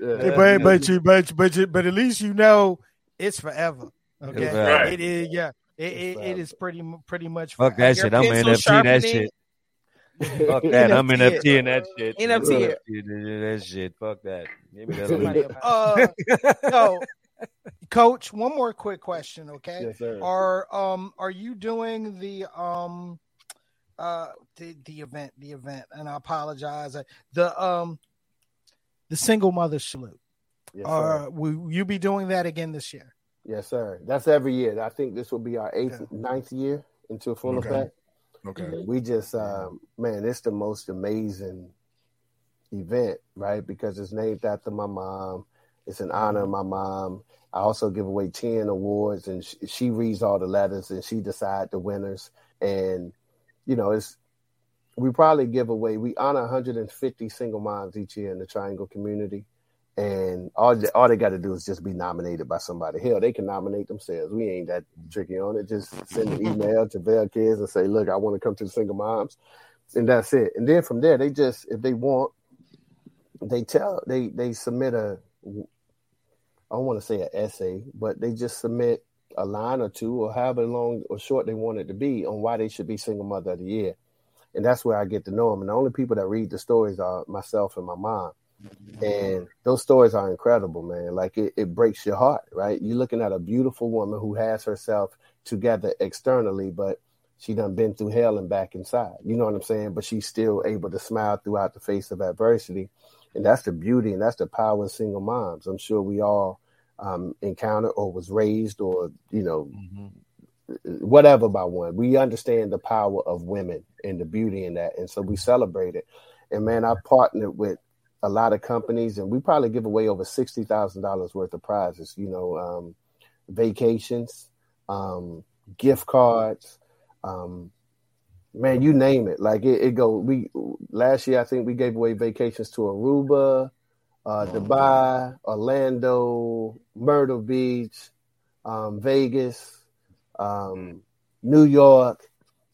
Yeah. but but you but but you, but at least you know it's forever. Okay, It's forever. it is. Yeah, it, it, it is pretty pretty much. Fuck that shit. I'm Your in pencil NFT that shit. Fuck that. I'm NFT. NFT in that shit. NFT. That shit. Fuck that. Give me that. Somebody Uh, so, coach, one more quick question. Okay, Yes, sir. are um are you doing the um uh the, the event, the event, and I apologize. The um the single mother salute. Yes, uh, will you be doing that again this year? Yes, sir. That's every year. I think this will be our eighth, ninth year into full okay. effect. Okay. We just, um, man, it's the most amazing event, right? Because it's named after my mom. It's an honor of my mom. I also give away 10 awards and she, she reads all the letters and she decides the winners. And, you know, it's, we probably give away, we honor 150 single moms each year in the Triangle community. And all they, all they got to do is just be nominated by somebody. Hell, they can nominate themselves. We ain't that tricky on it. Just send an email to Vel Kids and say, look, I want to come to the single moms. And that's it. And then from there, they just, if they want, they tell, they, they submit a, I don't want to say an essay, but they just submit a line or two or however long or short they want it to be on why they should be single mother of the year. And that's where I get to know them. And the only people that read the stories are myself and my mom. And those stories are incredible, man. Like it, it breaks your heart, right? You're looking at a beautiful woman who has herself together externally, but she done been through hell and back inside. You know what I'm saying? But she's still able to smile throughout the face of adversity. And that's the beauty and that's the power of single moms. I'm sure we all um, encountered or was raised or, you know, mm-hmm. whatever by one. We understand the power of women and the beauty in that. And so we celebrate it. And man, I partnered with a lot of companies and we probably give away over $60,000 worth of prizes, you know, um, vacations, um, gift cards, um, man, you name it. Like it, it go. We last year, I think we gave away vacations to Aruba, uh, oh, Dubai, Orlando, Myrtle Beach, um, Vegas, um, New York.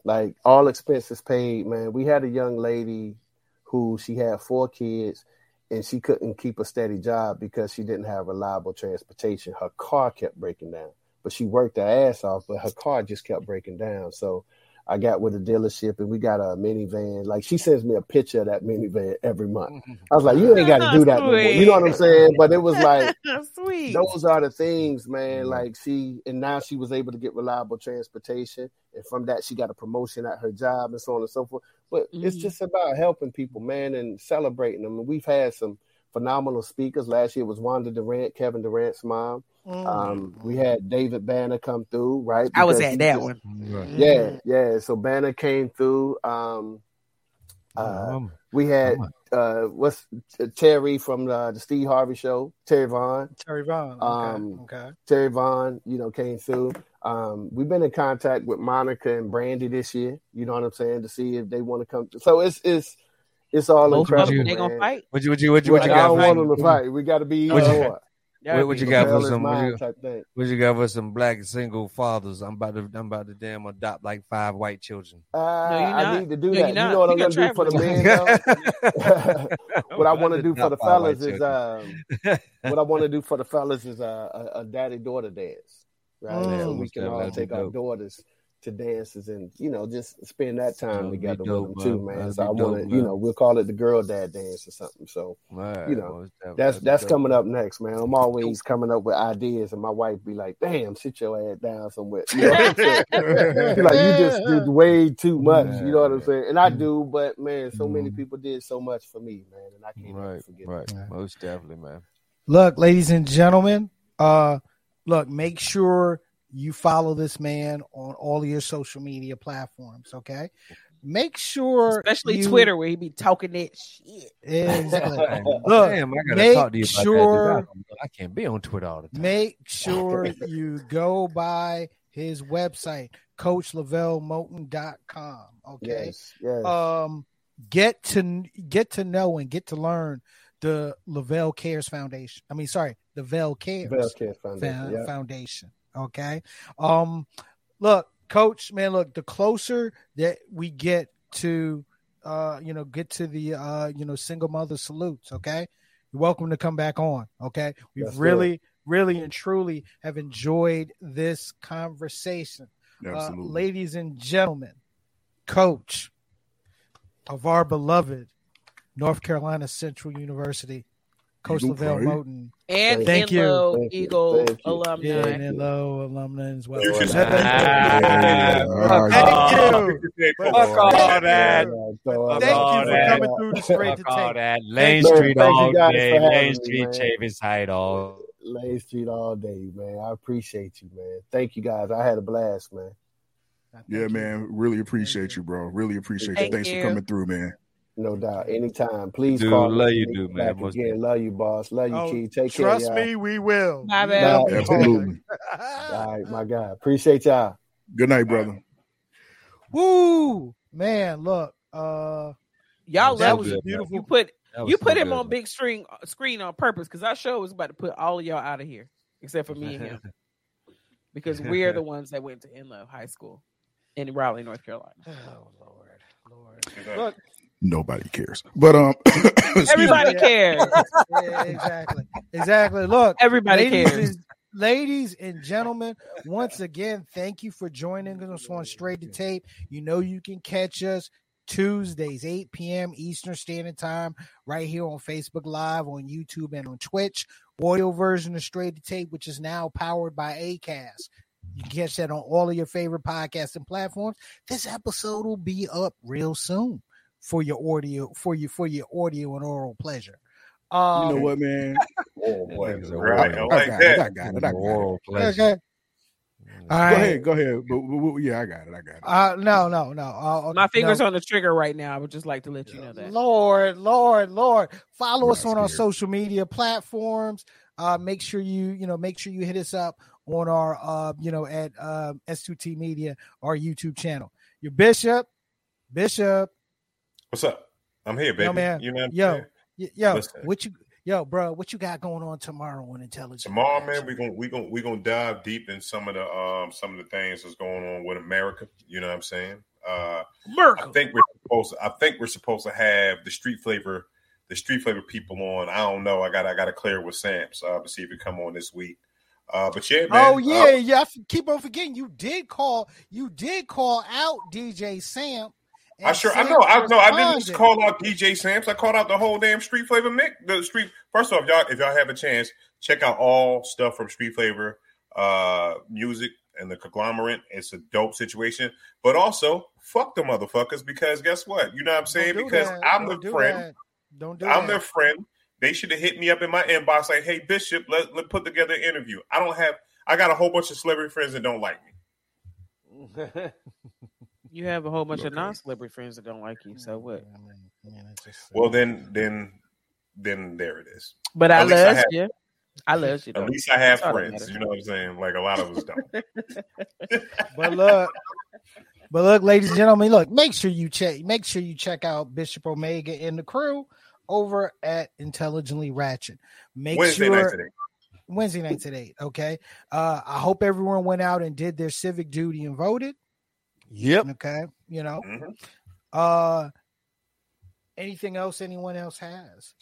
Like all expenses paid. Man, we had a young lady who she had four kids and she couldn't keep a steady job because she didn't have reliable transportation. Her car kept breaking down, but she worked her ass off, but her car just kept breaking down. So I got with a dealership and we got a minivan. Like she sends me a picture of that minivan every month. I was like, you ain't got to do that no more. You know what I'm saying? But it was like, sweet. Those are the things, man. Mm-hmm. Like she, and now she was able to get reliable transportation, and from that she got a promotion at her job and so on and so forth. But mm-hmm. it's just about helping people, man, and celebrating them. And we've had some phenomenal speakers. Last year was Wanda Durant, Kevin Durant's mom. Mm-hmm. Um, we had David Banner come through, right? I was at that just, one. Yeah, yeah. So Banner came through. Um, uh, we had uh, what's Terri from the, the, Steve Harvey show, Terri Vaughn. Terri Vaughn. Okay. Um, okay. Terri Vaughn, you know, came through. Um, we've been in contact with Monica and Brandy this year. You know what I'm saying to see if they want to come. So it's it's it's all Both incredible. They gonna fight? Would you? Would you? Would you? Would you? I don't want them to fight. We got to be. Either what, what you got for some? What you, what you, got for some black single fathers? I'm about to. I'm about to damn adopt like five white children. Uh, no, I need to do no, that. You know what I'm gonna do for the men? what I want to do for the fellas is um, what I want to do for the fellas is uh, a, a daddy daughter dance, right? Mm. So we can all take our daughters to dances and you know just spend that time together dope, with them too, man. so I want to, you know, we'll call it the girl dad dance or something. So right, you know, that's that's dope. coming up next, man. I'm always coming up with ideas, and my wife be like, "Damn, sit your ass down somewhere." You know like you just did way too much. you know what I'm saying? And I do, but man, so many mm-hmm. people did so much for me, man, and I can't right, forget. Right, that. most definitely, man. Look, ladies and gentlemen, uh, look, make sure you follow this man on all of your social media platforms. Okay. Make sure, especially you, Twitter, where he be talking that shit. Exactly. Look, Damn, I gotta talk to you about sure, that. I can't be on Twitter all the time. Make sure you go by his website, coachlavelmoten.com. Okay. Yes, yes. Um, get to get to know and get to learn the LeVelle Cares Foundation. I mean, sorry, the Vel Cares, Vel Cares Foundation. Fa- Foundation. Okay. Um, look, coach, man, look, the closer that we get to, uh, you know, get to the, uh, you know, single mother salutes. Okay. You're welcome to come back on. Okay. We've That's really, really and truly have enjoyed this conversation. Uh, ladies and gentlemen, coach of our beloved North Carolina Central University, Coach LeVelle Moton. And thank Enloe you. Eagle Thank you. alumni. Yeah, and Enloe alumni as well. You should- Thank you. Fuck all- uh, you. Fuck all Thank that. Fuck Thank all you for that. coming through the straight to Fuck all that. Lane Thank. Street all day. Lane Street man. Chavis height all. Lane Street all day, man. I appreciate you, man. Thank you guys. I had a blast, man. Yeah, man. Really appreciate you, bro. Really appreciate you. Thanks for coming through, man. No doubt. Anytime. Please Dude, call. love me. you, Make dude, man. back Most Again, love you, boss. Love you, Oh, Key. Take Trust care. y'all. me, we will. My You bad. know. Absolutely. All right, my guy. Appreciate y'all. Good night, brother. Woo, man! Look, uh, Y'all that love was it. a beautiful. You put That was you so put him good, on big screen screen on purpose because our show was about to put all of y'all out of here except for me and him because we're the ones that went to Enloe High School in Raleigh, North Carolina. Oh Lord, Lord. Look, Nobody cares. But um excuse me. Everybody cares. yeah, exactly, exactly. Look, Everybody ladies cares. and- ladies and gentlemen, once again, thank you for joining us on Straight to Tape. You know you can catch us Tuesdays, 8 p.m. Eastern Standard Time, right here on Facebook Live, on YouTube, and on Twitch. Audio version of Straight to Tape, which is now powered by Acast. You can catch that on all of your favorite podcasting platforms. This episode will be up real soon for your audio, for you, for your audio and oral pleasure. Um, You know what, man? Oh boy, Niggas are right. I like I got I got it. I got it. Oral pleasure. Okay. All Go ahead. Go ahead. But, but- but- yeah, I got it. I got it. Uh, no, no, no. Uh, My fingers no. on the trigger right now. I would just like to let you know that. Lord, Lord, Lord. Follow us Right, on our social media platforms. Uh, make sure you, you know, make sure you hit us up on our, uh, you know, at uh, S2T Media, our YouTube channel. Your bishop, bishop, What's up? I'm here, baby. yo, man, You know what I'm yo, saying? yo, Listen. what you, yo, bro, what you got going on tomorrow on Intelligence? Tomorrow, man, we're gonna we're gonna we're gonna dive deep in some of the um some of the things that's going on with America. You know what I'm saying? Uh I think we're supposed to, I think we're supposed to have the street flavor the street flavor people on. I don't know. I got I got to clear with Sam's uh, to see if it come on this week. Uh, but yeah, man. Oh uh, yeah, yeah. I f- keep on forgetting. You did call. You did call out DJ Sam. I and sure I know I know I didn't just call out DJ Sam's. I called out the whole damn Street Flavor mix. The street first off, y'all if y'all have a chance, check out all stuff from Street Flavor uh music and the conglomerate. It's a dope situation. But also fuck the motherfuckers because guess what? You know what I'm saying? Don't Because that. I'm Don't the do friend. that. Don't do I'm that. their friend. They should have hit me up in my inbox like, "Hey Bishop, let let put together an interview." I don't have. I got a whole bunch of celebrity friends that don't like me. You have a whole bunch of non-celebrity friends that don't like you. So what? Well, then, then, then there it is. But I At I love have- you. I love you. At least I have That's all that friends. You know what I'm saying? Like a lot of us don't. But look, but look, ladies and gentlemen, look. Make sure you check. Make sure you check out Bishop Omega and the crew over at Intelligently Ratchet. Make Wednesday sure night today. Wednesday night today. Okay. Uh, I hope everyone went out and did their civic duty and voted. Yep. Okay. You know. Mhm. Uh, anything else anyone else has?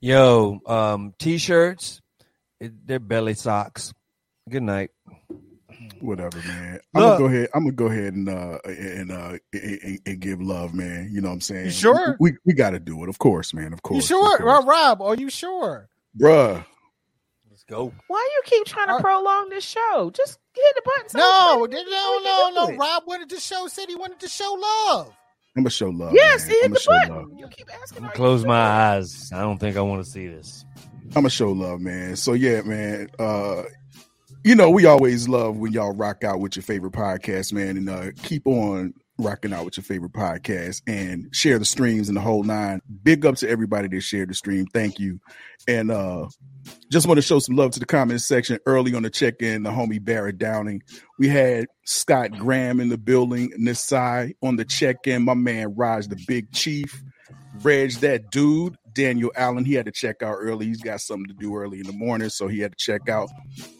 Yo, um, t-shirts, it, they're belly socks. Good night. Whatever, man. I'm Look. gonna go ahead. I'm gonna go ahead and uh and uh and, and give love, man. You know what I'm saying? You sure? We we, we got to do it, of course, man. Of course. You of sure, course. Rob? Rob, are you sure? bruh? Let's go. Why do you keep trying to Are- prolong this show? Just hit the button. so No, everybody no, knows we no, no. it. Rob wanted to show. Said he wanted to show love. I'm gonna show love. Yes, man. hit I'm the gonna show love. button. You keep asking. I'm are you close sure? my eyes. I don't think I want to see this. I'm gonna show love, man. So yeah, man. Uh, you know, we always love when y'all rock out with your favorite podcast, man, and uh, keep on rocking out with your favorite podcast and share the streams and the whole nine. Big up to everybody that shared the stream. Thank you. And uh just want to show some love to the comment section early on the check-in, the homie Barrett Downing. We had Scott Graham in the building, Nisai on the check-in, my man Raj the Big Chief. Reg, that dude, Daniel Allen, he had to check out early. He's got something to do early in the morning, so he had to check out.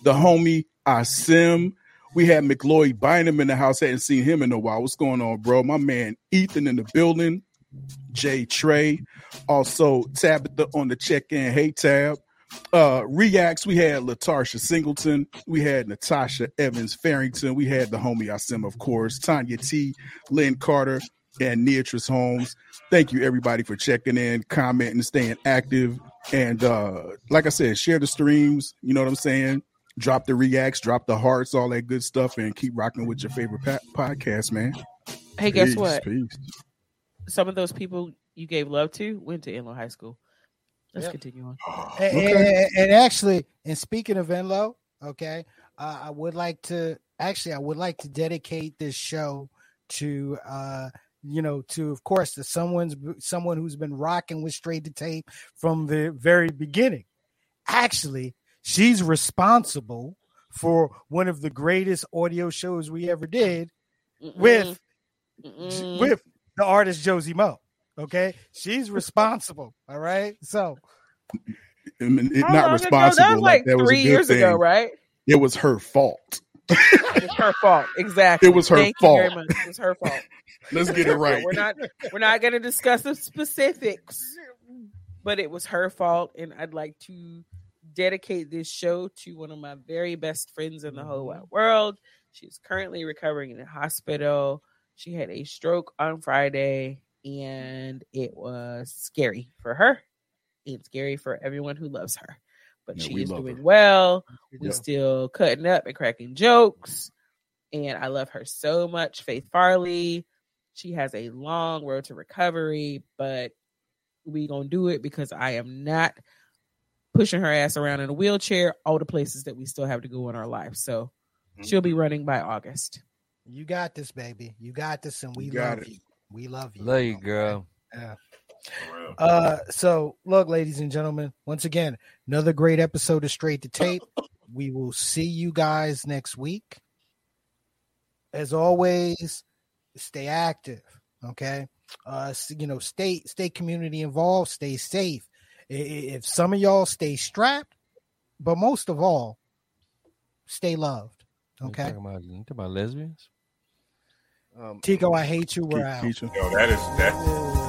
The homie Asim. We had McLeod Bynum in the house. Hadn't seen him in a while. What's going on, bro? My man Ethan in the building. Jay Trey. Also Tabitha on the check-in. Hey Tab. Uh Reacts, we had Latarsha Singleton, we had Natasha Evans Farrington, we had the homie Asim, of course, Tanya T, Lynn Carter, and Neatrice Holmes. Thank you everybody for checking in, commenting, staying active. And uh, like I said, share the streams. You know what I'm saying? Drop the reacts, drop the hearts, all that good stuff, and keep rocking with your favorite pa- podcast, man. Hey, peace, guess what? Peace. Some of those people you gave love to went to Enloe High School. Let's yep. continue on. And, okay. and, and, actually, and speaking of Enloe, okay, uh, I would like to actually I would like to dedicate this show to uh you know to of course to someone's someone who's been rocking with straight to tape from the very beginning. Actually, she's responsible for one of the greatest audio shows we ever did Mm-mm. with Mm-mm. with the artist Josie Mo. Okay, she's responsible. All right, so it, not responsible. That was like, that three years thing. ago, right? It was her fault. it was her fault. Exactly. It was her Thank fault. It was her fault. Let's get it right. we're not we're not going to discuss the specifics, but it was her fault, and I'd like to dedicate this show to one of my very best friends in the whole mm-hmm. wide world. She's currently recovering in a hospital. She had a stroke on Friday and it was scary for her and scary for everyone who loves her. But yeah, she is doing her. well. We're still cutting up and cracking jokes. And I love her so much. Faith Farley. She has a long road to recovery, but we gonna do it because I am not pushing her ass around in a wheelchair, all the places that we still have to go in our life. So mm-hmm. she'll be running by August. You got this, baby. You got this, and we you love it. you. We love you. Love you, girl. Yeah. Uh, so look, ladies and gentlemen, once again, another great episode of Straight to Tape. we will see you guys next week. As always, stay active. Okay. Uh, you know, stay stay community involved, stay safe. If some of y'all stay strapped, but most of all, stay loved. Okay. talking about, talking about lesbians? Um, Tico, I hate you. We're out. Yo, that is that.